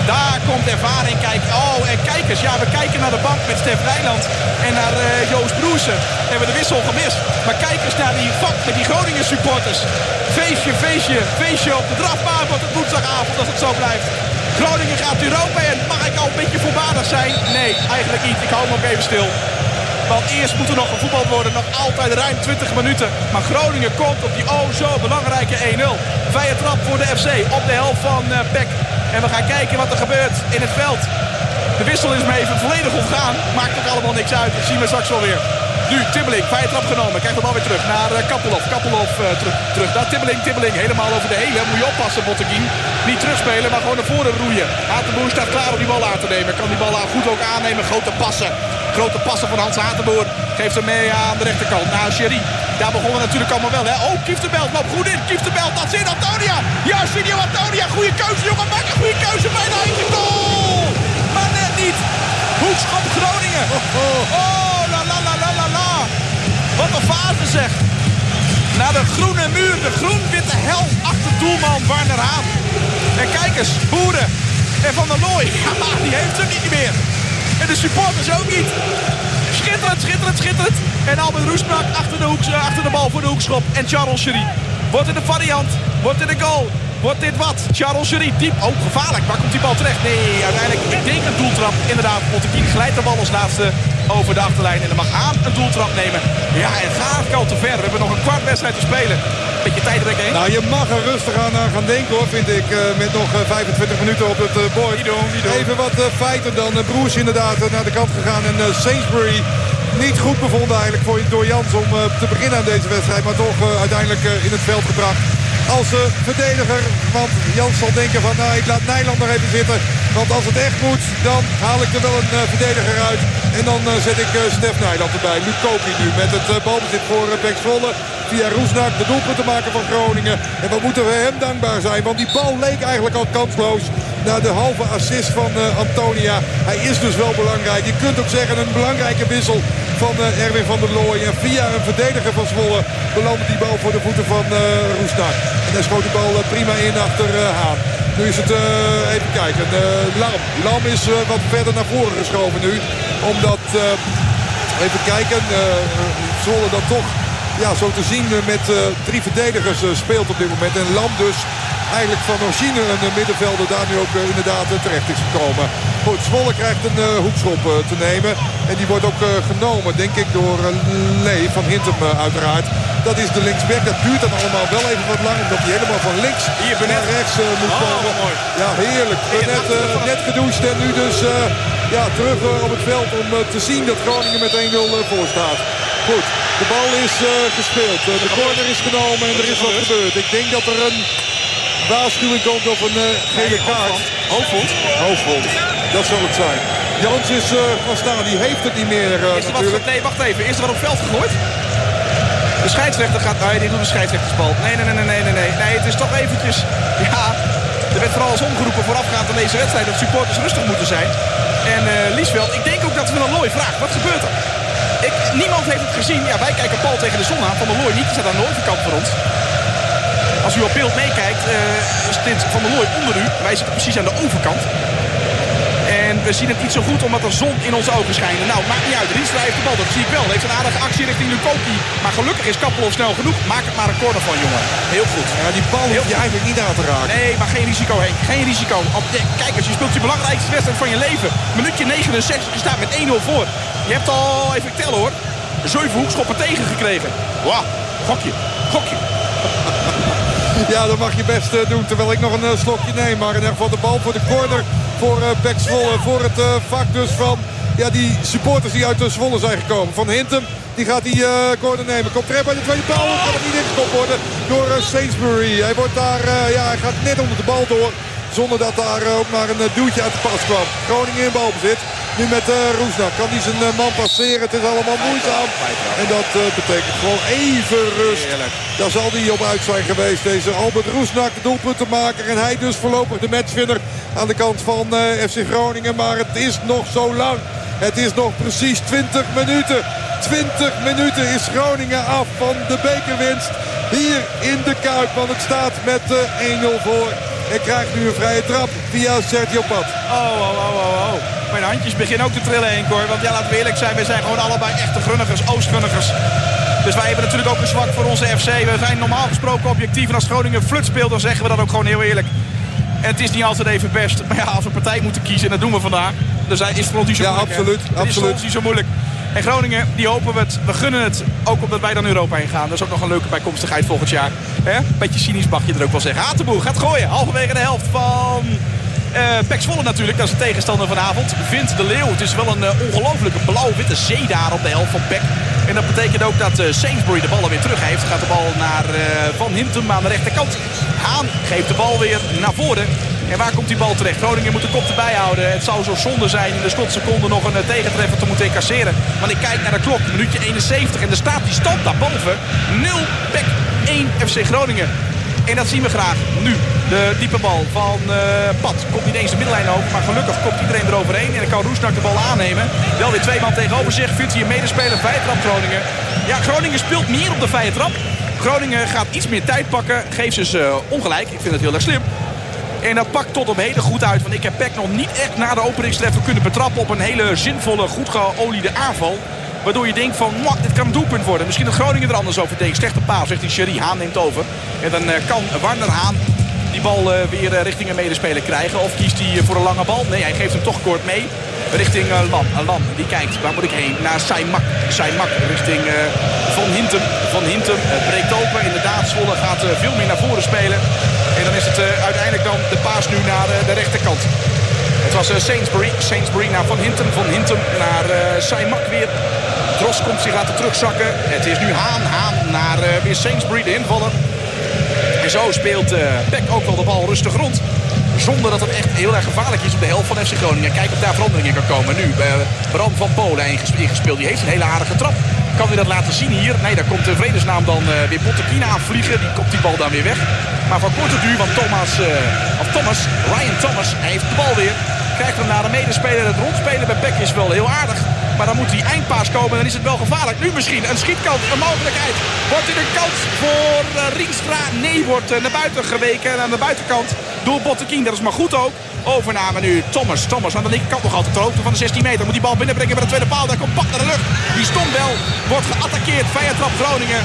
Daar komt ervaring. Kijk, oh, en kijkers. Ja, we kijken naar de bank met Stef Rijland en naar uh, Joost Broersen. Hebben de wissel gemist. Maar kijk eens naar die vak met die Groningen supporters. Feestje, feestje, feestje op de drafbaan wordt het woensdagavond als het zo blijft. Groningen gaat Europa en mag ik al een beetje voorbarig zijn? Nee, eigenlijk niet. Ik hou hem ook even stil. Want eerst moet er nog gevoetbald worden. Nog altijd ruim 20 minuten. Maar Groningen komt op die oh zo belangrijke 1-0. Vrije trap voor de FC op de helft van uh, Peck. En we gaan kijken wat er gebeurt in het veld. De wissel is me even volledig ontgaan. Maakt ook allemaal niks uit. Dat zien we straks wel weer. Nu Tibbeling, vrije trap genomen. Krijgt de bal weer terug naar Kappelhof. Kappelhof uh, terug, terug naar Tibbeling. Tibbeling helemaal over de hele. Moet je oppassen, Botteguin. Niet terugspelen, maar gewoon naar voren roeien. Hatenboer staat klaar om die bal aan te nemen. Kan die bal goed ook aannemen. Grote passen. Grote passen van Hans Hatenboer. Geeft hem mee aan de rechterkant. Naar Sherry. Daar begonnen we natuurlijk allemaal wel. Hè? Oh, Kieftenbelt loopt goed in. Kieftenbelt, dat zit Antonia. Ja, Studio Antonia. Goede keuze, jongen. Maak een goede keuze. Bijna eigen goal. Maar net niet. Hoekschop Groningen. Oh, la la la la la la. Wat een fase zeg. Naar de groene muur. De groen-witte hel achter doelman Warner Haan. En kijk eens. Boeren. En Van der Looy. die heeft hem niet meer. En de supporters ook niet. Schitterend, schitterend, schitterend. En Albert Roesnak achter de, hoek, achter de bal voor de hoekschop. En Charles Sherry. Wordt in de variant. Wordt in de goal. Wordt dit wat? Charles Sherry, diep. Oh, gevaarlijk. Waar komt die bal terecht? Nee, uiteindelijk, ik denk een doeltrap. Inderdaad, Montekin glijdt de bal als laatste over de achterlijn. En dan mag aan een doeltrap nemen. Ja, en gaat al te ver. We hebben nog een kwart wedstrijd te spelen. Beetje tijdrek heen. Nou, je mag er rustig aan, aan gaan denken hoor, vind ik. Uh, met nog uh, 25 minuten op het bord. Even wat feiten dan. Broers inderdaad naar de kant gegaan. En Sainsbury niet goed bevonden eigenlijk voor, door Jans om te beginnen aan deze wedstrijd. Maar toch uiteindelijk in het veld gebracht als verdediger. Want Jans zal denken van nou ik laat Nijland nog even zitten. Want als het echt moet dan haal ik er wel een uh, verdediger uit. En dan uh, zet ik Stef Nijland erbij. Nu Kopi nu met het balbezit voor uh, Beck Zwolle. Via Roesnak de doelpunt te maken van Groningen. En wat moeten we hem dankbaar zijn. Want die bal leek eigenlijk al kansloos. Na de halve assist van Antonia. Hij is dus wel belangrijk. Je kunt ook zeggen een belangrijke wissel van Erwin van der Looy. En via een verdediger van Zwolle belandt die bal voor de voeten van Roesnak. En daar schoot de bal prima in achter Haan. Nu is het, uh, even kijken, uh, Lam. Lam is uh, wat verder naar voren geschoven nu. Omdat, even kijken, Zwolle dan toch, ja, zo te zien met drie verdedigers speelt op dit moment. En Lam dus eigenlijk van origine een middenvelder daar nu ook inderdaad terecht is gekomen. Goed, Zwolle krijgt een hoekschop te nemen. En die wordt ook genomen, denk ik, door Lee van Hintem uiteraard. Dat is de linksback. Dat duurt dan allemaal wel even wat lang. Omdat hij helemaal van links Hier, naar rechts moet oh, komen. Mooi. Ja, heerlijk. Net, net gedoucht en nu dus ja, terug op het veld om te zien dat Groningen met 1-0 voor staat. Goed, de bal is gespeeld. de corner is genomen en er is wat gebeurd. Ik denk dat er een waarschuwing komt of een gele kaart. Hoofdvond? Hoofdvond. Dat zal het zijn. Jans is gaan staan. Die heeft het niet meer is er natuurlijk. Wat, nee, wacht even. Is er wat op veld gegooid? De scheidsrechter gaat... Nee, die doet de scheidsrechtersbal. Nee, nee, nee, nee, nee, nee. Nee, het is toch eventjes... Ja, Er werd vooral als omgeroepen voorafgaand aan deze wedstrijd dat supporters rustig moeten zijn. En uh, Liesveld, ik denk ook dat Van der Looy vraagt, wat gebeurt er? Ik, niemand heeft het gezien. Ja, wij kijken Paul tegen de zon aan. Van der Looy niet, die staat aan de overkant voor ons. Als u op beeld meekijkt, uh, is dit Van der Looy onder u. Wij zitten precies aan de overkant. We zien het niet zo goed omdat de zon in onze ogen schijnt. Nou, maakt niet uit. Rienstra heeft de bal, dat zie ik wel. Heeft een aardige actie richting Lukoki. Maar gelukkig is Kappelhoff snel genoeg. Maak het maar een corner van, jongen. Heel goed. Ja, die bal hoef je eigenlijk niet aan te raken. Nee, maar geen risico, Henk. Geen risico. Kijk, als je speelt je belangrijkste wedstrijd van je leven. Minuutje 69, je staat met 1-0 voor. Je hebt al, even tellen hoor, zeven hoekschoppen tegengekregen. Wauw, gokje, gokje. Ja, dat mag je best eh, doen. Terwijl ik nog een eh, slokje neem. Maar in ieder geval de bal voor de corner voor uh, Zwolle. Voor het vak dus van ja, die supporters die uit de Zwolle zijn gekomen. Van Hintem die gaat die corner nemen. Komt terecht bij de tweede paal. Kan het niet ingekopt worden door Sainsbury. Hij, wordt daar, ja, hij gaat net onder de bal door. Zonder dat daar ook maar een duwtje uit de pas kwam. Groningen in balbezit. Nu met uh, Roesnak. Kan hij zijn uh, man passeren. Het is allemaal moeizaam. En dat uh, betekent gewoon even rust. Daar zal hij op uit zijn geweest. Deze Albert Roesnak, doelpuntenmaker. En hij dus voorlopig de matchwinner aan de kant van FC Groningen. Maar het is nog zo lang. Het is nog precies 20 minuten. 20 minuten is Groningen af van de bekerwinst. Hier in de Kuip. Want het staat met 1-0 voor. En krijgt nu een vrije trap via Sergio Pat. Oh, oh, oh, oh, oh. Mijn handjes beginnen ook te trillen, Henk, hoor. Want ja, laten we eerlijk zijn, we zijn gewoon allebei echte grunnigers, Oostgrunnigers. Dus wij hebben natuurlijk ook een zwak voor onze FC. We zijn normaal gesproken objectief. En als Groningen flut speelt, dan zeggen we dat ook gewoon heel eerlijk. En het is niet altijd even best. Maar ja, als we partij moeten kiezen, en dat doen we vandaag. Dus is het voor ons niet zo ja, moeilijk. Absoluut, Het is voor ons niet zo moeilijk. En Groningen, die hopen we het. We gunnen het. Ook omdat wij dan Europa heen gaan. Dat is ook nog een leuke bijkomstigheid volgend jaar. Hè? Beetje cynisch mag je er ook wel zeggen. Hatenboer gaat gooien. Halverwege de helft van... Uh, Pek Zwolle natuurlijk, dat is de tegenstander vanavond. Vindt de Leeuw. Het is wel een uh, ongelofelijke blauw-witte zee daar op de helft van Pek. En dat betekent ook dat uh, Sainsbury de bal weer terug heeft. Gaat de bal naar Van Hintem aan de rechterkant. Haan geeft de bal weer naar voren. En waar komt die bal terecht? Groningen moet de kop erbij houden. Het zou zo zonde zijn in de slotseconde nog een tegentreffer te moeten incasseren. Want ik kijk naar de klok. Minuutje 71. En er staat die stand daarboven. 0 Pek 1 FC Groningen. En dat zien we graag nu. De diepe bal van uh, Pat. Komt niet eens de middenlijn over. Maar gelukkig komt iedereen eroverheen. En dan kan Roesnak de bal aannemen. Wel weer twee man tegenover zich. Vindt hij een medespeler. Vrije trap Groningen. Ja, Groningen speelt meer op de vrije trap. Groningen gaat iets meer tijd pakken. Geeft ze uh, ongelijk. Ik vind het heel erg slim. En dat pakt tot op heden goed uit. Want ik heb Peck nog niet echt na de openingstreffer kunnen betrappen op een hele zinvolle, goed geoliede aanval. Waardoor je denkt van, dit kan een doelpunt worden. Misschien dat Groningen er anders over denkt. Slechte paal, zegt die Sherry. Haan neemt over. En dan uh, kan Warner Haan die bal uh, weer uh, richting een medespeler krijgen. Of kiest hij voor een lange bal? Nee, hij geeft hem toch kort mee. Richting Lam. Lam, die kijkt, waar moet ik heen? Naar Saimak. Saimak richting Van Hintem. Van Hintem breekt open. Inderdaad, Zwolle gaat veel meer naar voren spelen. En dan is het uiteindelijk dan de paas nu naar de rechterkant. Het was Sainsbury. Sainsbury naar Van Hintem. Van Hintem naar Saimak weer. Dros komt zich laten terugzakken. Het is nu Haan. Haan naar uh, weer Sainsbury, de invaller. En zo speelt uh, Beck ook wel de bal rustig rond. Zonder dat het echt heel erg gevaarlijk is op de helft van FC Groningen. Kijk of daar veranderingen kan komen. Nu uh, Bram van Polen ingespeeld. Die heeft een hele aardige trap. Kan hij dat laten zien hier? Nee, daar komt de vredesnaam dan uh, weer Bottekina aanvliegen. Die komt die bal dan weer weg. Maar van korte duur, want Thomas, of Thomas, Ryan Thomas, hij heeft de bal weer. Krijgt hem naar de medespeler. Het rondspelen bij Beck is wel heel aardig. Maar dan moet die eindpaas komen. Dan is het wel gevaarlijk. Nu misschien een schietkant. Een mogelijkheid. Wordt dit een kans voor uh? Nee, wordt uh, naar buiten geweken. En aan de buitenkant door Bottekin. Dat is maar goed ook. Overname nu Thomas. Thomas aan de linkerkant nog altijd ter hoogte van de 16 meter. Moet die bal binnenbrengen bij de tweede paal. Daar komt Pat naar de lucht. Die stond wel. Wordt geattaqueerd. Vrije trap Groningen.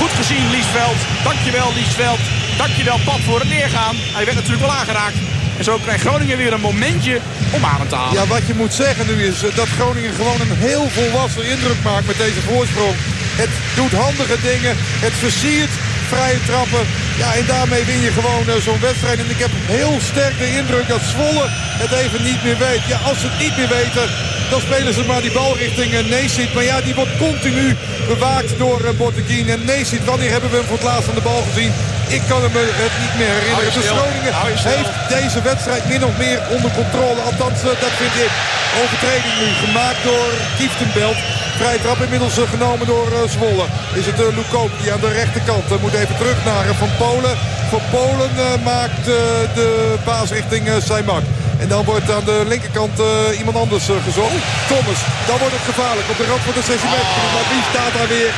Goed gezien Liesveld. Dankjewel Liesveld. Dankjewel Pat voor het neergaan. Hij werd natuurlijk wel aangeraakt. En zo krijgt Groningen weer een momentje om aan te halen. Ja, wat je moet zeggen nu is eh, dat Groningen gewoon een heel volwassen indruk maakt met deze voorsprong. Het doet handige dingen. Het versiert vrije trappen. Ja, en daarmee win je gewoon uh, zo'n wedstrijd. En ik heb heel sterk de indruk dat Zwolle het even niet meer weet. Ja, als ze het niet meer weten, dan spelen ze maar die bal richting uh, Neesit. Maar ja, die wordt continu bewaakt door uh, Botteguin. En Neesit, wanneer hebben we hem voor het laatst aan de bal gezien? Ik kan hem het niet meer herinneren. Dus Groningen heeft deze wedstrijd min of meer onder controle. Althans, dat vind ik. Overtreding nu gemaakt door Kieftenbelt. Vrije trap inmiddels genomen door Zwolle. Is het Lukoop die aan de rechterkant moet even terug naar Van Polen. voor Polen maakt de paas richting Saimak. En dan wordt aan de linkerkant uh, iemand anders uh, gezocht. Thomas, dan wordt het gevaarlijk op de rand van de 16 meter. Oh. Maar wie staat daar weer?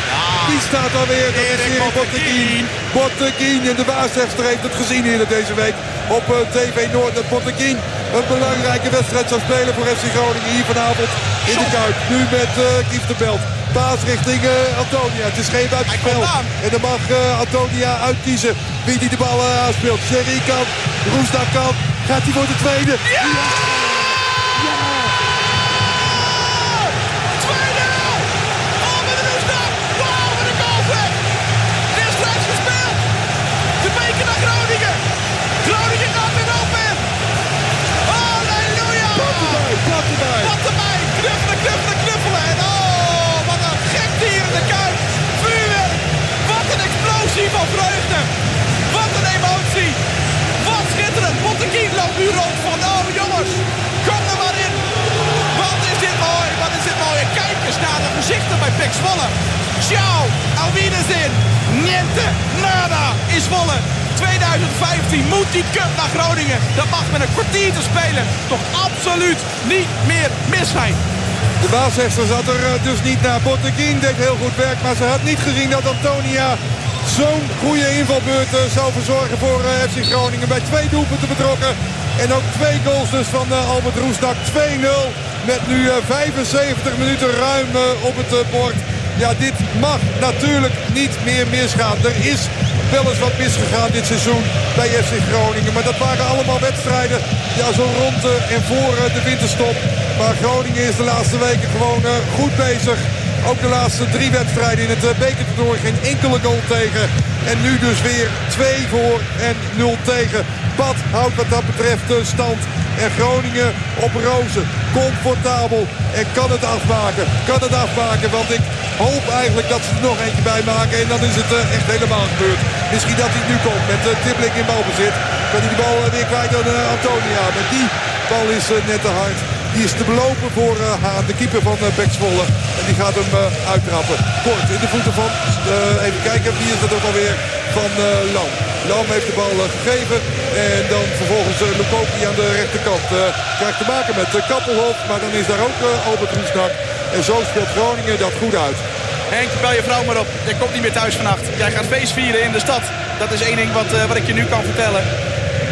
Wie staat daar weer? Dat is Erik Botteguin. Botteguin en de waarzegster heeft het gezien hier deze week op uh, TV Noord. Dat Botteguin een belangrijke wedstrijd zou spelen voor FC Groningen hier vanavond in de Kuip. Nu met uh, Kief de Belt. Paas richting uh, Antonia. Het is geen buitenspel. En dan mag uh, Antonia uitkiezen wie die de bal aanspeelt. Sherry kan, Roesda kan, Gaat hij voor de tweede? Ja! Bij Pek Zwolle. Ciao, in. niente, nada is Zwolle. 2015 moet die cup naar Groningen. Dat mag met een kwartier te spelen toch absoluut niet meer mis zijn. De baashester zat er eh, dus niet naar. Botteguin deed heel goed werk, maar ze had niet gezien dat Antonia zo'n goede invalbeurt eh, zou verzorgen voor eh, FC Groningen. Bij twee doelpunten betrokken. En ook twee goals dus van Albert Roestak. 2-0 met nu 75 minuten ruim op het bord. Ja, dit mag natuurlijk niet meer misgaan. Er is wel eens wat misgegaan dit seizoen bij FC Groningen. Maar dat waren allemaal wedstrijden ja, zo rond en voor de winterstop. Maar Groningen is de laatste weken gewoon goed bezig. Ook de laatste drie wedstrijden in het eh, bekertoernooi geen enkele goal tegen. En nu dus weer 2 voor en 0 tegen. Bad houdt wat dat betreft de stand. En Groningen op rozen. Comfortabel. En kan het afmaken. Kan het afmaken. Want ik hoop eigenlijk dat ze er nog eentje bij maken. En dan is het eh, echt helemaal gebeurd. Misschien dat hij nu komt met uh, Tibbling in balbezit. Kan hij de bal weer kwijt aan Antonia. Met die bal is net te hard. Die is te belopen voor Haan, de keeper van uh, En die gaat hem uittrappen. Kort in de voeten van, even kijken, wie is dat ook alweer? Van Lam. Lam heeft de bal gegeven. En dan vervolgens Lukoki aan de rechterkant. krijgt te maken met Kappelhof. Maar dan is daar ook Albert Roesnak. En zo speelt Groningen dat goed uit. Henk, bel je vrouw maar op. Jij komt niet meer thuis vannacht. Jij gaat feest vieren in de stad. Dat is één ding wat, wat ik je nu kan vertellen.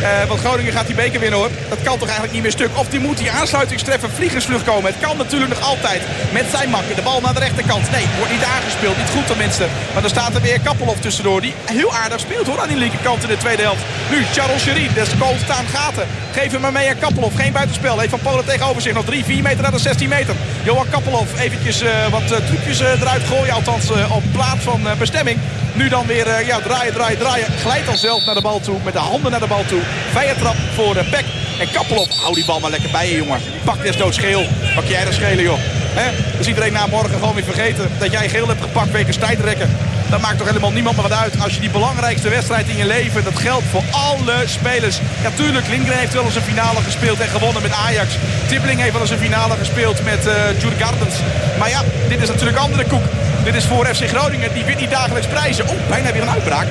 Uh, want Groningen gaat die beker winnen hoor. Dat kan toch eigenlijk niet meer stuk. Of die moet die aansluitingstreffer vliegensvlucht komen. Het kan natuurlijk nog altijd met zijn makker. De bal naar de rechterkant. Nee, wordt niet aangespeeld. Niet goed tenminste. Maar dan staat er weer Kappelhof tussendoor. Die heel aardig speelt hoor aan die linkerkant in de tweede helft. Nu Charles Cherie. Dat is staan gaten. Geef hem maar mee aan Kappelhof. Geen buitenspel. Heeft Van Polen tegenover zich. Nog 3, 4 meter naar de 16 meter. Johan Kappelhof eventjes uh, wat uh, trucjes eruit gooien. Althans op plaats van bestemming. Nu dan weer uh, ja, draaien, draaien, draaien. Glijdt dan zelf naar de bal toe. Met de handen naar de bal toe. Vrije trap voor de Peck. En Kappelop. Hou die bal maar lekker bij je, jongen. Pak desnoods geel. Pak jij de schelen, joh. He? Dus iedereen na morgen gewoon weer vergeten dat jij geel hebt gepakt wegens tijdrekken. Dat maakt toch helemaal niemand meer wat uit. Als je die belangrijkste wedstrijd in je leven, dat geldt voor alle spelers. Ja, tuurlijk, Lindgren heeft wel eens een finale gespeeld en gewonnen met Ajax. Tibbling heeft wel eens een finale gespeeld met uh, Jude Gardens. Maar ja, dit is natuurlijk andere koek. Dit is voor FC Groningen. Die wint niet dagelijks prijzen. Oh, bijna weer een uitbraak.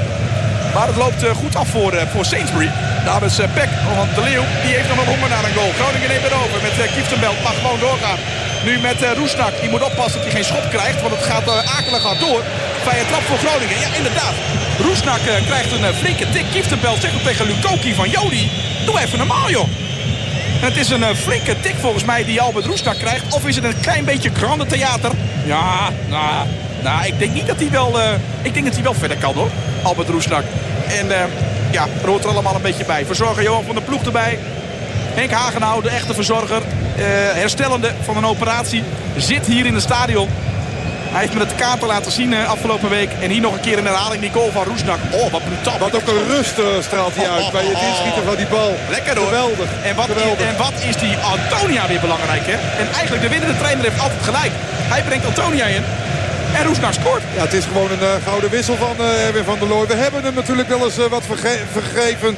Maar het loopt uh, goed af voor, uh, voor Sainsbury. Is uh, Peck, want de Leeuw die heeft nog een honger naar een goal. Groningen neemt het over met Kieftenbelt. Mag gewoon doorgaan. Nu met Roesnak. Die moet oppassen dat hij geen schop krijgt. Want het gaat akelig hard door. Vrije trap voor Groningen. Ja, inderdaad. Roesnak krijgt een flinke tik. Kieftenbelt zegt tegen Lukoki van Jody. Doe even normaal, joh. Het is een flinke tik volgens mij die Albert Roesnak krijgt. Of is het een klein beetje theater? Ja, nou, nou, ik denk niet dat hij wel... Uh, ik denk dat hij wel verder kan hoor. Albert Roesnak. En uh, ja, er hoort er allemaal een beetje bij. Verzorger Johan van der Ploeg erbij. Henk Hagenau, de echte verzorger. Herstellende van een operatie. Zit hier in het stadion. Hij heeft me het kaarten laten zien uh, afgelopen week. En hier nog een keer in herhaling die goal van Roesnak. Oh, wat brutaal. Wat ook een rust uh, straalt hij uit bij het inschieten van die bal. Lekker hoor. Geweldig. En wat, Geweldig. en wat is die Antonia weer belangrijk hè? En eigenlijk de winnende trainer heeft altijd gelijk. Hij brengt Antonia in. En Roesnak scoort. Ja, het is gewoon een uh, gouden wissel van uh, Erwin van der Looy. We hebben hem natuurlijk wel eens uh, wat verge vergeven.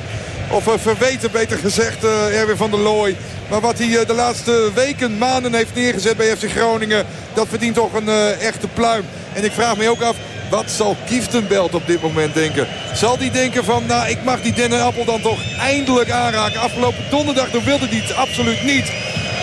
Of verweten, beter gezegd, Erwin van der Looy. Maar wat hij de laatste weken, maanden heeft neergezet bij FC Groningen... dat verdient toch een echte pluim. En ik vraag me ook af, Wat zal Kieftenbelt op dit moment denken? Zal die denken van, nou, ik mag die dennenappel dan toch eindelijk aanraken. Afgelopen donderdag wilde hij het absoluut niet.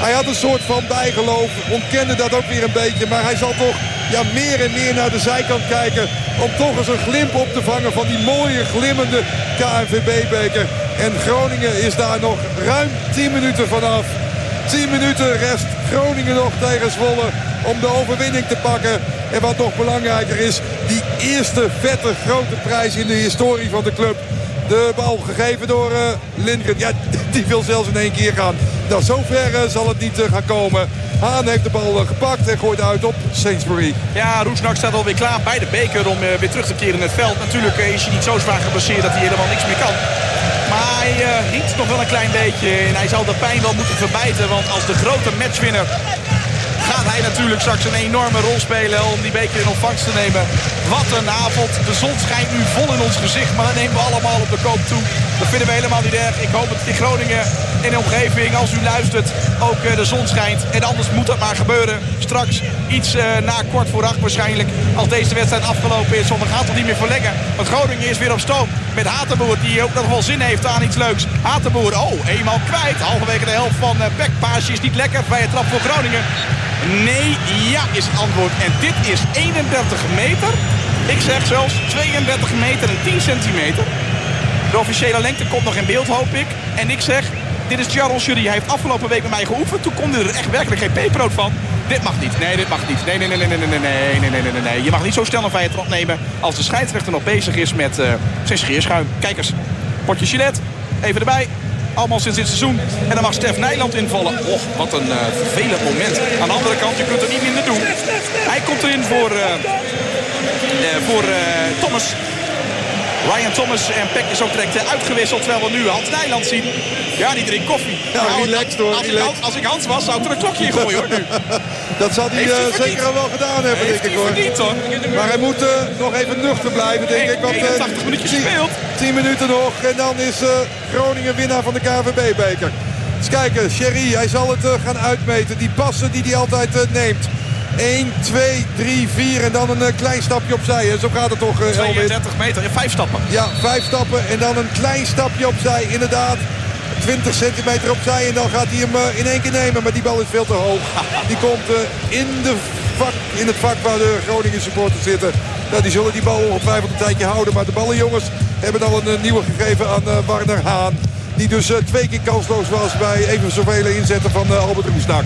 Hij had een soort van bijgeloof, ontkende dat ook weer een beetje. Maar hij zal toch ja, meer en meer naar de zijkant kijken... om toch eens een glimp op te vangen van die mooie glimmende KNVB-beker. En Groningen is daar nog ruim 10 minuten vanaf. 10 minuten rest Groningen nog tegen Zwolle om de overwinning te pakken. En wat nog belangrijker is, die eerste vette grote prijs in de historie van de club. De bal gegeven door uh, Lindgren. Ja, die wil zelfs in één keer gaan. Nou, zover uh, zal het niet uh, gaan komen. Haan heeft de bal gepakt en gooit uit op Sainsbury. Ja, Roesnak staat alweer klaar bij de beker om weer terug te keren in het veld. Natuurlijk is hij niet zo zwaar geblesseerd dat hij helemaal niks meer kan. Maar hij uh, nog wel een klein beetje. En hij zal de pijn wel moeten verbijten. Want als de grote matchwinner gaat hij natuurlijk straks een enorme rol spelen om die beker in ontvangst te nemen. Wat een avond. De zon schijnt nu vol in ons gezicht, maar dat nemen we allemaal op de koop toe. Dat vinden we helemaal niet erg. Ik hoop dat in Groningen in de omgeving, als u luistert, ook eh, de zon schijnt. En anders moet dat maar gebeuren. Straks iets uh, na kort voor acht waarschijnlijk, als deze wedstrijd afgelopen is. Want we gaan toch niet meer verlengen. Want Groningen is weer op stoom met Hatenboer, die ook nog wel zin heeft aan iets leuks. Hatenboer, oh, eenmaal kwijt. Halverwege de helft van uh, Peck. Paasje is niet lekker bij het trap voor Groningen. Nee, ja is het antwoord. En dit is 31 meter. Ik zeg zelfs 32 meter en 10 centimeter. De officiële lengte komt nog in beeld, hoop ik. En ik zeg, dit is Charles Jury. Hij heeft afgelopen week met mij geoefend. Toen kon er echt werkelijk geen peperrood van. Dit mag niet. Nee, dit mag niet. Nee, nee, nee, nee, nee, nee, nee, nee, nee, nee, nee. Je mag niet zo snel een trap nemen als de scheidsrechter nog bezig is met uh, zijn scheerschuim. Kijk eens. Potje Gillette. Even erbij. Allemaal sinds dit seizoen. En dan mag Stef Nijland invallen. Och, wat een uh, vervelend moment. Aan de andere kant, je kunt er niet minder doen. Hij komt erin voor, uh, uh, voor Thomas. Ryan Thomas en Peck is ook direct uitgewisseld. Terwijl we nu Hans Nijland zien. Ja, die drinkt koffie. Ja, nou, relaxed hoor. Als, relaxed. Ik, als ik Hans was, zou ik er een klokje in gooien hoor nu. Dat zal hij, hij zeker wel gedaan hebben, Heeft denk ik hoor. Verdiend, hoor. Maar hij moet nog even nuchter blijven, denk ik. Want, 81 minuutjes gespeeld. 10 minuten nog en dan is Groningen winnaar van de KVB-beker. Eens kijken, Sherry, hij zal het gaan uitmeten. Die passen die hij altijd neemt. 1, 2, 3, 4 en dan een uh, klein stapje opzij. En zo gaat het toch, 32 meter in 5 stappen. Ja, 5 stappen en dan een klein stapje opzij. Inderdaad, 20 centimeter opzij en dan gaat hij hem in één keer nemen. Maar die bal is veel te hoog. Die komt in, de vak, in het vak waar de Groningen supporters zitten. Nou, die zullen die bal ongetwijfeld een tijdje houden. Maar de ballenjongens hebben al een nieuwe gegeven aan Warner Haan. Die dus twee keer kansloos was bij even zoveel inzetten van Albert Roesnak.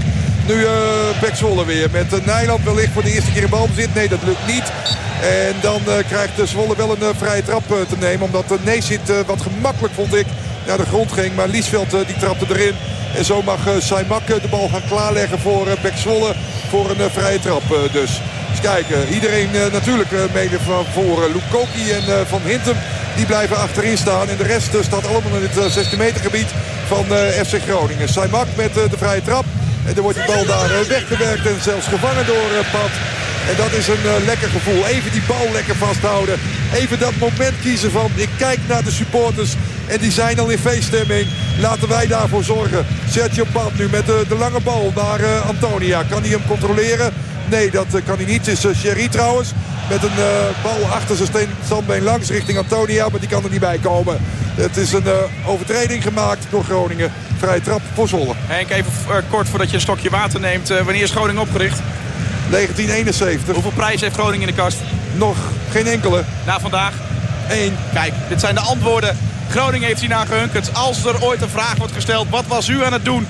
Nu uh, Zwolle weer met uh, Nijland wellicht voor de eerste keer in balbezit. Nee, dat lukt niet. En dan krijgt Zwolle wel een vrije trap te nemen. Omdat uh, Neesit wat gemakkelijk vond ik naar de grond ging. Maar Liesveld die trapte erin. En zo mag Saimak de bal gaan klaarleggen voor Beck Zwolle. Voor een vrije trap dus. Eens kijken. Iedereen natuurlijk mede van, voor Lukoki en Van Hintem. Die blijven achterin staan. En de rest staat allemaal in het 16 meter gebied van FC Groningen. Saimak met de vrije trap. En dan wordt die bal daar weggewerkt en zelfs gevangen door Pat. En dat is een lekker gevoel. Even die bal lekker vasthouden. Even dat moment kiezen van ik kijk naar de supporters. En die zijn al in feeststemming. Laten wij daarvoor zorgen. Sergio Pat nu met de, de lange bal naar Antonia. Kan hij hem controleren? Nee, dat kan hij niet. Het is Sherry trouwens. Met een bal achter zijn standbeen langs richting Antonia. Maar die kan er niet bij komen. Het is een overtreding gemaakt door Groningen. Vrije trap voor Zwolle. Henk, even kort voordat je een stokje water neemt. wanneer is Groningen opgericht? 1971. Hoeveel prijzen heeft Groningen in de kast? Nog geen enkele. Na vandaag? Eén. Kijk, dit zijn de antwoorden. Groningen heeft hierna gehunkerd. Als er ooit een vraag wordt gesteld, wat was u aan het doen?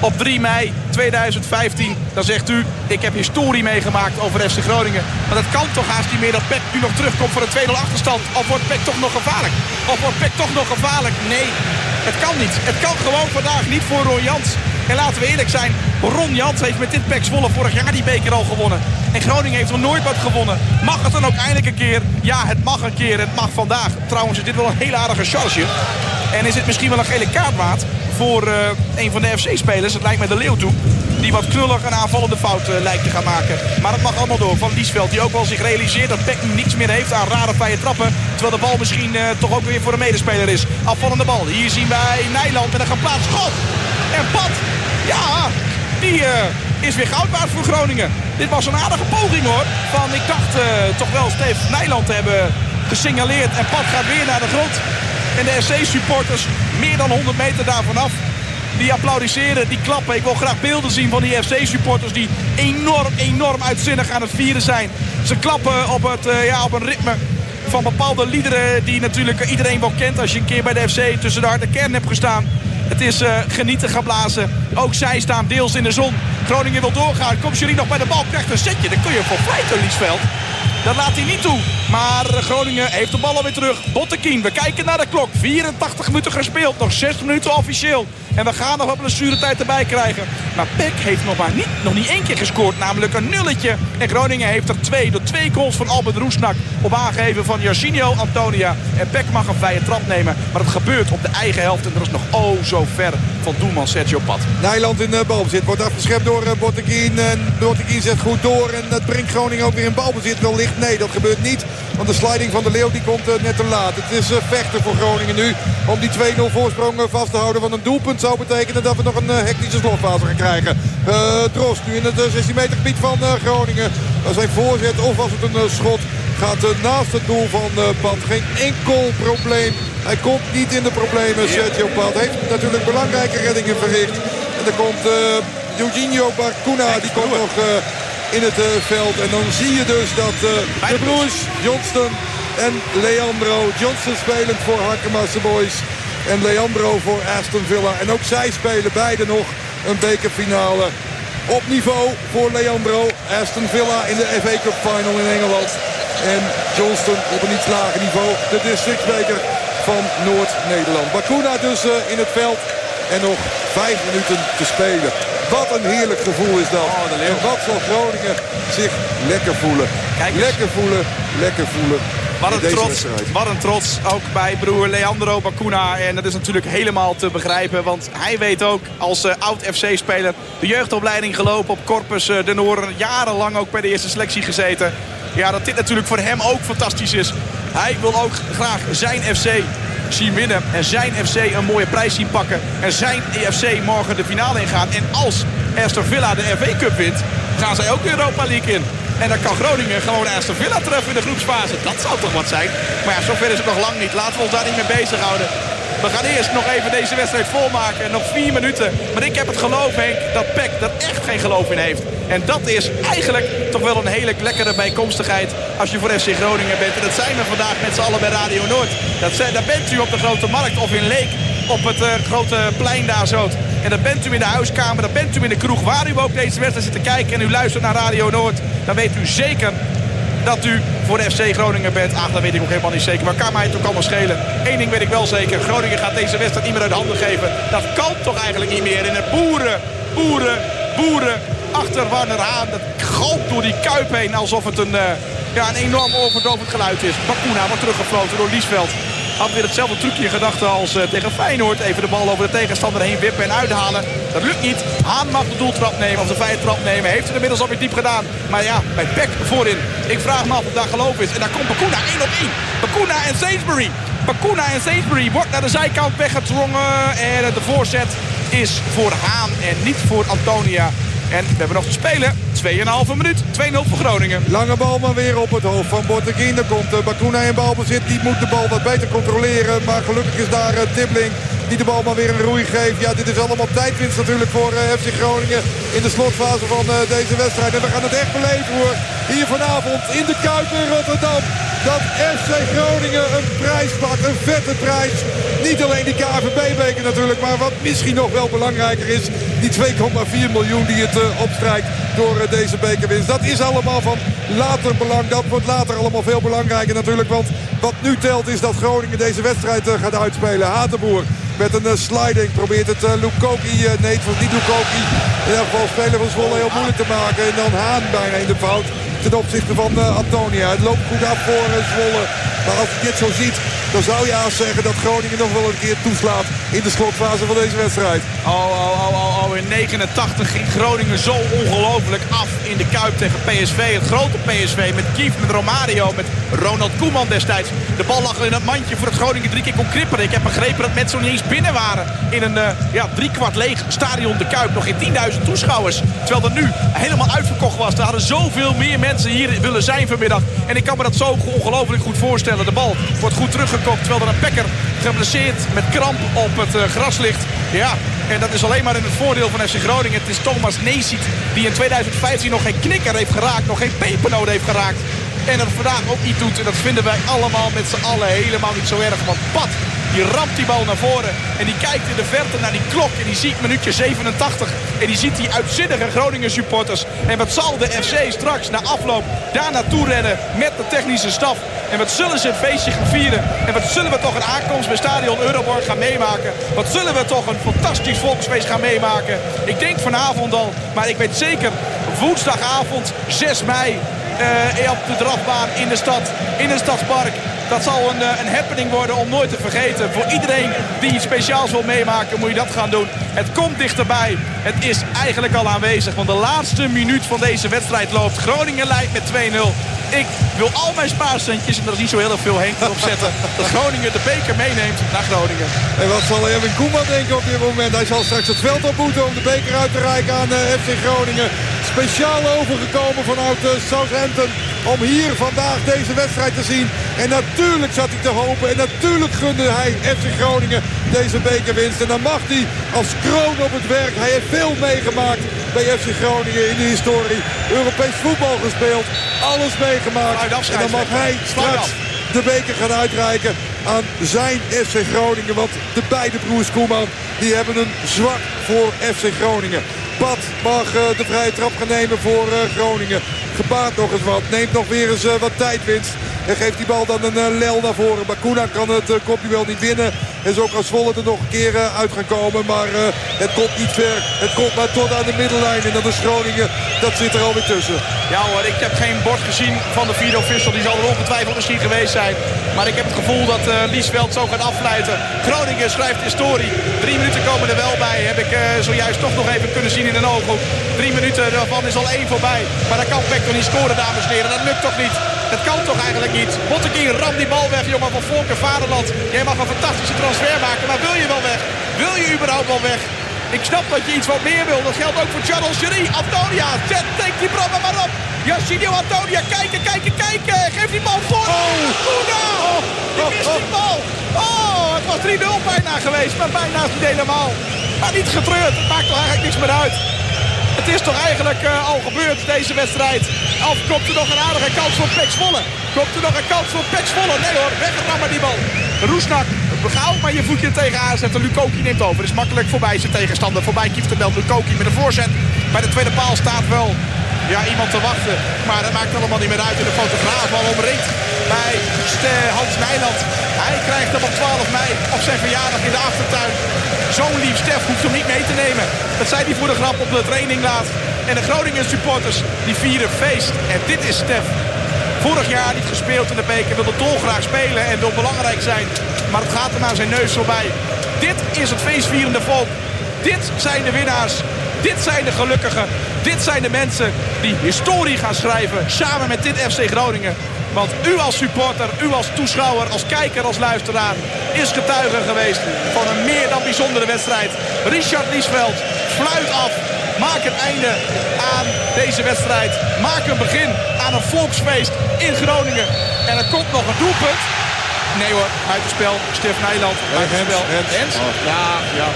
Op 3 mei 2015, dan zegt u, ik heb historie meegemaakt over FC Groningen. Maar dat kan toch haast niet meer dat Peck nu nog terugkomt voor een 2-0 achterstand. Of wordt Peck toch nog gevaarlijk? Of wordt Peck toch nog gevaarlijk? Nee, het kan niet. Het kan gewoon vandaag niet voor Ron Jans. En laten we eerlijk zijn, Ron Jans heeft met dit Pek Zwolle vorig jaar die beker al gewonnen. En Groningen heeft nog nooit wat gewonnen. Mag het dan ook eindelijk een keer? Ja, het mag een keer. Het mag vandaag. Trouwens is dit wel een hele aardige charge. En is dit misschien wel een gele kaart voor uh, een van de FC-spelers. Het lijkt me de Leeuw toe. Die wat knullig een aanvallende fout uh, lijkt te gaan maken. Maar dat mag allemaal door. Van Liesveld die ook wel zich realiseert dat Peck nu niks meer heeft aan rare vrije trappen. Terwijl de bal misschien uh, toch ook weer voor een medespeler is. Afvallende bal. Hier zien wij Nijland met een geplaatst schot. En Pat, ja, die is weer goud waard voor Groningen. Dit was een aardige poging hoor. Van, ik dacht toch wel Steve Nijland te hebben gesignaleerd. En Pat gaat weer naar de grond. En de FC-supporters meer dan 100 meter daarvan af. Die applaudisseren, die klappen. Ik wil graag beelden zien van die FC-supporters die enorm, enorm uitzinnig aan het vieren zijn. Ze klappen op, het, uh, ja, op een ritme van bepaalde liederen die natuurlijk iedereen wel kent als je een keer bij de FC tussen de harde kern hebt gestaan. Het is uh, genieten geblazen. Ook zij staan deels in de zon. Groningen wil doorgaan. Komt jullie nog bij de bal. Krijgt een setje. Dan kun je voor pleiten, Liesveld. Dat laat hij niet toe. Maar Groningen heeft de bal alweer terug. Bottekien, we kijken naar de klok. 84 minuten gespeeld. Nog 6 minuten officieel. En we gaan nog een tijd erbij krijgen. Maar Peck heeft nog, maar niet, nog niet één keer gescoord. Namelijk een nulletje. En Groningen heeft er twee. Door twee goals van Albert Roesnak. Op aangeven van Jorginho Antonia. En Peck mag een vrije trap nemen. Maar het gebeurt op de eigen helft. En dat is nog oh zo ver van doelman Sergio Pat. Nijland in de balbezit. Wordt afgeschept door uh, Botteguin. En Botteguin zet goed door. En dat brengt Groningen ook weer in balbezit. Wellicht nee, dat gebeurt niet. Want de sliding van de Leeuw die komt uh, net te laat. Het is uh, vechten voor Groningen nu. Om die 2-0 voorsprong vast te houden. van een doelpunt zou betekenen dat we nog een hectische slotfase gaan krijgen. Drost nu in het 16 meter gebied van Groningen. Zijn voorzet of was het een schot gaat naast het doel van Pat. Geen enkel probleem. Hij komt niet in de problemen, Sergio Pat. Heeft natuurlijk belangrijke reddingen verricht. En dan komt uh, Eugenio Barcuna, die komt nog uh, in het uh, veld. En dan zie je dus dat de broers Johnston en Leandro. Johnston spelend voor Harkemasse Boys. En Leandro voor Aston Villa. En ook zij spelen beide nog een bekerfinale op niveau voor Leandro. Aston Villa in de FA Cup Final in Engeland. En Johnston op een iets lager niveau. De districtsbeker van Noord-Nederland. Bakuna dus uh, in het veld. En nog vijf minuten te spelen. Wat een heerlijk gevoel is dat. Oh, en wat zal Groningen zich lekker voelen. Lekker voelen, lekker voelen. Wat een, trots, wat een trots, ook bij broer Leandro Bakuna. En dat is natuurlijk helemaal te begrijpen. Want hij weet ook als uh, oud-FC-speler de jeugdopleiding gelopen op Corpus uh, de Noorden. Jarenlang ook bij de eerste selectie gezeten. Ja, dat dit natuurlijk voor hem ook fantastisch is. Hij wil ook graag zijn FC zien winnen. En zijn FC een mooie prijs zien pakken. En zijn EFC morgen de finale ingaan. En als Aston Villa de FA Cup wint, gaan zij ook de Europa League in. En dan kan Groningen gewoon Aston Villa treffen in de groepsfase. Dat zou toch wat zijn. Maar ja, zover is het nog lang niet. Laten we ons daar niet mee bezighouden. We gaan eerst nog even deze wedstrijd volmaken. Nog vier minuten. Maar ik heb het geloof, Henk, dat Peck er echt geen geloof in heeft. En dat is eigenlijk toch wel een hele lekkere bijkomstigheid als je voor FC Groningen bent. En dat zijn we vandaag met z'n allen bij Radio Noord. Dat zijn, daar bent u op de Grote Markt of in Leek op het uh, grote plein daar zo. En dan bent u in de huiskamer, dan bent u in de kroeg waar u ook deze wedstrijd zit te kijken en u luistert naar Radio Noord. Dan weet u zeker dat u voor de FC Groningen bent. Ach, dat weet ik ook helemaal niet zeker. Maar kan mij het ook allemaal schelen. Eén ding weet ik wel zeker. Groningen gaat deze wedstrijd niet meer uit de handen geven. Dat kan toch eigenlijk niet meer. In het boeren, boeren, boeren achter Warner Haan. Dat galpt door die kuip heen alsof het een, uh, ja, een enorm overdovend geluid is. Bakuna wordt teruggefloten door Liesveld. Had weer hetzelfde trucje in gedachten als uh, tegen Feyenoord. Even de bal over de tegenstander heen wippen en uithalen. Dat lukt niet. Haan mag de doeltrap nemen of de vrije trap nemen. Heeft het inmiddels alweer diep gedaan. Maar ja, bij Peck voorin. Ik vraag me af of daar geloof is. En daar komt Bakuna 1 op 1. Bakuna en Sainsbury. Bakuna en Sainsbury wordt naar de zijkant weggedrongen. En de voorzet is voor Haan en niet voor Antonia. En we hebben nog te spelen. 2,5 minuut. 2-0 voor Groningen. Lange bal maar weer op het hoofd van Borteguin. Dan komt uh, Bakuna in balbezit. Die moet de bal wat beter controleren. Maar gelukkig is daar uh, Tibbling die de bal maar weer een roei geeft. Ja, dit is allemaal tijdwinst natuurlijk voor eh, FC Groningen in de slotfase van deze wedstrijd. En we gaan het echt beleven hoor. Hier vanavond in de Kuip in Rotterdam dat FC Groningen een prijs pakt. Een vette prijs. Niet alleen die KVB-beker natuurlijk. Maar wat misschien nog wel belangrijker is. Die 2,4 miljoen die het uh, opstrijkt door uh, deze bekerwinst. Dat is allemaal van later belang. Dat wordt later allemaal veel belangrijker natuurlijk. Want wat nu telt is dat Groningen deze wedstrijd uh, gaat uitspelen. Hatenboer met een sliding probeert het Lukoki. nee, het was niet Lukoki. In ieder geval speler van Zwolle heel moeilijk te maken. En dan Haan bijna in de fout ten opzichte van uh, Antonia. Het loopt goed af voor uh, Zwolle. Maar als je dit zo ziet, dan zou je haast zeggen dat Groningen nog wel een keer toeslaat in de slotfase van deze wedstrijd. In 89 ging Groningen zo ongelooflijk af in de Kuip tegen PSV. Het grote PSV met Kief, met Romario, met Ronald Koeman destijds. De bal lag in het mandje voor het Groningen drie keer kon kripperen. Ik heb begrepen dat mensen niet eens binnen waren. In een uh, ja, driekwart leeg stadion de Kuip. Nog geen 10.000 toeschouwers. Terwijl er nu helemaal uitverkocht was. Er hadden zoveel meer mensen hier willen zijn vanmiddag. En ik kan me dat zo ongelooflijk goed voorstellen. De bal wordt goed teruggekocht. Terwijl er een Pekker geblesseerd met kramp op het uh, gras ligt. Ja, en dat is alleen maar in het voordeel van FC Groningen. Het is Thomas Neesiet die in 2015 nog geen knikker heeft geraakt. Nog geen pepernoot heeft geraakt. En dat vandaag ook niet doet. En dat vinden wij allemaal met z'n allen helemaal niet zo erg. Want Pat, die ramt die bal naar voren. En die kijkt in de verte naar die klok. En die ziet minuutje 87. En die ziet die uitzinnige Groningen supporters. En wat zal de FC straks na afloop daar naartoe rennen met de technische staf. En wat zullen ze een feestje gaan vieren. En wat zullen we toch een aankomst bij Stadion Euroborg gaan meemaken. Wat zullen we toch een fantastisch volksfeest gaan meemaken. Ik denk vanavond al. Maar ik weet zeker woensdagavond 6 mei uh, op de drafbaan in de stad, in het stadspark. Dat zal een, een happening worden om nooit te vergeten. Voor iedereen die iets speciaals wil meemaken moet je dat gaan doen. Het komt dichterbij. Het is eigenlijk al aanwezig. Want de laatste minuut van deze wedstrijd loopt. Groningen leidt met 2-0. Ik wil al mijn spaarcentjes, en dat is niet zo heel erg veel Henk, erop zetten. dat Groningen de beker meeneemt naar Groningen. En wat zal Erwin Koeman denken op dit moment? Hij zal straks het veld op moeten om de beker uit te reiken aan uh, FC Groningen. Speciaal overgekomen vanuit uh, Southampton om hier vandaag deze wedstrijd te zien. En natuurlijk zat hij te hopen en natuurlijk gunde hij FC Groningen deze bekerwinst. En dan mag hij als kroon op het werk. Hij heeft veel meegemaakt bij FC Groningen in de historie. Europees voetbal gespeeld, alles meegemaakt. En dan mag hij straks de beker gaan uitreiken aan zijn FC Groningen. Want de beide broers Koeman die hebben een zwak voor FC Groningen. Bad mag uh, de vrije trap gaan nemen voor uh, Groningen. Gebaat nog eens wat. Neemt nog weer eens uh, wat tijdwinst. En geeft die bal dan een lel naar voren. Bakuna kan het uh, kopje wel niet winnen. En zo kan Zwolle er nog een keer uh, uit gaan komen. Maar uh, het komt niet ver. Het komt maar tot aan de middellijn. En dan is Groningen. Dat zit er alweer tussen. Ja hoor, ik heb geen bord gezien van de vierde official. Die zal er ongetwijfeld misschien geweest zijn. Maar ik heb het gevoel dat Liesveld zo gaat afsluiten. Groningen schrijft historie. Drie minuten komen er wel bij. Heb ik zojuist toch nog even kunnen zien in een ooghoek. Drie minuten daarvan is al één voorbij. Maar dan kan Peck niet scoren, dames en heren. Dat lukt toch niet. Het kan toch eigenlijk niet. Bottekier, ram die bal weg, jongen, van Volker Vaderland. Jij mag een fantastische transfer maken, maar wil je wel weg? Wil je überhaupt wel weg? Ik snap dat je iets wat meer wil. Dat geldt ook voor Charles Cherie. Antonia, zet, take die brommen maar op. Yacinio Antonia, kijken, kijken, kijken. Geef die bal voor. Oh, Koena. Oh, die mist die bal. Oh, het was 3-0 bijna geweest, maar bijna niet helemaal. Maar niet getreurd, het maakt toch eigenlijk niks meer uit. Het is toch eigenlijk uh, al gebeurd, deze wedstrijd. Of komt er nog een aardige kans voor Pek Zwolle? Komt er nog een kans voor Pek Zwolle? Nee hoor, weggerammen die bal. Roesnak, gauw maar je voetje er tegenaan zetten. Lukoki neemt over. Is makkelijk voorbij zijn tegenstander. Voorbij Kieftenbelt Lukoki met een voorzet. Bij de tweede paal staat wel ja, iemand te wachten. Maar dat maakt allemaal niet meer uit. En de fotograaf al omringt bij Hans Nijland. Hij krijgt hem op 12 mei op zijn verjaardag in de achtertuin. Zo'n lief Stef hoeft hem niet mee te nemen. Dat zei hij voor de grap op de training laat. En de Groningen supporters die vieren feest. En dit is Stef. Vorig jaar niet gespeeld in de beker. Wilde dolgraag spelen en wil belangrijk zijn. Maar het gaat hem aan zijn neus voorbij. Dit is het feestvierende volk. Dit zijn de winnaars. Dit zijn de gelukkigen. Dit zijn de mensen die historie gaan schrijven samen met dit FC Groningen. Want u als supporter, u als toeschouwer, als kijker, als luisteraar... is getuige geweest van een meer dan bijzondere wedstrijd. Richard Liesveld fluit af. Maak een einde aan deze wedstrijd. Maak een begin aan een volksfeest in Groningen. En er komt nog een doelpunt. Nee hoor, buitenspel. Stef Nijland, buitenspel. Hens? Ja, ja.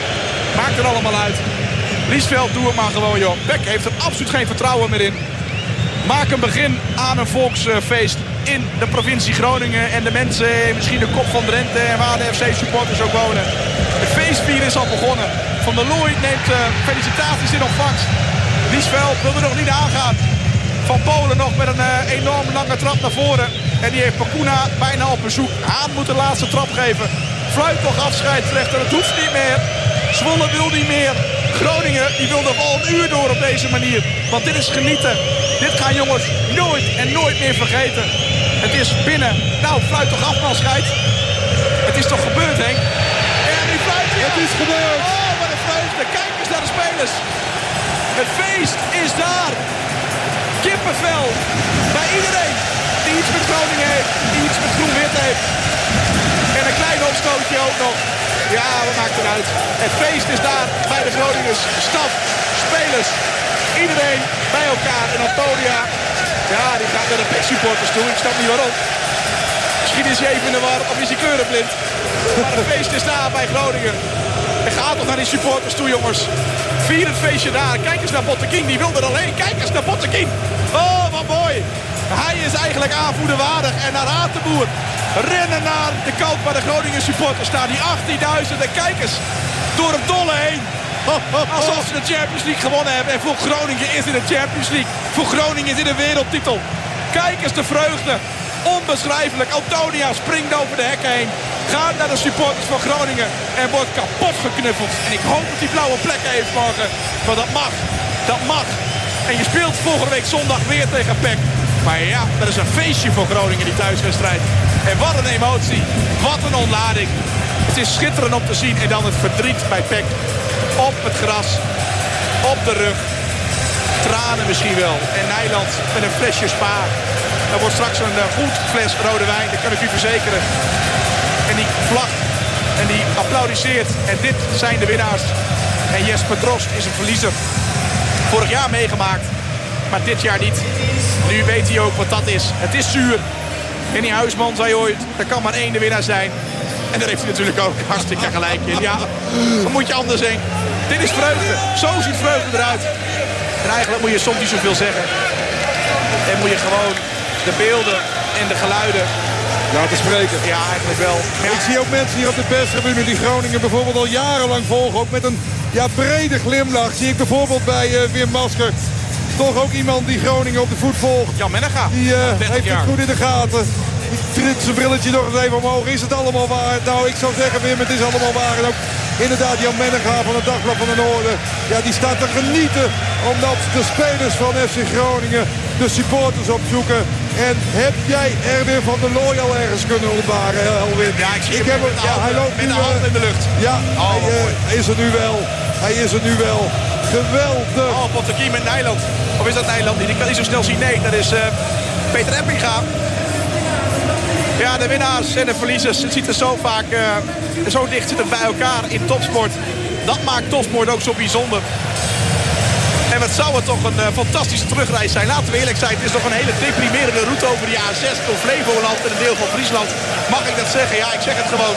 Maakt er allemaal uit. Liesveld, doe het maar gewoon, joh. Beck heeft er absoluut geen vertrouwen meer in. Maak een begin aan een volksfeest in de provincie Groningen. En de mensen, misschien de kop van Drenthe en waar de FC-supporters ook wonen. Het feestvier is al begonnen. Van der Looy neemt uh, felicitaties in ontvangst. Liesveld wil er nog niet aangaan. Van Polen nog met een uh, enorm lange trap naar voren. En die heeft Pakuna bijna op bezoek. Haan moet de laatste trap geven. Fluit nog afscheidsrechter. Het hoeft niet meer. Zwolle wil niet meer. Groningen die wil nog al een uur door op deze manier. Want dit is genieten. Dit gaan jongens nooit en nooit meer vergeten. Het is binnen. Nou, fluit toch af, scheid. Het is toch gebeurd, Henk? En nu fluit hij. Het is gebeurd. Oh, wat een vreugde. Kijk eens naar de spelers. Het feest is daar. Kippenvel bij iedereen die iets met Groningen heeft. Die iets met groen-wit heeft. En een klein opstootje ook nog. Ja, wat maakt het uit. Het feest is daar bij de Groningers. Staf, spelers, iedereen bij elkaar. En Antonia, ja, die gaat naar de PEC supporters toe. Ik snap niet waarom. Misschien is hij even in de war of is hij kleurenblind. Maar het feest is daar bij Groningen. En ga toch naar die supporters toe, jongens. Vier het feestje daar. Kijk eens naar Bottekin. Die wil er alleen. Kijk eens naar Bottekin. Oh, wat mooi. Hij is eigenlijk aanvoerderwaardig. En naar Hatenboer. Rennen naar de kant waar de Groningen supporters staan. Die 18.000 kijkers door het dolle heen. Alsof ze de Champions League gewonnen hebben. En voor Groningen is het de Champions League. Voor Groningen is het een wereldtitel. Kijk eens de vreugde. Onbeschrijfelijk. Antonia springt over de hekken heen. Gaat naar de supporters van Groningen. En wordt kapot geknuffeld. En ik hoop dat hij blauwe plekken heeft morgen. Maar dat mag. Dat mag. En je speelt volgende week zondag weer tegen PEC. Maar ja, dat is een feestje voor Groningen, die thuiswedstrijd. En wat een emotie. Wat een ontlading. Het is schitterend om te zien. En dan het verdriet bij PEC. Op het gras. Op de rug. Tranen misschien wel. En Nijland met een flesje spa. Er wordt straks een eh, goed fles rode wijn. Dat kan ik u verzekeren. En die vlag. En die applaudisseert. En dit zijn de winnaars. En Jesper Drost is een verliezer. Vorig jaar meegemaakt. Maar dit jaar niet. Nu weet hij ook wat dat is. Het is zuur. Henny Huisman zei ooit, er kan maar één de winnaar zijn. En daar heeft hij natuurlijk ook hartstikke gelijk in. Ja, dan moet je anders zijn. Dit is vreugde. Zo ziet vreugde eruit. En eigenlijk moet je soms niet zoveel zeggen. En moet je gewoon de beelden en de geluiden... Laten spreken. Ja, eigenlijk wel. Ja, Ik zie ook mensen hier op de perstribune die Groningen bijvoorbeeld al jarenlang volgen. Ook met een ja, brede glimlach zie ik bijvoorbeeld bij eh, Wim Masker. Toch ook iemand die Groningen op de voet volgt. Jan Mennega, Die eh, 30 heeft jaar. het goed in de gaten. Die trilt zijn brilletje nog eens even omhoog. Is het allemaal waar? Nou, ik zou zeggen Wim, het is allemaal waar. En ook inderdaad Jan Mennega van het Dagblad van de Noorden. Ja, die staat te genieten. Omdat de spelers van FC Groningen de supporters opzoeken. En heb jij Erwin van der Looy al ergens kunnen ontwaren, Elwin? Ja, ik zie hem heb met de ja, handen- hij loopt met nu, de in de lucht. Ja, Oh, hij eh, is er nu wel. Hij is er nu wel. Geweldig. Oh, Pottekie met Nijland. Of is dat Nijland niet? Ik kan niet zo snel zien. Nee, dat is eh, Peter Eppinga. Ja, de winnaars en de verliezers. Het ziet er zo vaak, eh, zo dicht zitten bij elkaar in topsport. Dat maakt topsport ook zo bijzonder. En wat zou het toch een eh, fantastische terugreis zijn. Laten we eerlijk zijn, het is nog een hele deprimerende route over die A6 door Flevoland en een deel van Friesland. Mag ik dat zeggen? Ja, ik zeg het gewoon.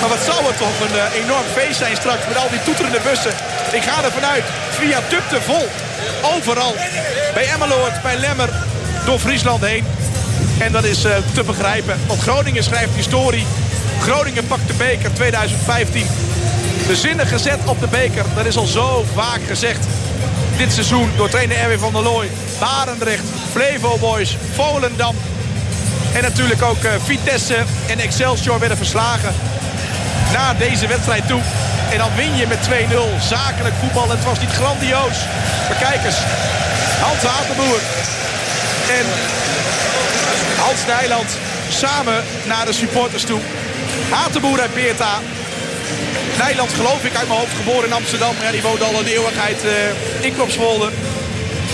Maar wat zou het toch een enorm feest zijn straks met al die toeterende bussen. Ik ga er vanuit. Via Dupte vol. Overal. Bij Emmeloord, bij Lemmer, door Friesland heen. En dat is eh, te begrijpen. Want Groningen schrijft historie. Groningen pakt de beker 2015. De zinnen gezet op de beker. Dat is al zo vaak gezegd. Dit seizoen door trainer Erwin van der Looy. Barendrecht, Flevo Boys, Volendam. En natuurlijk ook eh, Vitesse en Excelsior werden verslagen. Naar deze wedstrijd toe. En dan win je met 2-0. Zakelijk voetbal. Het was niet grandioos. Maar kijk eens. Hans Hatenboer. En Hans Nijland samen naar de supporters toe. Hatenboer uit Beerta. Nijland geloof ik uit mijn hoofd geboren in Amsterdam. Ja, die woont al een eeuwigheid eh in Klopswolde.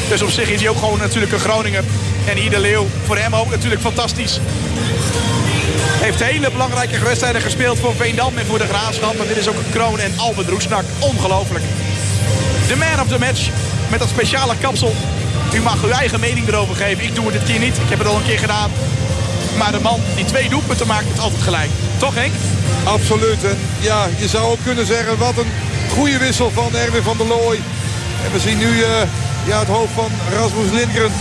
Dus op zich is hij ook gewoon natuurlijk een Groninger. En hier de Leeuw, voor hem ook natuurlijk fantastisch. Heeft hele belangrijke wedstrijden gespeeld voor Veendam en voor de Graafschap. Maar dit is ook een kroon en Albert Roesnak. Ongelooflijk. De man of the match met dat speciale kapsel. U mag uw eigen mening erover geven. Ik doe het dit keer niet. Ik heb het al een keer gedaan. Maar de man die twee doelpunten maakt, heeft altijd gelijk. Toch Henk? Absoluut. Ja, je zou ook kunnen zeggen wat een goede wissel van Erwin van der Looy. En we zien nu eh, ja, het hoofd van Rasmus Lindgren.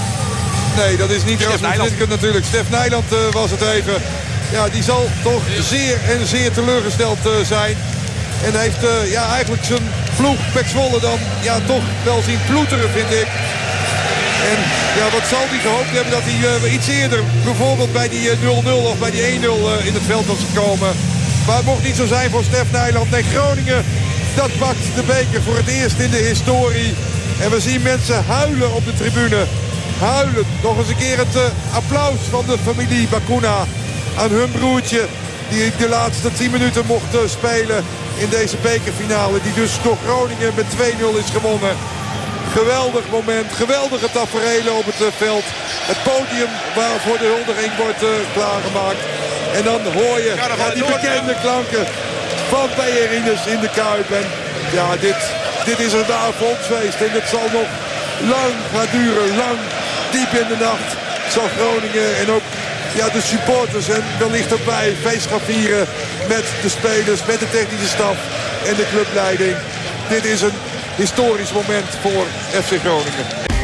Nee, dat is niet Stef Rasmus Nijland. Lindgren natuurlijk. Stef Nijland eh, was het even. Ja, die zal toch zeer en zeer teleurgesteld eh, zijn. En heeft eh, ja, eigenlijk zijn ploeg Pek Zwolle dan ja, toch wel zien ploeteren, vind ik. En ja, wat zal hij gehoopt hebben dat hij eh, iets eerder, bijvoorbeeld bij die eh, 0-0 of bij die 1-0 eh, in het veld was gekomen. Maar het mocht niet zo zijn voor Stef Nijland. Nee, Groningen, dat pakt de beker voor het eerst in de historie. En we zien mensen huilen op de tribune. Huilen. Nog eens een keer het applaus van de familie Bakuna aan hun broertje. Die de laatste 10 minuten mocht eh, spelen. in deze bekerfinale. Die dus door Groningen met 2-0 is gewonnen. Geweldig moment, geweldige tafereelen op het eh, veld. Het podium waarvoor de huldiging wordt uh, klaargemaakt. En dan hoor je ja, die bekende klanken van Pejerines in de Kuip. En ja, dit, dit is een avondfeest. En het zal nog lang gaan duren. Lang, diep in de nacht zal Groningen en ook ja, de supporters en wellicht ook wij feest gaan vieren met de spelers, met de technische staf en de clubleiding. Dit is een historisch moment voor FC Groningen.